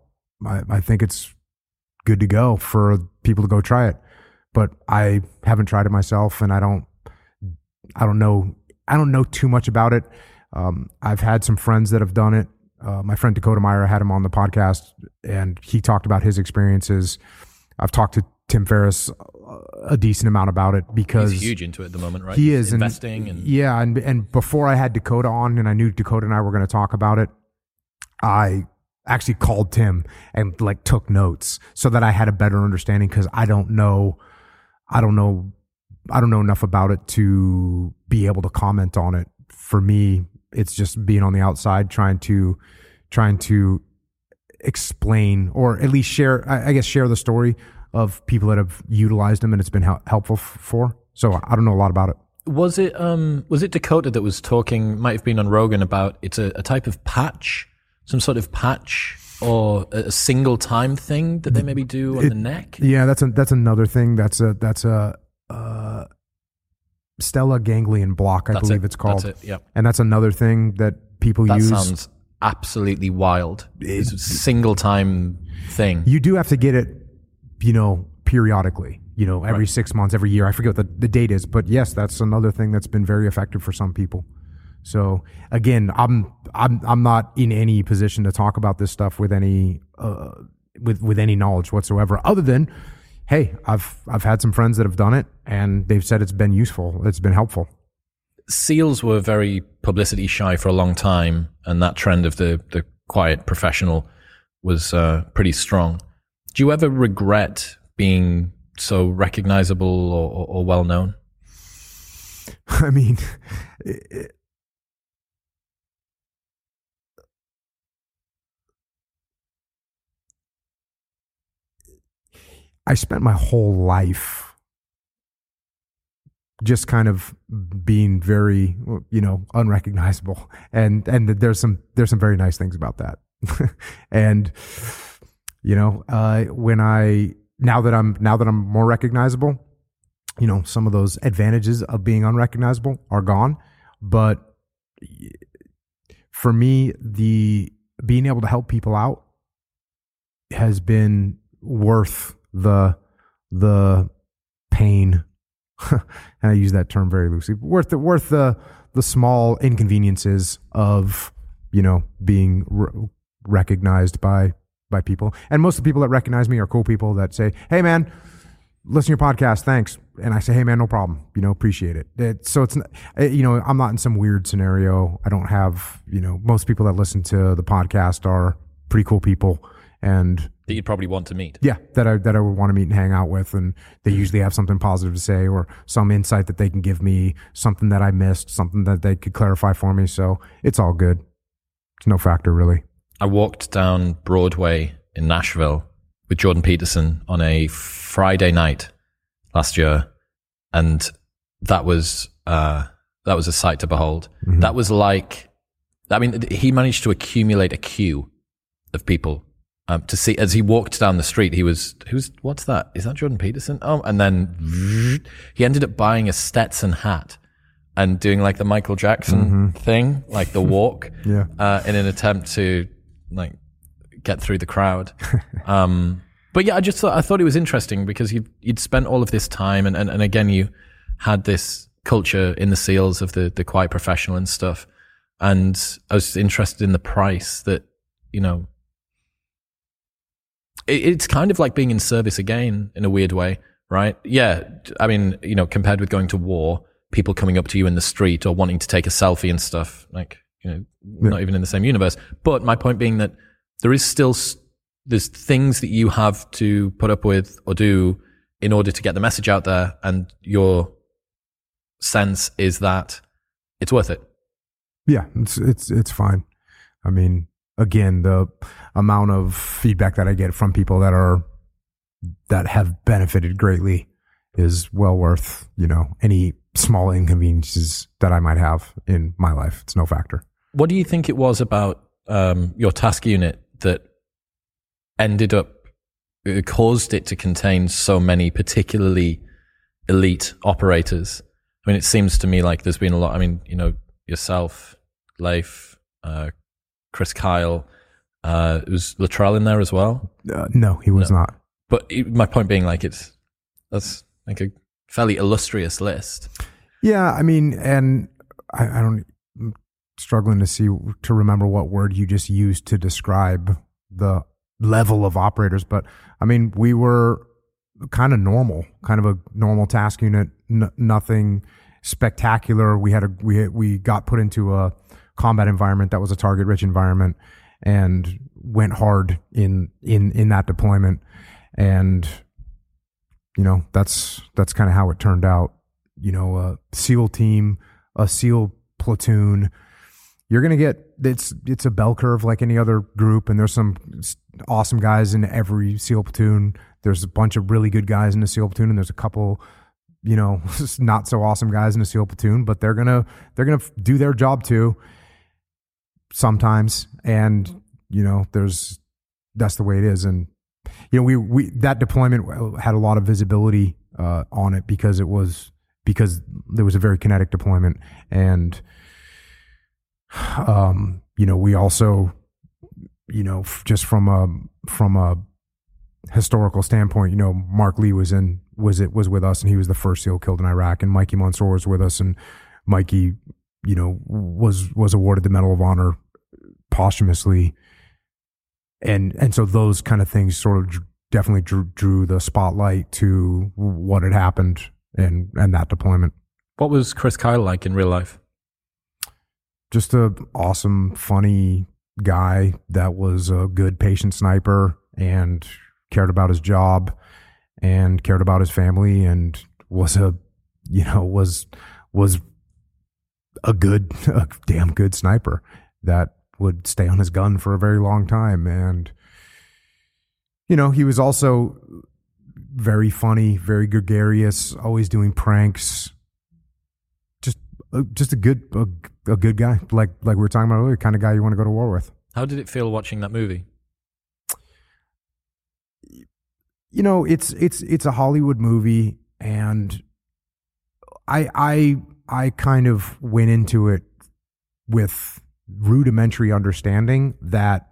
I, I think it's good to go for people to go try it. But I haven't tried it myself, and I don't I don't know I don't know too much about it. Um, I've had some friends that have done it. Uh, my friend Dakota Meyer had him on the podcast, and he talked about his experiences. I've talked to Tim Ferriss a decent amount about it because He's huge into it at the moment, right? he is investing and yeah, and and before I had Dakota on, and I knew Dakota and I were going to talk about it, I actually called Tim and like took notes so that I had a better understanding because I don't know, I don't know, I don't know enough about it to be able to comment on it. For me, it's just being on the outside, trying to, trying to explain or at least share, I guess, share the story of people that have utilized them and it's been helpful for. So I don't know a lot about it. Was it um was it Dakota that was talking might have been on Rogan about it's a, a type of patch, some sort of patch or a, single time thing that they maybe do on the neck? Yeah, that's a that's another thing. That's a that's a uh, stellate ganglion block, I That's believe it. it's called. That's it. Yep. And that's another thing that people That use. sounds absolutely wild. It's a single time thing. you do have to get it, you know, periodically. You know, every six months, every year. I forget what the, the date is, but yes, that's another thing that's been very effective for some people. So again, I'm I'm I'm not in any position to talk about this stuff with any uh, with with any knowledge whatsoever, other than, hey, I've I've had some friends that have done it and they've said it's been useful, it's been helpful. Seals were very publicity shy for a long time, and that trend of the the quiet professional was uh, pretty strong. Do you ever regret being so recognizable or, or, or well known? I mean, it- I spent my whole life just kind of being very, you know, unrecognizable, and and there's some there's some very nice things about that, and you know, uh, when I now that I'm now that I'm more recognizable, you know, some of those advantages of being unrecognizable are gone. But for me, the being able to help people out has been worth the the pain. and I use that term very loosely. Worth the worth the the small inconveniences of you know being r- recognized by by people. And most of the people that recognize me are cool people that say, "Hey, man." listen to your podcast thanks and i say hey man no problem you know appreciate it, it so it's not- eh, you know i'm not in some weird scenario i don't have you know most people that listen to the podcast are pretty cool people and That you'd probably want to meet. yeah that i that i would want to meet and hang out with and they usually have something positive to say or some insight that they can give me something that i missed something that they could clarify for me so it's all good it's no factor really I walked down Broadway in Nashville with Jordan Peterson on a Friday night last year, and that was uh, that was a sight to behold. That was like, I mean, he managed to accumulate a queue of people um, to see as he walked down the street. He was, who's what's that? Is that Jordan Peterson? Oh, and then he ended up buying a Stetson hat. And doing like the Michael Jackson thing, like the walk, Yeah. uh, in an attempt to like get through the crowd. Um, but yeah, I just thought I thought it was interesting because you'd you'd spent all of this time, and, and, and again you had this culture in the seals of the the quiet professional and stuff, and I was interested in the price that you know. It, it's kind of like being in service again in a weird way, right? Yeah, I mean, you know, compared with going to war, people coming up to you in the street or wanting to take a selfie and stuff, like you know, not even in the same universe. But my point being that there is still there's things that you have to put up with or do in order to get the message out there, and your sense is that it's worth it. Yeah, it's it's it's fine. I mean, again, the amount of feedback that I get from people that are that have benefited greatly is well worth you know any small inconveniences that I might have in my life. It's no factor. What do you think it was about um, your task unit that ended up it caused it to contain so many particularly elite operators? I mean, it seems to me like there's been a lot. I mean, you know, yourself, Leif, uh, Chris Kyle, uh, was Luttrell in there as well? Uh, no, he was no. not. But my point being, like, it's that's like a fairly illustrious list. Yeah, I mean, and I, I don't. Struggling to see to remember what word you just used to describe the level of operators, but I mean, we were kind of normal, kind of a normal task unit, n- nothing spectacular. We had a we we got put into a combat environment that was a target rich environment and went hard in in in that deployment and you know that's that's kind of how it turned out you know a seal team a seal platoon you're going to get it's it's a bell curve like any other group and there's some awesome guys in every seal platoon. There's a bunch of really good guys in the seal platoon and there's a couple you know not so awesome guys in the seal platoon but they're going to they're going to do their job too sometimes. And you know there's that's the way it is. And you know we we that deployment had a lot of visibility uh, on it because it was because there was a very kinetic deployment. And um, you know, we also, you know, just from a from a historical standpoint, you know, Mark Lee was in was it was with us, and he was the first SEAL killed in Iraq, and Mikey Monsoor was with us, and Mikey, you know, was was awarded the Medal of Honor posthumously, and and so those kind of things sort of definitely drew, drew the spotlight to what had happened and and that deployment. What was Chris Kyle like in real life? Just a awesome, funny guy that was a good patient sniper and cared about his job and cared about his family and was a you know was was a good a damn good sniper that would stay on his gun for a very long time. And you know he was also very funny very gregarious always doing pranks Uh, just a good a, a good guy, like like we were talking about earlier, kind of guy you want to go to war with. How did it feel watching that movie? You know, it's it's it's a Hollywood movie, and I I I kind of went into it with rudimentary understanding that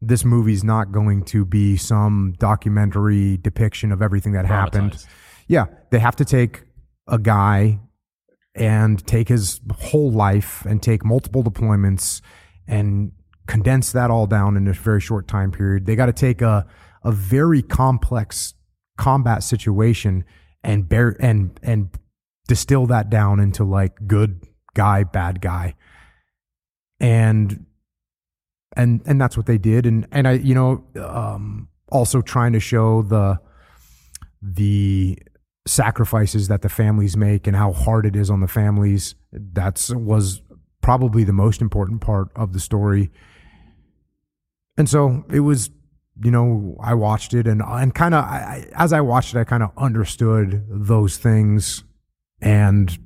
this movie's not going to be some documentary depiction of everything that happened. Yeah, they have to take a guy and take his whole life and take multiple deployments and condense that all down in a very short time period. They got to take a a very complex combat situation and bear and and distill that down into like good guy, bad guy. And and and that's what they did and and I you know um also trying to show the the sacrifices that the families make and how hard it is on the families. That's was probably the most important part of the story. And so it was, you know, I watched it and and kind of as I watched it, I kind of understood those things, and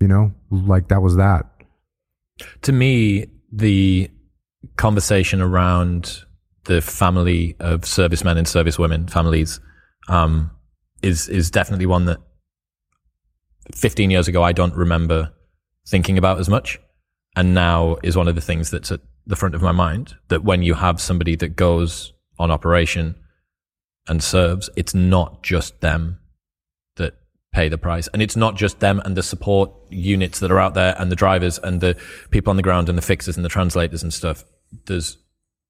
you know, like that was that. To me, the conversation around the family of servicemen and servicewomen families um, is is definitely one that 15 years ago I don't remember thinking about as much, and now is one of the things that's at the front of my mind. That when you have somebody that goes on operation and serves, it's not just them that pay the price, and it's not just them and the support units that are out there, and the drivers and the people on the ground and the fixers and the translators and stuff. There's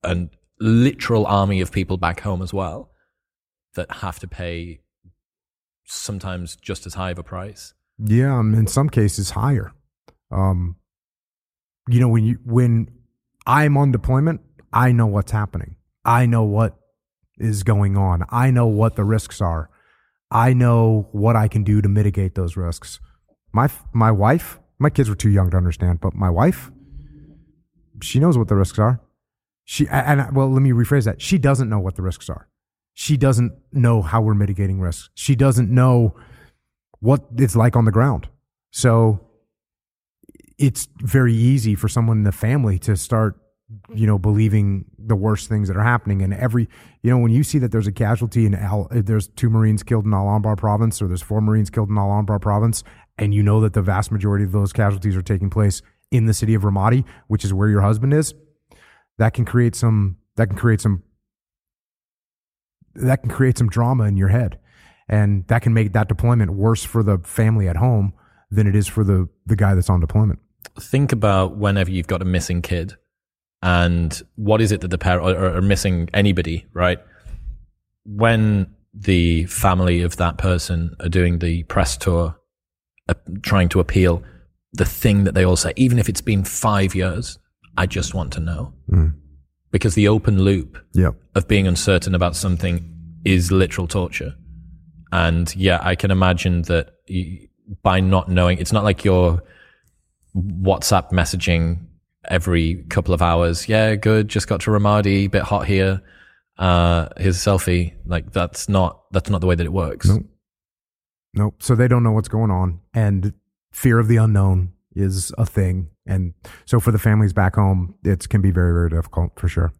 a literal army of people back home as well that have to pay sometimes just as high of a price. Yeah, um, in some cases higher. Um, you know, when you when I'm on deployment, I know what's happening. I know what is going on. I know what the risks are. I know what I can do to mitigate those risks. My my wife, my kids were too young to understand, but my wife, she knows what the risks are. She and well, let me rephrase that. She doesn't know what the risks are. She doesn't know how we're mitigating risks. She doesn't know what it's like on the ground. So it's very easy for someone in the family to start, you know, believing the worst things that are happening. And every, you know, when you see that there's a casualty in Al, there's two Marines killed in Al Anbar province, or there's four Marines killed in Al Anbar province, and you know that the vast majority of those casualties are taking place in the city of Ramadi, which is where your husband is, that can create some, that can create some, that can create some drama in your head. And that can make that deployment worse for the family at home than it is for the, the guy that's on deployment think about whenever you've got a missing kid and what is it that the parent are, are missing anybody, right? When the family of that person are doing the press tour, uh, trying to appeal, the thing that they all say, even if it's been five years, I just want to know. Mm. Because the open loop yep. of being uncertain about something is literal torture. And yeah, I can imagine that by not knowing, it's not like you're WhatsApp messaging every couple of hours. Yeah, good. Just got to Ramadi. Bit hot here. Uh, here's a selfie. Like that's not that's not the way that it works. Nope. Nope. So they don't know what's going on, and fear of the unknown is a thing. And so for the families back home, it can be very very difficult for sure.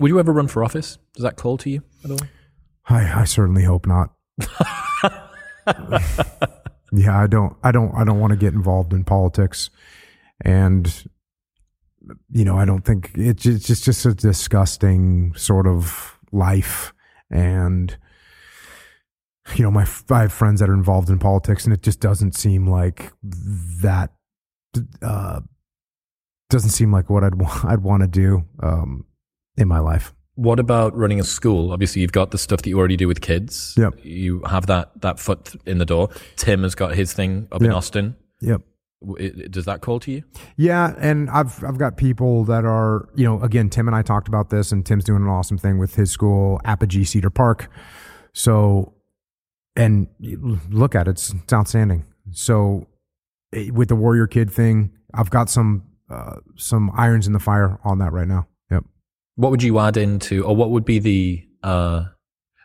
Would you ever run for office? Does that call to you at all? I I certainly hope not. Yeah, I don't, I don't, I don't want to get involved in politics, and you know, I don't think it's just, just just a disgusting sort of life, and you know, my I have friends that are involved in politics, and it just doesn't seem like that. Uh, doesn't seem like what I'd want, I'd want to do um, in my life. What about running a school? Obviously, you've got the stuff that you already do with kids. Yep. You have that that foot in the door. Tim has got his thing up yep. in Austin. Yep. Does that call to you? Yeah, and I've I've got people that are you know again Tim and I talked about this, and Tim's doing an awesome thing with his school, Apogee Cedar Park. So, and look at it, it's, it's outstanding. So, with the Warrior Kid thing, I've got some uh, some irons in the fire on that right now. Yep. What would you add into, or what would be the, uh,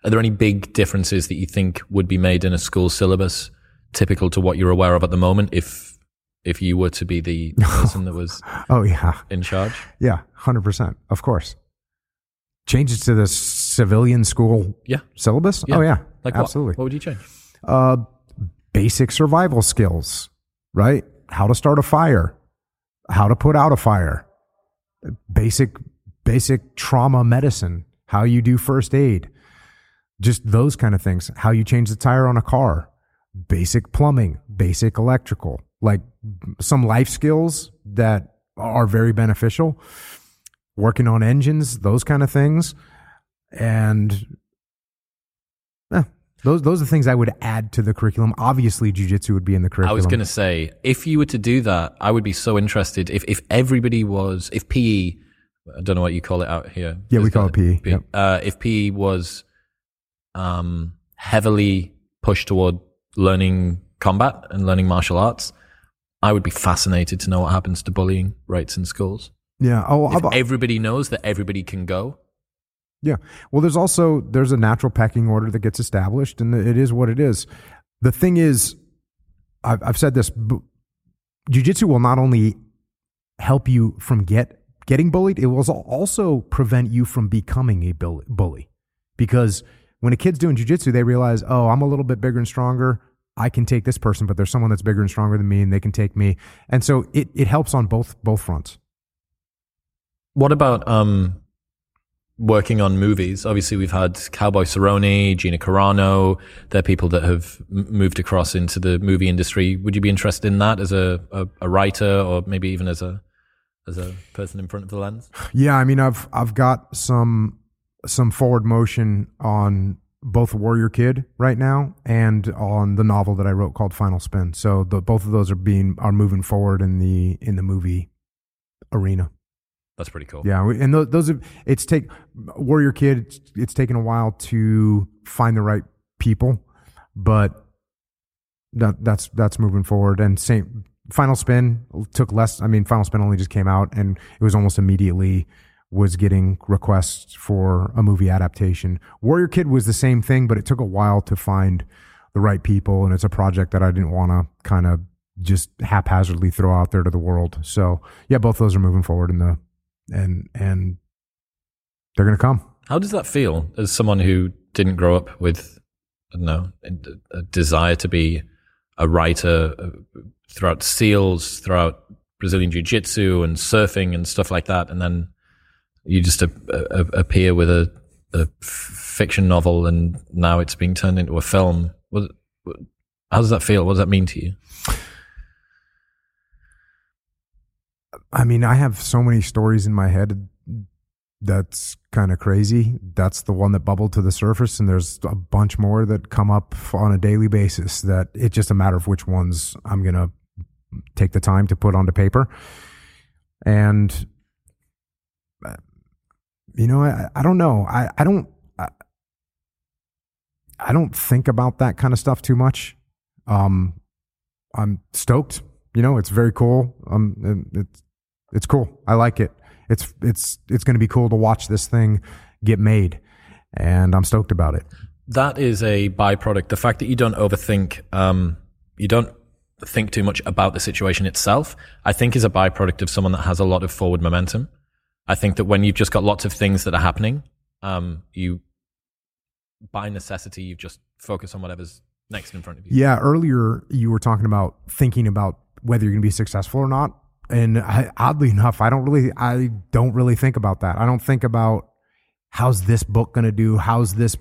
are there any big differences that you think would be made in a school syllabus typical to what you're aware of at the moment if, if you were to be the person that was oh yeah in charge? Yeah, 100%. Of course. Changes to the civilian school yeah. syllabus? Yeah. Oh yeah. Like absolutely. What, what would you change? Uh, basic survival skills, right? How to start a fire, how to put out a fire, basic basic trauma medicine, how you do first aid, just those kind of things, how you change the tire on a car, basic plumbing, basic electrical, like some life skills that are very beneficial, working on engines, those kind of things. And those those are things I would add to the curriculum. Obviously, jujitsu would be in the curriculum. I was going to say, if you were to do that, I would be so interested. If if everybody was, if PE I don't know what you call it out here. Yeah, we call it PE. PE. Yep. Uh, if PE was um, heavily pushed toward learning combat and learning martial arts, I would be fascinated to know what happens to bullying rates in schools. Yeah. Oh, if everybody knows that everybody can go. Yeah. Well, there's also there's a natural pecking order that gets established, and it is what it is. The thing is, I've, I've said this: jujitsu will not only help you from get getting bullied, it will also prevent you from becoming a bully. Because when a kid's doing jujitsu, they realize, oh, I'm a little bit bigger and stronger. I can take this person, but there's someone that's bigger and stronger than me, and they can take me. And so it it helps on both both fronts. What about um, working on movies? Obviously, we've had Cowboy Cerrone, Gina Carano. They're people that have moved across into the movie industry. Would you be interested in that as a, a, a writer, or maybe even as a as a person in front of the lens? Yeah, I mean, I've I've got some some forward motion on both Warrior Kid right now and on the novel that I wrote called Final Spin. So the, both of those are being are moving forward in the in the movie arena. That's pretty cool. Yeah, and those, those are it's take Warrior Kid. It's, it's taken a while to find the right people, but that that's that's moving forward. And same Final Spin took less. I mean, Final Spin only just came out, and it was almost immediately was getting requests for a movie adaptation. Warrior Kid was the same thing, but it took a while to find the right people, and it's a project that I didn't want to kind of just haphazardly throw out there to the world. So yeah, both those are moving forward in the and and they're going to come. How does that feel as someone who didn't grow up with, I don't know, a desire to be a writer uh, throughout SEALs, throughout Brazilian Jiu Jitsu and surfing and stuff like that, and then you just a, a, appear with a, fiction novel, and now it's being turned into a film. What, how does that feel? What does that mean to you? I mean, I have so many stories in my head that's kind of crazy. That's the one that bubbled to the surface, and there's a bunch more that come up on a daily basis. That it's just a matter of which ones I'm gonna take the time to put onto paper. And uh, you know, I, I don't know. I I don't I, don't think about that kind of stuff too much. Um, I'm stoked. You know, it's very cool. Um, it's it's cool. I like it it's it's it's going to be cool to watch this thing get made, and I'm stoked about it. That is a byproduct. The fact that you don't overthink, um, you don't think too much about the situation itself, I think is a byproduct of someone that has a lot of forward momentum. I think that when you've just got lots of things that are happening, um, you by necessity you just focus on whatever's next in front of you. Yeah, earlier you were talking about thinking about whether you're going to be successful or not and I, oddly enough, I don't really, I don't really think about that. I don't think about how's this book going to do? How's this,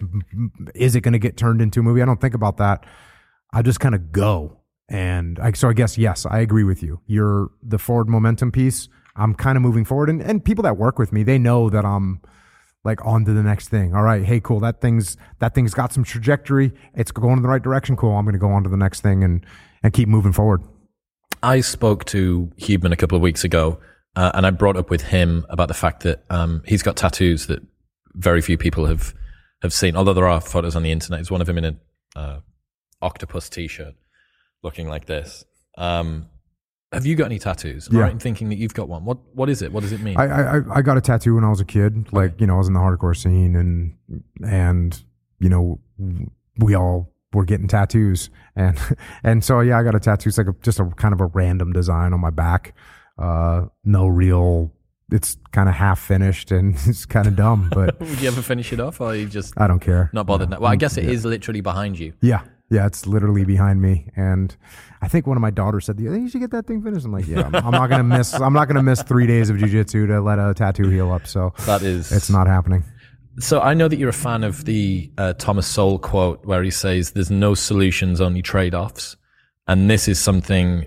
is it going to get turned into a movie? I don't think about that. I just kind of go. And I, so I guess, yes, I agree with you. You're the forward momentum piece. I'm kind of moving forward and, and people that work with me, they know that I'm like on to the next thing. All right. Hey, cool. That thing's, that thing's got some trajectory. It's going in the right direction. Cool. I'm going to go on to the next thing and, and keep moving forward. I spoke to Huberman a couple of weeks ago, uh, and I brought up with him about the fact that um, he's got tattoos that very few people have have seen. Although there are photos on the internet. There's one of him in an uh, octopus t-shirt, looking like this. Um, have you got any tattoos? Am yeah. right in thinking that you've got one? What What is it? What does it mean? I I, I got a tattoo when I was a kid. Like you know, I was in the hardcore scene, and and you know, we all were getting tattoos, and and so yeah, I got a tattoo. It's like a, just a kind of a random design on my back. Uh, no real. It's kind of half finished and it's kind of dumb. But would you ever finish it off, or you just? I don't care. Not bothered. No. Well, I guess it yeah. is literally behind you. Yeah, yeah, it's literally behind me, and I think one of my daughters said, "You should get that thing finished." I'm like, "Yeah, I'm, I'm not gonna miss. I'm not gonna miss three days of jujitsu to let a tattoo heal up." So that is, it's not happening. So I know that you're a fan of the uh, Thomas Sowell quote where he says, "There's no solutions, only trade-offs," and this is something,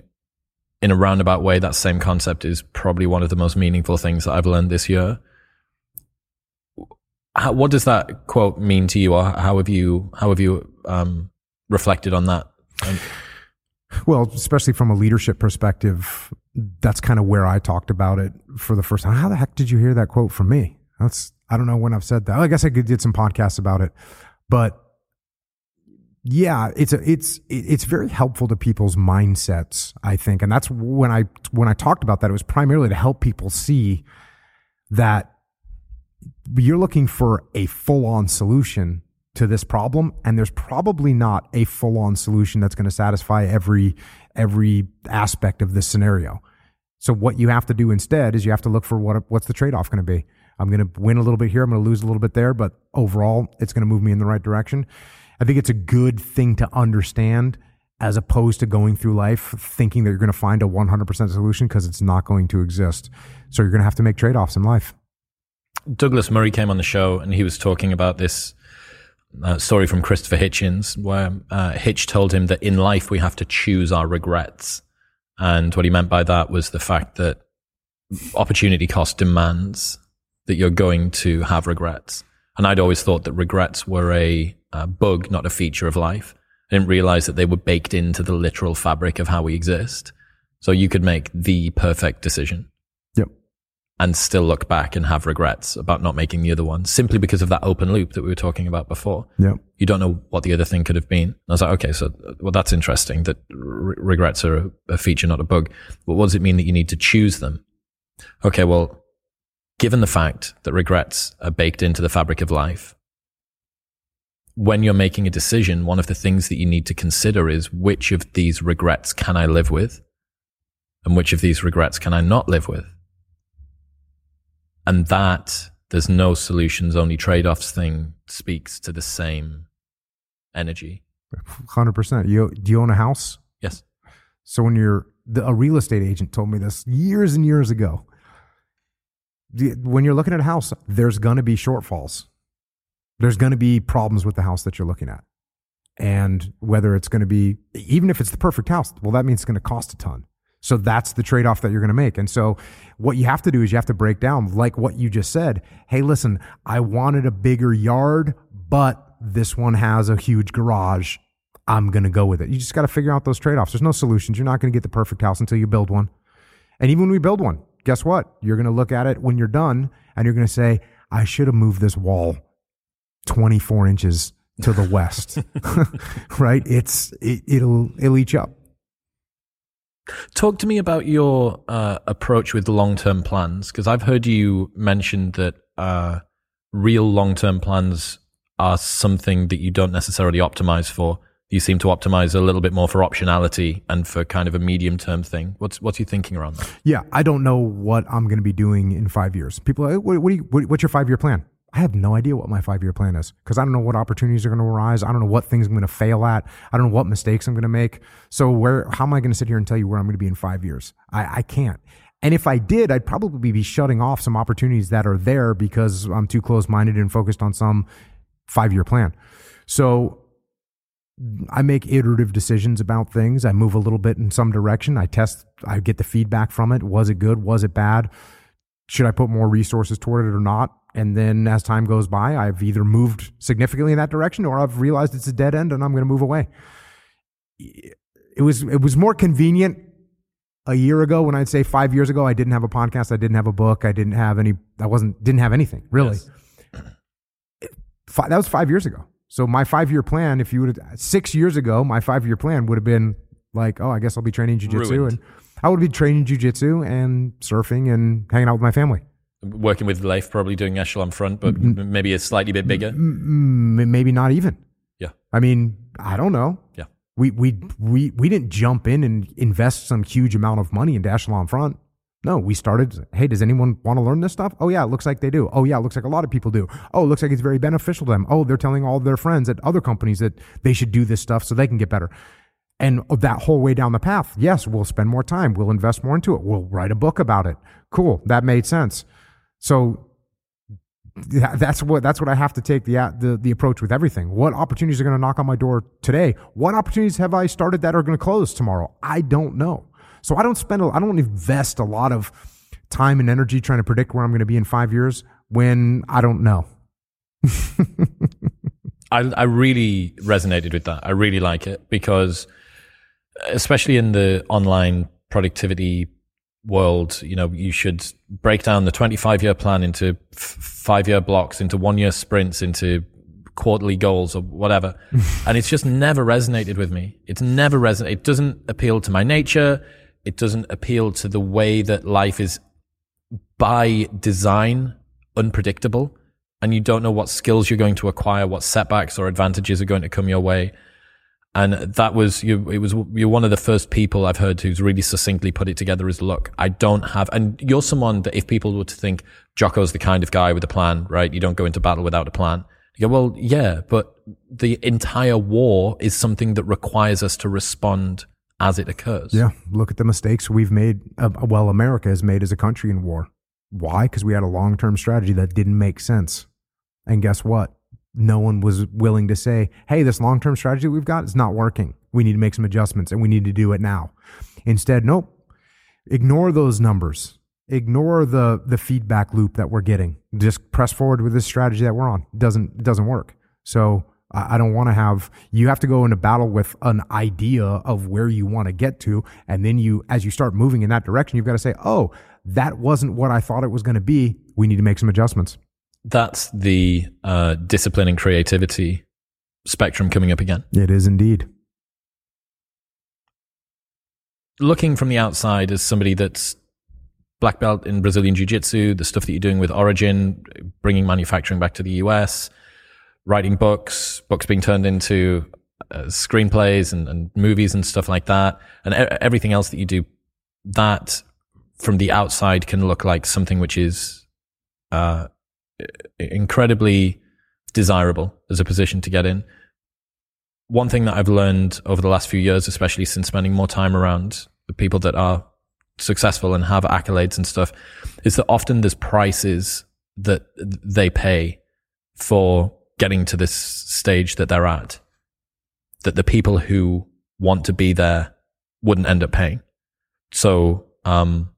in a roundabout way, that same concept is probably one of the most meaningful things that I've learned this year. How, what does that quote mean to you, or how have you how have you um, reflected on that? And- well, especially from a leadership perspective, that's kind of where I talked about it for the first time. How the heck did you hear that quote from me? That's I don't know when I've said that. I guess I did some podcasts about it, but yeah, it's a, it's it's very helpful to people's mindsets, I think, and that's when I when I talked about that. It was primarily to help people see that you're looking for a full on solution to this problem, and there's probably not a full on solution that's going to satisfy every every aspect of this scenario. So what you have to do instead is you have to look for what what's the trade off going to be. I'm going to win a little bit here. I'm going to lose a little bit there, but overall, it's going to move me in the right direction. I think it's a good thing to understand as opposed to going through life thinking that you're going to find a 100% solution because it's not going to exist. So you're going to have to make trade offs in life. Douglas Murray came on the show and he was talking about this uh, story from Christopher Hitchens, where uh, Hitch told him that in life we have to choose our regrets. And what he meant by that was the fact that opportunity cost demands that you're going to have regrets. And I'd always thought that regrets were a, a bug, not a feature of life. I didn't realize that they were baked into the literal fabric of how we exist. So you could make the perfect decision. Yep. And still look back and have regrets about not making the other one simply because of that open loop that we were talking about before. Yep. You don't know what the other thing could have been. And I was like, okay, so, well, that's interesting that re- regrets are a, a feature, not a bug. But what does it mean that you need to choose them? Okay, well, given the fact that regrets are baked into the fabric of life, when you're making a decision, one of the things that you need to consider is which of these regrets can I live with? And which of these regrets can I not live with? And that there's no solutions, only trade offs thing speaks to the same energy. 100%. You, do you own a house? Yes. So when you're, the, a real estate agent told me this years and years ago. When you're looking at a house, there's going to be shortfalls. There's going to be problems with the house that you're looking at. And whether it's going to be, even if it's the perfect house, well, that means it's going to cost a ton. So that's the trade off that you're going to make. And so what you have to do is you have to break down, like what you just said. Hey, listen, I wanted a bigger yard, but this one has a huge garage. I'm going to go with it. You just got to figure out those trade offs. There's no solutions. You're not going to get the perfect house until you build one. And even when we build one, guess what? You're going to look at it when you're done and you're going to say, I should have moved this wall 24 inches to the west. right? It's, it, it'll, it'll eat you up. Talk to me about your uh, approach with long term plans, because I've heard you mention that uh, real long term plans are something that you don't necessarily optimize for. You seem to optimize a little bit more for optionality and for kind of a medium term thing. What's what's your thinking around that? Yeah, I don't know what I'm going to be doing in five years. People, like, what, what do you, what, what's your five year plan? I have no idea what my five year plan is because I don't know what opportunities are going to arise. I don't know what things I'm going to fail at. I don't know what mistakes I'm going to make. So where, how am I going to sit here and tell you where I'm going to be in five years? I, I can't. And if I did, I'd probably be shutting off some opportunities that are there because I'm too close minded and focused on some five year plan. So I make iterative decisions about things. I move a little bit in some direction. I test, I get the feedback from it. Was it good? Was it bad? Should I put more resources toward it or not? And then as time goes by, I've either moved significantly in that direction or I've realized it's a dead end and I'm going to move away. It was, it was more convenient a year ago when I'd say five years ago, I didn't have a podcast. I didn't have a book. I didn't have any, I wasn't, didn't have anything really. Yes. That was five years ago. So my five year plan, if you would have six years ago, my five year plan would have been like, oh, I guess I'll be training jujitsu, and I would be training jujitsu and surfing and hanging out with my family. Working with Leif, probably doing echelon front, but Mm-hmm. maybe a slightly bit bigger. Maybe not even. Yeah. I mean, I don't know. Yeah. We we we we didn't jump in and invest some huge amount of money into Echelon Front. No, we started. Hey, does anyone want to learn this stuff? Oh yeah, it looks like they do. Oh yeah, it looks like a lot of people do. Oh, it looks like it's very beneficial to them. Oh, they're telling all their friends at other companies that they should do this stuff so they can get better. And that whole way down the path, yes, we'll spend more time. We'll invest more into it. We'll write a book about it. Cool, that made sense. So that's what that's what I have to take the the the approach with everything. What opportunities are going to knock on my door today? What opportunities have I started that are going to close tomorrow? I don't know. So I don't spend a, I don't invest a lot of time and energy trying to predict where I'm going to be in 5 years when I don't know. I, I really resonated with that. I really like it because, especially in the online productivity world, you know, you should break down the 25 year plan into f- five year blocks, into one year sprints, into quarterly goals or whatever. and it's just never resonated with me. It's never resonated. It doesn't appeal to my nature. It doesn't appeal to the way that life is by design unpredictable and you don't know what skills you're going to acquire, what setbacks or advantages are going to come your way. And that was you. It was you're one of the first people I've heard who's really succinctly put it together. As look, I don't have, and you're someone that if people were to think Jocko's the kind of guy with a plan, right? You don't go into battle without a plan. You go, well, yeah, but the entire war is something that requires us to respond as it occurs. Yeah, look at the mistakes we've made. Uh, well, America has made as a country in war. Why? Because we had a long term strategy that didn't make sense. And guess what? No one was willing to say, hey, this long term strategy we've got is not working. We need to make some adjustments and we need to do it now. Instead, nope. Ignore those numbers. Ignore the the feedback loop that we're getting. Just press forward with this strategy that we're on. Doesn't doesn't work. So I don't want to have you have to go into battle with an idea of where you want to get to, and then you as you start moving in that direction, you've got to say, oh, that wasn't what I thought it was going to be. We need to make some adjustments. That's the uh, discipline and creativity spectrum coming up again. It is indeed. looking from the outside as somebody that's black belt in Brazilian Jiu Jitsu, the stuff that you're doing with Origin, bringing manufacturing back to the US, writing books, books being turned into uh, screenplays and, and, movies and stuff like that, and e- everything else that you do, that from the outside can look like something which is uh, incredibly desirable as a position to get in. One thing that I've learned over the last few years, especially since spending more time around the people that are successful and have accolades and stuff, is that often there's prices that they pay for getting to this stage that they're at that the people who want to be there wouldn't end up paying. So, um,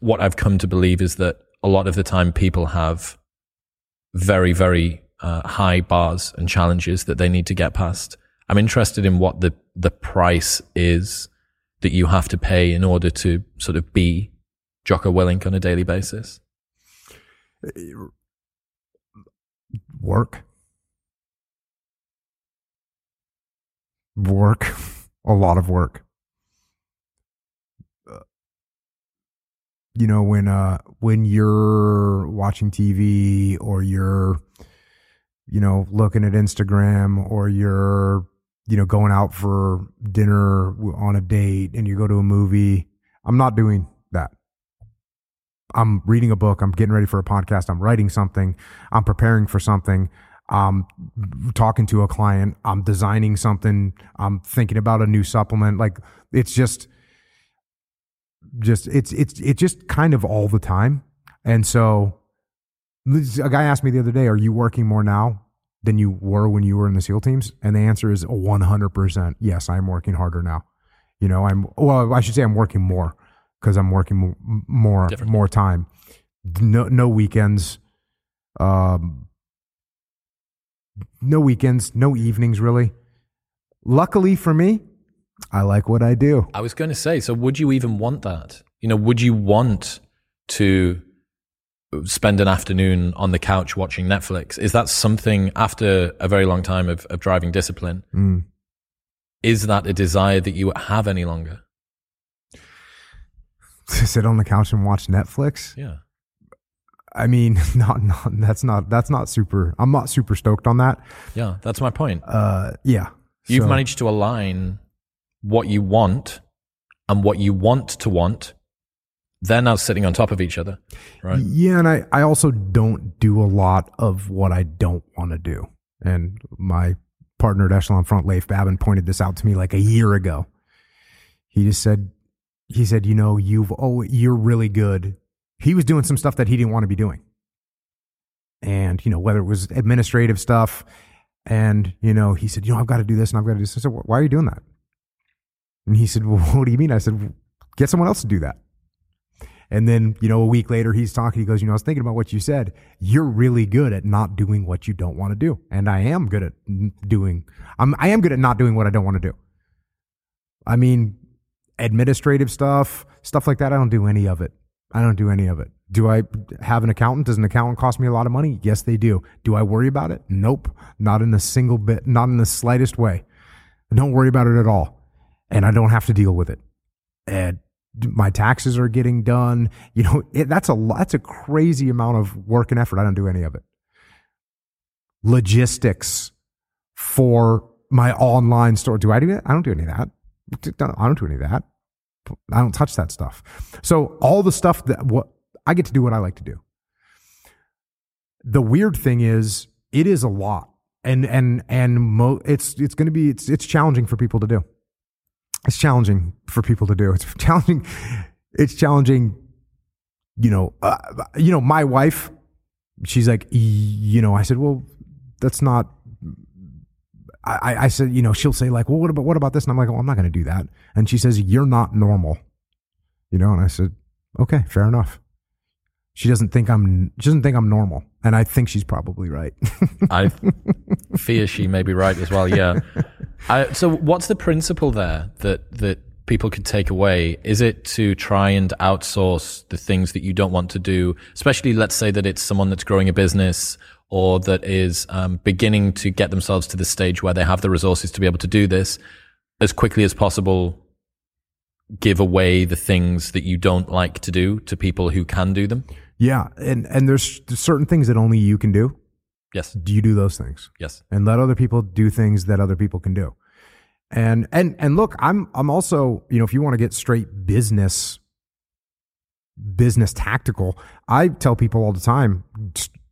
what I've come to believe is that a lot of the time people have very, very uh, high bars and challenges that they need to get past. I'm interested in what the, the price is that you have to pay in order to sort of be Jocko Willink on a daily basis? Work. Work. A lot of work. Uh, you know when uh when you're watching TV or you're you know looking at Instagram or you're you know, going out for dinner on a date and you go to a movie. I'm not doing. I'm reading a book. I'm getting ready for a podcast. I'm writing something. I'm preparing for something. I'm talking to a client. I'm designing something. I'm thinking about a new supplement. Like it's just, just it's it's it's just kind of all the time. And so, a guy asked me the other day, "Are you working more now?" than you were when you were in the SEAL teams? And the answer is 100%. Yes, I'm working harder now. You know, I'm, well, I should say I'm working more because I'm working more, more time. No, no weekends. Um, no weekends, no evenings really. Luckily for me, I like what I do. I was going to say, so would you even want that? You know, would you want to spend an afternoon on the couch watching Netflix. Is that something after a very long time of, of driving discipline? Mm. Is that a desire that you have any longer? To sit on the couch and watch Netflix? Yeah. I mean, not, not that's not that's not super. I'm not super stoked on that. Yeah, that's my point. Uh, yeah. You've so. managed to align what you want and what you want to want they're now sitting on top of each other, right? Yeah, and I, I also don't do a lot of what I don't want to do. And my partner at Echelon Front, Leif Babin, pointed this out to me like a year ago. He just said, he said, you know, you've oh, you're really good. He was doing some stuff that he didn't want to be doing, and you know whether it was administrative stuff, and you know he said, you know, I've got to do this and I've got to do this. I said, why are you doing that? And he said, well, what do you mean? I said, get someone else to do that. And then, you know, a week later, he's talking. He goes, You know, I was thinking about what you said. You're really good at not doing what you don't want to do. And I am good at doing, I'm, I am good at not doing what I don't want to do. I mean, administrative stuff, stuff like that. I don't do any of it. I don't do any of it. Do I have an accountant? Does an accountant cost me a lot of money? Yes, they do. Do I worry about it? Nope. Not in a single bit, not in the slightest way. I don't worry about it at all. And I don't have to deal with it. And my taxes are getting done. You know, it, that's a that's a crazy amount of work and effort. I don't do any of it. Logistics for my online store. Do I do that? I don't do any of that. I don't do any of that. I don't touch that stuff. So all the stuff that what I get to do what I like to do. The weird thing is it is a lot. And and and mo- it's it's going to be it's it's challenging for people to do it's challenging for people to do. It's challenging. It's challenging. You know, uh, you know, my wife, she's like, you know, I said, well, that's not. I, I said, you know, she'll say like, well, what about what about this? And I'm like, well, I'm not going to do that. And she says, you're not normal. You know, and I said, okay, fair enough. She doesn't think I'm. She doesn't think I'm normal, and I think she's probably right. I fear she may be right as well. Yeah. I, so, what's the principle there that that people could take away? Is it to try and outsource the things that you don't want to do? Especially, let's say that it's someone that's growing a business or that is um, beginning to get themselves to the stage where they have the resources to be able to do this as quickly as possible. give away the things that you don't like to do to people who can do them? Yeah, and and there's certain things that only you can do. Yes. Do you do those things? Yes. And let other people do things that other people can do. And and and look, I'm I'm also, you know, if you want to get straight business business tactical, I tell people all the time,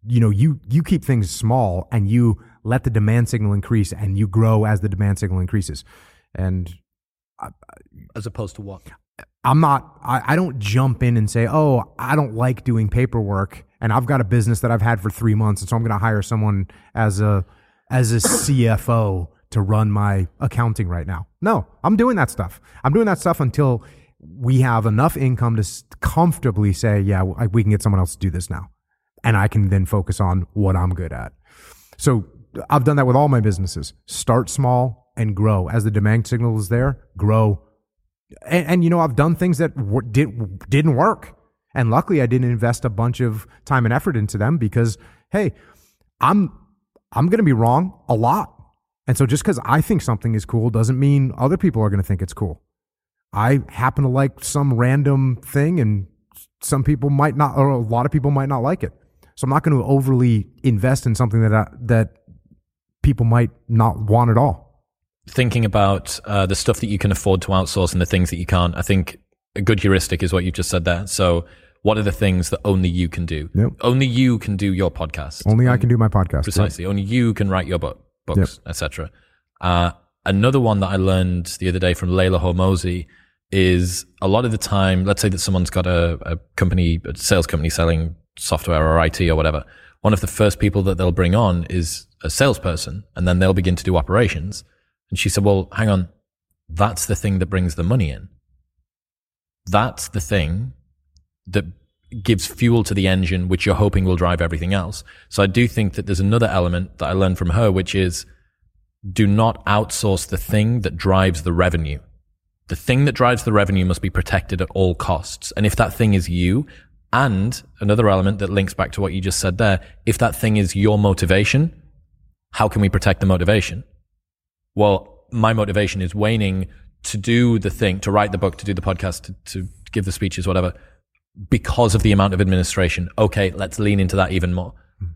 you know, you you keep things small and you let the demand signal increase and you grow as the demand signal increases. And as opposed to what? I'm not, I, I don't jump in and say, oh, I don't like doing paperwork and I've got a business that I've had for three months. And so I'm going to hire someone as a, as a CFO to run my accounting right now. No, I'm doing that stuff. I'm doing that stuff until we have enough income to comfortably say, yeah, we can get someone else to do this now. And I can then focus on what I'm good at. So I've done that with all my businesses. Start small and grow. As the demand signal is there, grow. And, and you know, I've done things that w- did, didn't work. And luckily, I didn't invest a bunch of time and effort into them because, hey, I'm I'm going to be wrong a lot. And so just because I think something is cool doesn't mean other people are going to think it's cool. I happen to like some random thing and some people might not, or a lot of people might not like it. So I'm not going to overly invest in something that, I, that people might not want at all. Thinking about uh, the stuff that you can afford to outsource and the things that you can't, I think a good heuristic is what you've just said there. So, what are the things that only you can do? Yep. Only you can do your podcast. Only I can do my podcast. Precisely. Only you can write your book, books, yep. etc. Uh, another one that I learned the other day from Leila Hormozi is a lot of the time, let's say that someone's got a, a company, a sales company selling software or IT or whatever. One of the first people that they'll bring on is a salesperson and then they'll begin to do operations. And she said, well, hang on. That's the thing that brings the money in. That's the thing that gives fuel to the engine, which you're hoping will drive everything else. So I do think that there's another element that I learned from her, which is do not outsource the thing that drives the revenue. The thing that drives the revenue must be protected at all costs. And if that thing is you, and another element that links back to what you just said there, if that thing is your motivation, how can we protect the motivation? Well, my motivation is waning to do the thing, to write the book, to do the podcast, to, to give the speeches, whatever, because of the amount of administration. Okay, let's lean into that even more.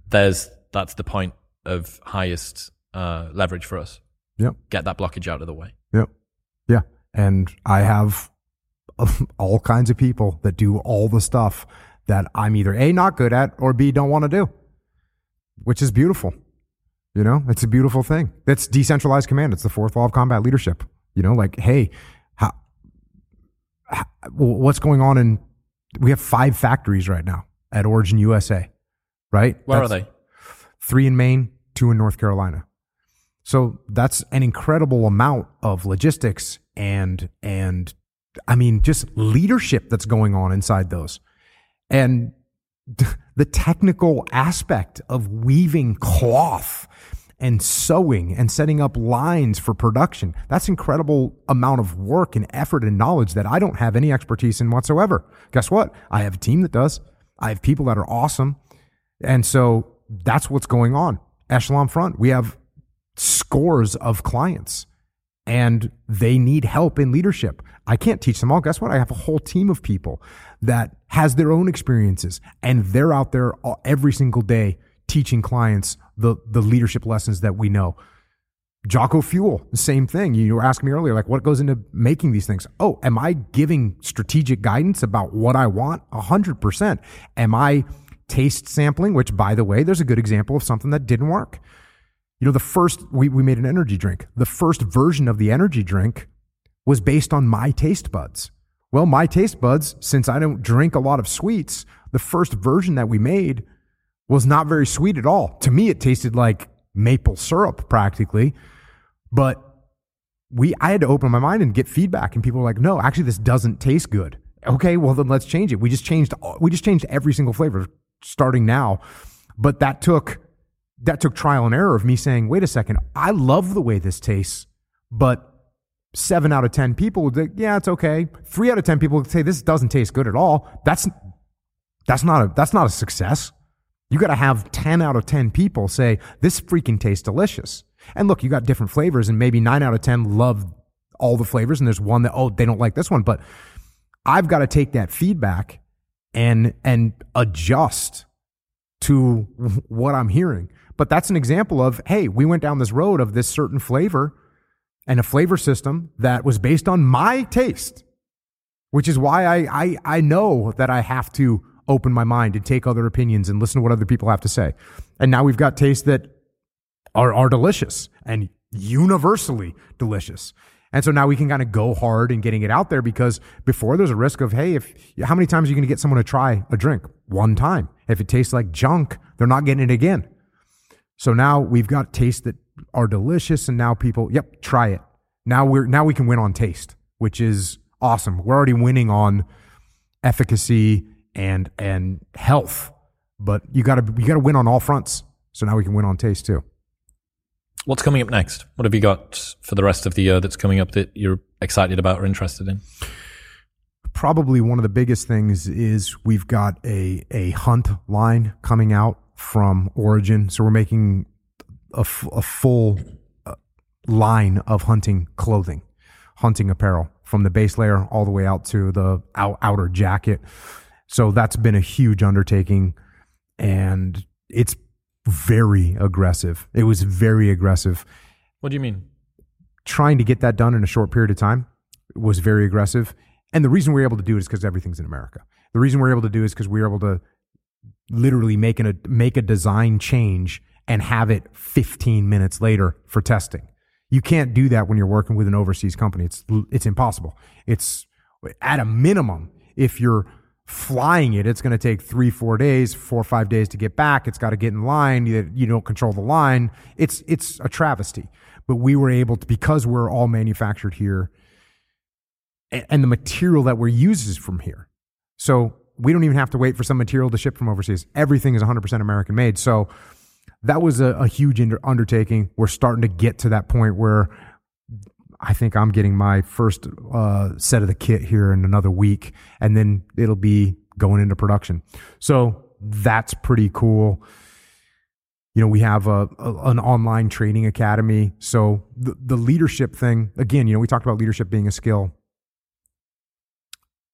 There's, that's the point of highest uh, leverage for us. Yep. Get that blockage out of the way. Yep. Yeah. And I have all kinds of people that do all the stuff that I'm either A, not good at, or B, don't want to do, which is beautiful. You know, it's a beautiful thing. That's decentralized command. It's the fourth law of combat leadership. You know, like, hey, how, how, what's going on in? We have five factories right now at Origin USA, right? Where that's are they? Three in Maine, two in North Carolina. So that's an incredible amount of logistics and and I mean just leadership that's going on inside those. And the technical aspect of weaving cloth and sewing and setting up lines for production. That's incredible amount of work and effort and knowledge that I don't have any expertise in whatsoever. Guess what? I have a team that does. I have people that are awesome. And so that's what's going on. Echelon Front, we have scores of clients and they need help in leadership. I can't teach them all. Guess what? I have a whole team of people that has their own experiences and they're out there every single day teaching clients the, the leadership lessons that we know. Jocko Fuel, same thing. You were asking me earlier, like what goes into making these things? Oh, am I giving strategic guidance about what I want? A hundred percent. Am I taste sampling? Which by the way, there's a good example of something that didn't work. You know, the first, we, we made an energy drink. The first version of the energy drink was based on my taste buds. Well, my taste buds, since I don't drink a lot of sweets, the first version that we made was not very sweet at all. To me, it tasted like maple syrup practically. But we, I had to open my mind and get feedback, and people were like, "No, actually, this doesn't taste good." Okay, well then let's change it. We just changed. We just changed every single flavor starting now, but that took that took trial and error of me saying, "Wait a second, I love the way this tastes," but seven out of ten people would "Yeah, it's okay." Three out of ten people would say, "This doesn't taste good at all." That's that's not a that's not a success. You got to have 10 out of 10 people say, this freaking tastes delicious. And look, you got different flavors, and maybe nine out of 10 love all the flavors, and there's one that oh they don't like this one, but I've got to take that feedback and and adjust to what I'm hearing. But that's an example of hey, we went down this road of this certain flavor and a flavor system that was based on my taste, which is why I I, I know that I have to open my mind and take other opinions and listen to what other people have to say. And now we've got tastes that are, are delicious and universally delicious. And so now we can kind of go hard in getting it out there because before there's a risk of, hey, if how many times are you going to get someone to try a drink? One time. If it tastes like junk, they're not getting it again. So now we've got tastes that are delicious, and now people, yep, try it. Now we're now we can win on taste, which is awesome. We're already winning on efficacy and and health, but you got to you got to win on all fronts. So now we can win on taste too. What's coming up next? What have you got for the rest of the year that's coming up that you're excited about or interested in? Probably one of the biggest things is we've got a a hunt line coming out from Origin. So we're making a, f- a full uh, line of hunting clothing, hunting apparel from the base layer all the way out to the out- outer jacket. So that's been a huge undertaking and it's very aggressive. It was very aggressive. What do you mean? Trying to get that done in a short period of time was very aggressive. And the reason we are able to do it is because everything's in America. The reason we're able to do it is because we are able to literally make, a, make a design change and have it 15 minutes later for testing. You can't do that when you're working with an overseas company. It's, it's impossible. It's at a minimum, if you're flying it, it's going to take three, four days, four or five days to get back. It's got to get in line. You, you don't control the line. It's, it's a travesty. But we were able to, because we're all manufactured here and, and the material that we're used is from here. So we don't even have to wait for some material to ship from overseas. Everything is 100% American made. So that was a, a huge undertaking. We're starting to get to that point where I think I'm getting my first uh, set of the kit here in another week, and then it'll be going into production. So that's pretty cool. You know, we have a, a an online training academy. So the, the leadership thing, again, you know, we talked about leadership being a skill.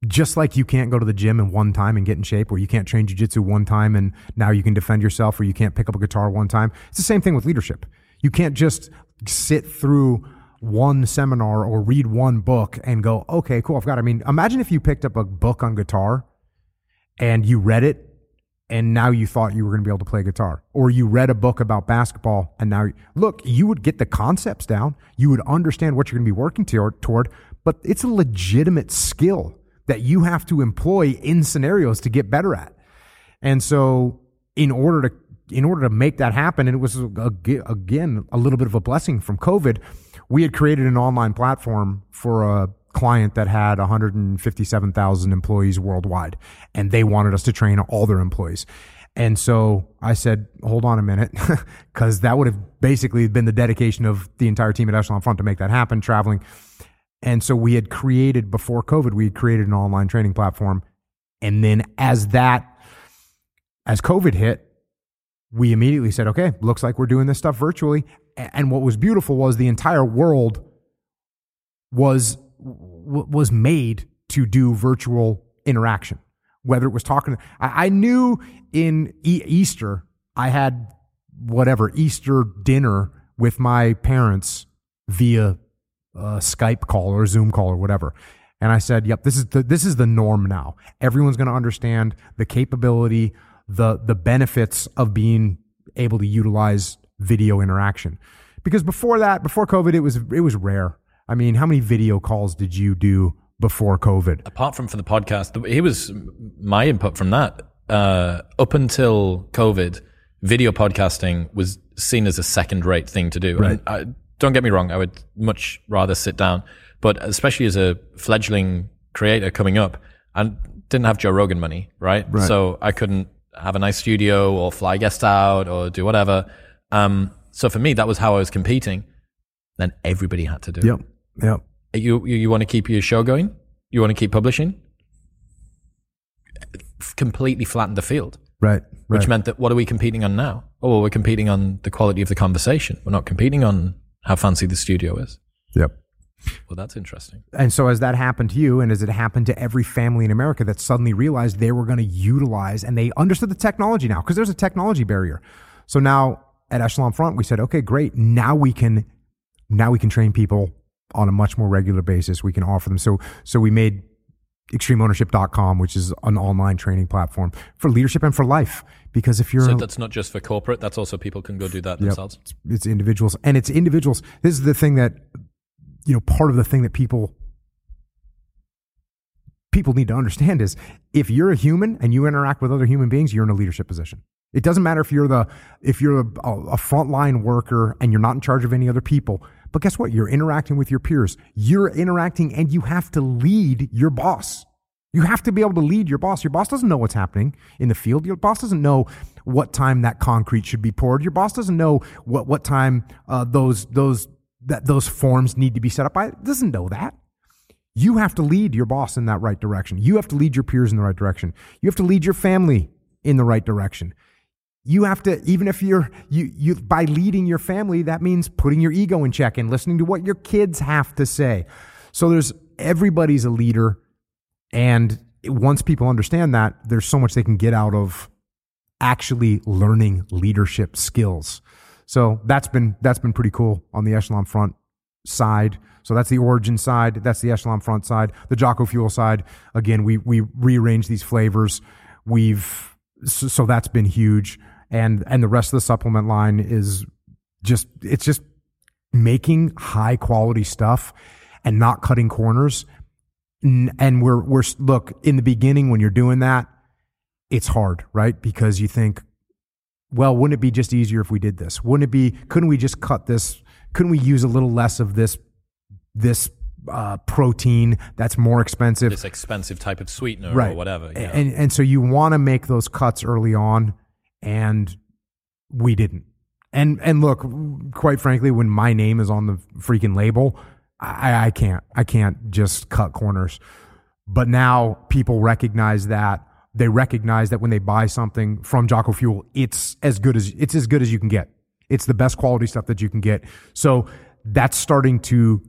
Just like you can't go to the gym in one time and get in shape, or you can't train jujitsu one time and now you can defend yourself, or you can't pick up a guitar one time. It's the same thing with leadership. You can't just sit through one seminar or read one book and go, okay, cool, I've got. It. I mean, imagine if you picked up a book on guitar and you read it and now you thought you were going to be able to play guitar or you read a book about basketball and now look you would get the concepts down you would understand what you're going to be working toward, toward but it's a legitimate skill that you have to employ in scenarios to get better at and so in order to in order to make that happen and it was again a little bit of a blessing from covid we had created an online platform for a client that had 157,000 employees worldwide, and they wanted us to train all their employees. And so I said, hold on a minute, because that would have basically been the dedication of the entire team at Echelon Front to make that happen, traveling. And so we had created, before COVID, we had created an online training platform. And then as that, as COVID hit, we immediately said, okay, looks like we're doing this stuff virtually. And what was beautiful was the entire world was was made to do virtual interaction. Whether it was talking, I, knew in Easter I had whatever Easter dinner with my parents via Skype call or Zoom call or whatever. And I said, "Yep, this is the this is the norm now. Everyone's going to understand the capability the the benefits of being able to utilize video interaction. Because before that, before COVID, it was it was rare. I mean, how many video calls did you do before COVID? Apart from for the podcast, it was my input from that. Uh, up until COVID, video podcasting was seen as a second-rate thing to do. Right. I, don't get me wrong; I would much rather sit down, but especially as a fledgling creator coming up, I didn't have Joe Rogan money, right? right. So I couldn't have a nice studio or fly guests out or do whatever. Um, so for me, that was how I was competing. Then everybody had to do yep. it. Yep. You, you, you want to keep your show going? You want to keep publishing? Completely flattened the field. Right. Which meant that what are we competing on now? Oh, well, we're competing on the quality of the conversation. We're not competing on how fancy the studio is. Yep. Well, that's interesting. And so, as that happened to you, and as it happened to every family in America that suddenly realized they were going to utilize and they understood the technology now, because there's a technology barrier. So now at Echelon Front, we said, okay, great. Now we can, now we can train people on a much more regular basis. We can offer them. So, so we made extremeownership.com, which is an online training platform for leadership and for life. Because if you're so that's not just for corporate, that's also people can go do that themselves. Yep, it's, it's individuals, and it's individuals. This is the thing that you know, part of the thing that people people need to understand is if you're a human and you interact with other human beings, you're in a leadership position. It doesn't matter if you're the if you're a, a frontline worker and you're not in charge of any other people. But guess what? You're interacting with your peers. You're interacting and you have to lead your boss. You have to be able to lead your boss. Your boss doesn't know what's happening in the field. Your boss doesn't know what time that concrete should be poured. Your boss doesn't know what what time uh, those those that those forms need to be set up by. Doesn't know that. You have to lead your boss in that right direction. You have to lead your peers in the right direction. You have to lead your family in the right direction. You have to, even if you're, you, you, by leading your family, that means putting your ego in check and listening to what your kids have to say. So there's, everybody's a leader. And once people understand that, there's so much they can get out of actually learning leadership skills. So that's been that's been pretty cool on the Echelon front side. So that's the origin side. That's the Echelon front side. The Jocko Fuel side. Again, we we rearrange these flavors. We've so, so that's been huge. And and the rest of the supplement line is just it's just making high quality stuff and not cutting corners. And we're we're look in the beginning when you're doing that, it's hard, right? Because you think, well, wouldn't it be just easier if we did this? Wouldn't it be, couldn't we just cut this? Couldn't we use a little less of this, this uh, protein that's more expensive? This expensive type of sweetener right. or whatever. Yeah. And, and so you want to make those cuts early on, and we didn't. And, and look, quite frankly, when my name is on the freaking label, I, I can't, I can't just cut corners. But now people recognize that they recognize that when they buy something from Jocko Fuel, it's as good as it's as good as you can get. It's the best quality stuff that you can get. So that's starting to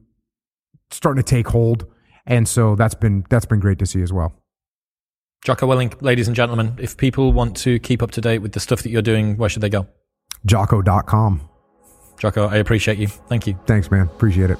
starting to take hold, and so that's been that's been great to see as well. Jocko Willink, ladies and gentlemen, if people want to keep up to date with the stuff that you're doing, where should they go? Jocko.com. Jocko, I appreciate you. Thank you. Thanks, man. Appreciate it.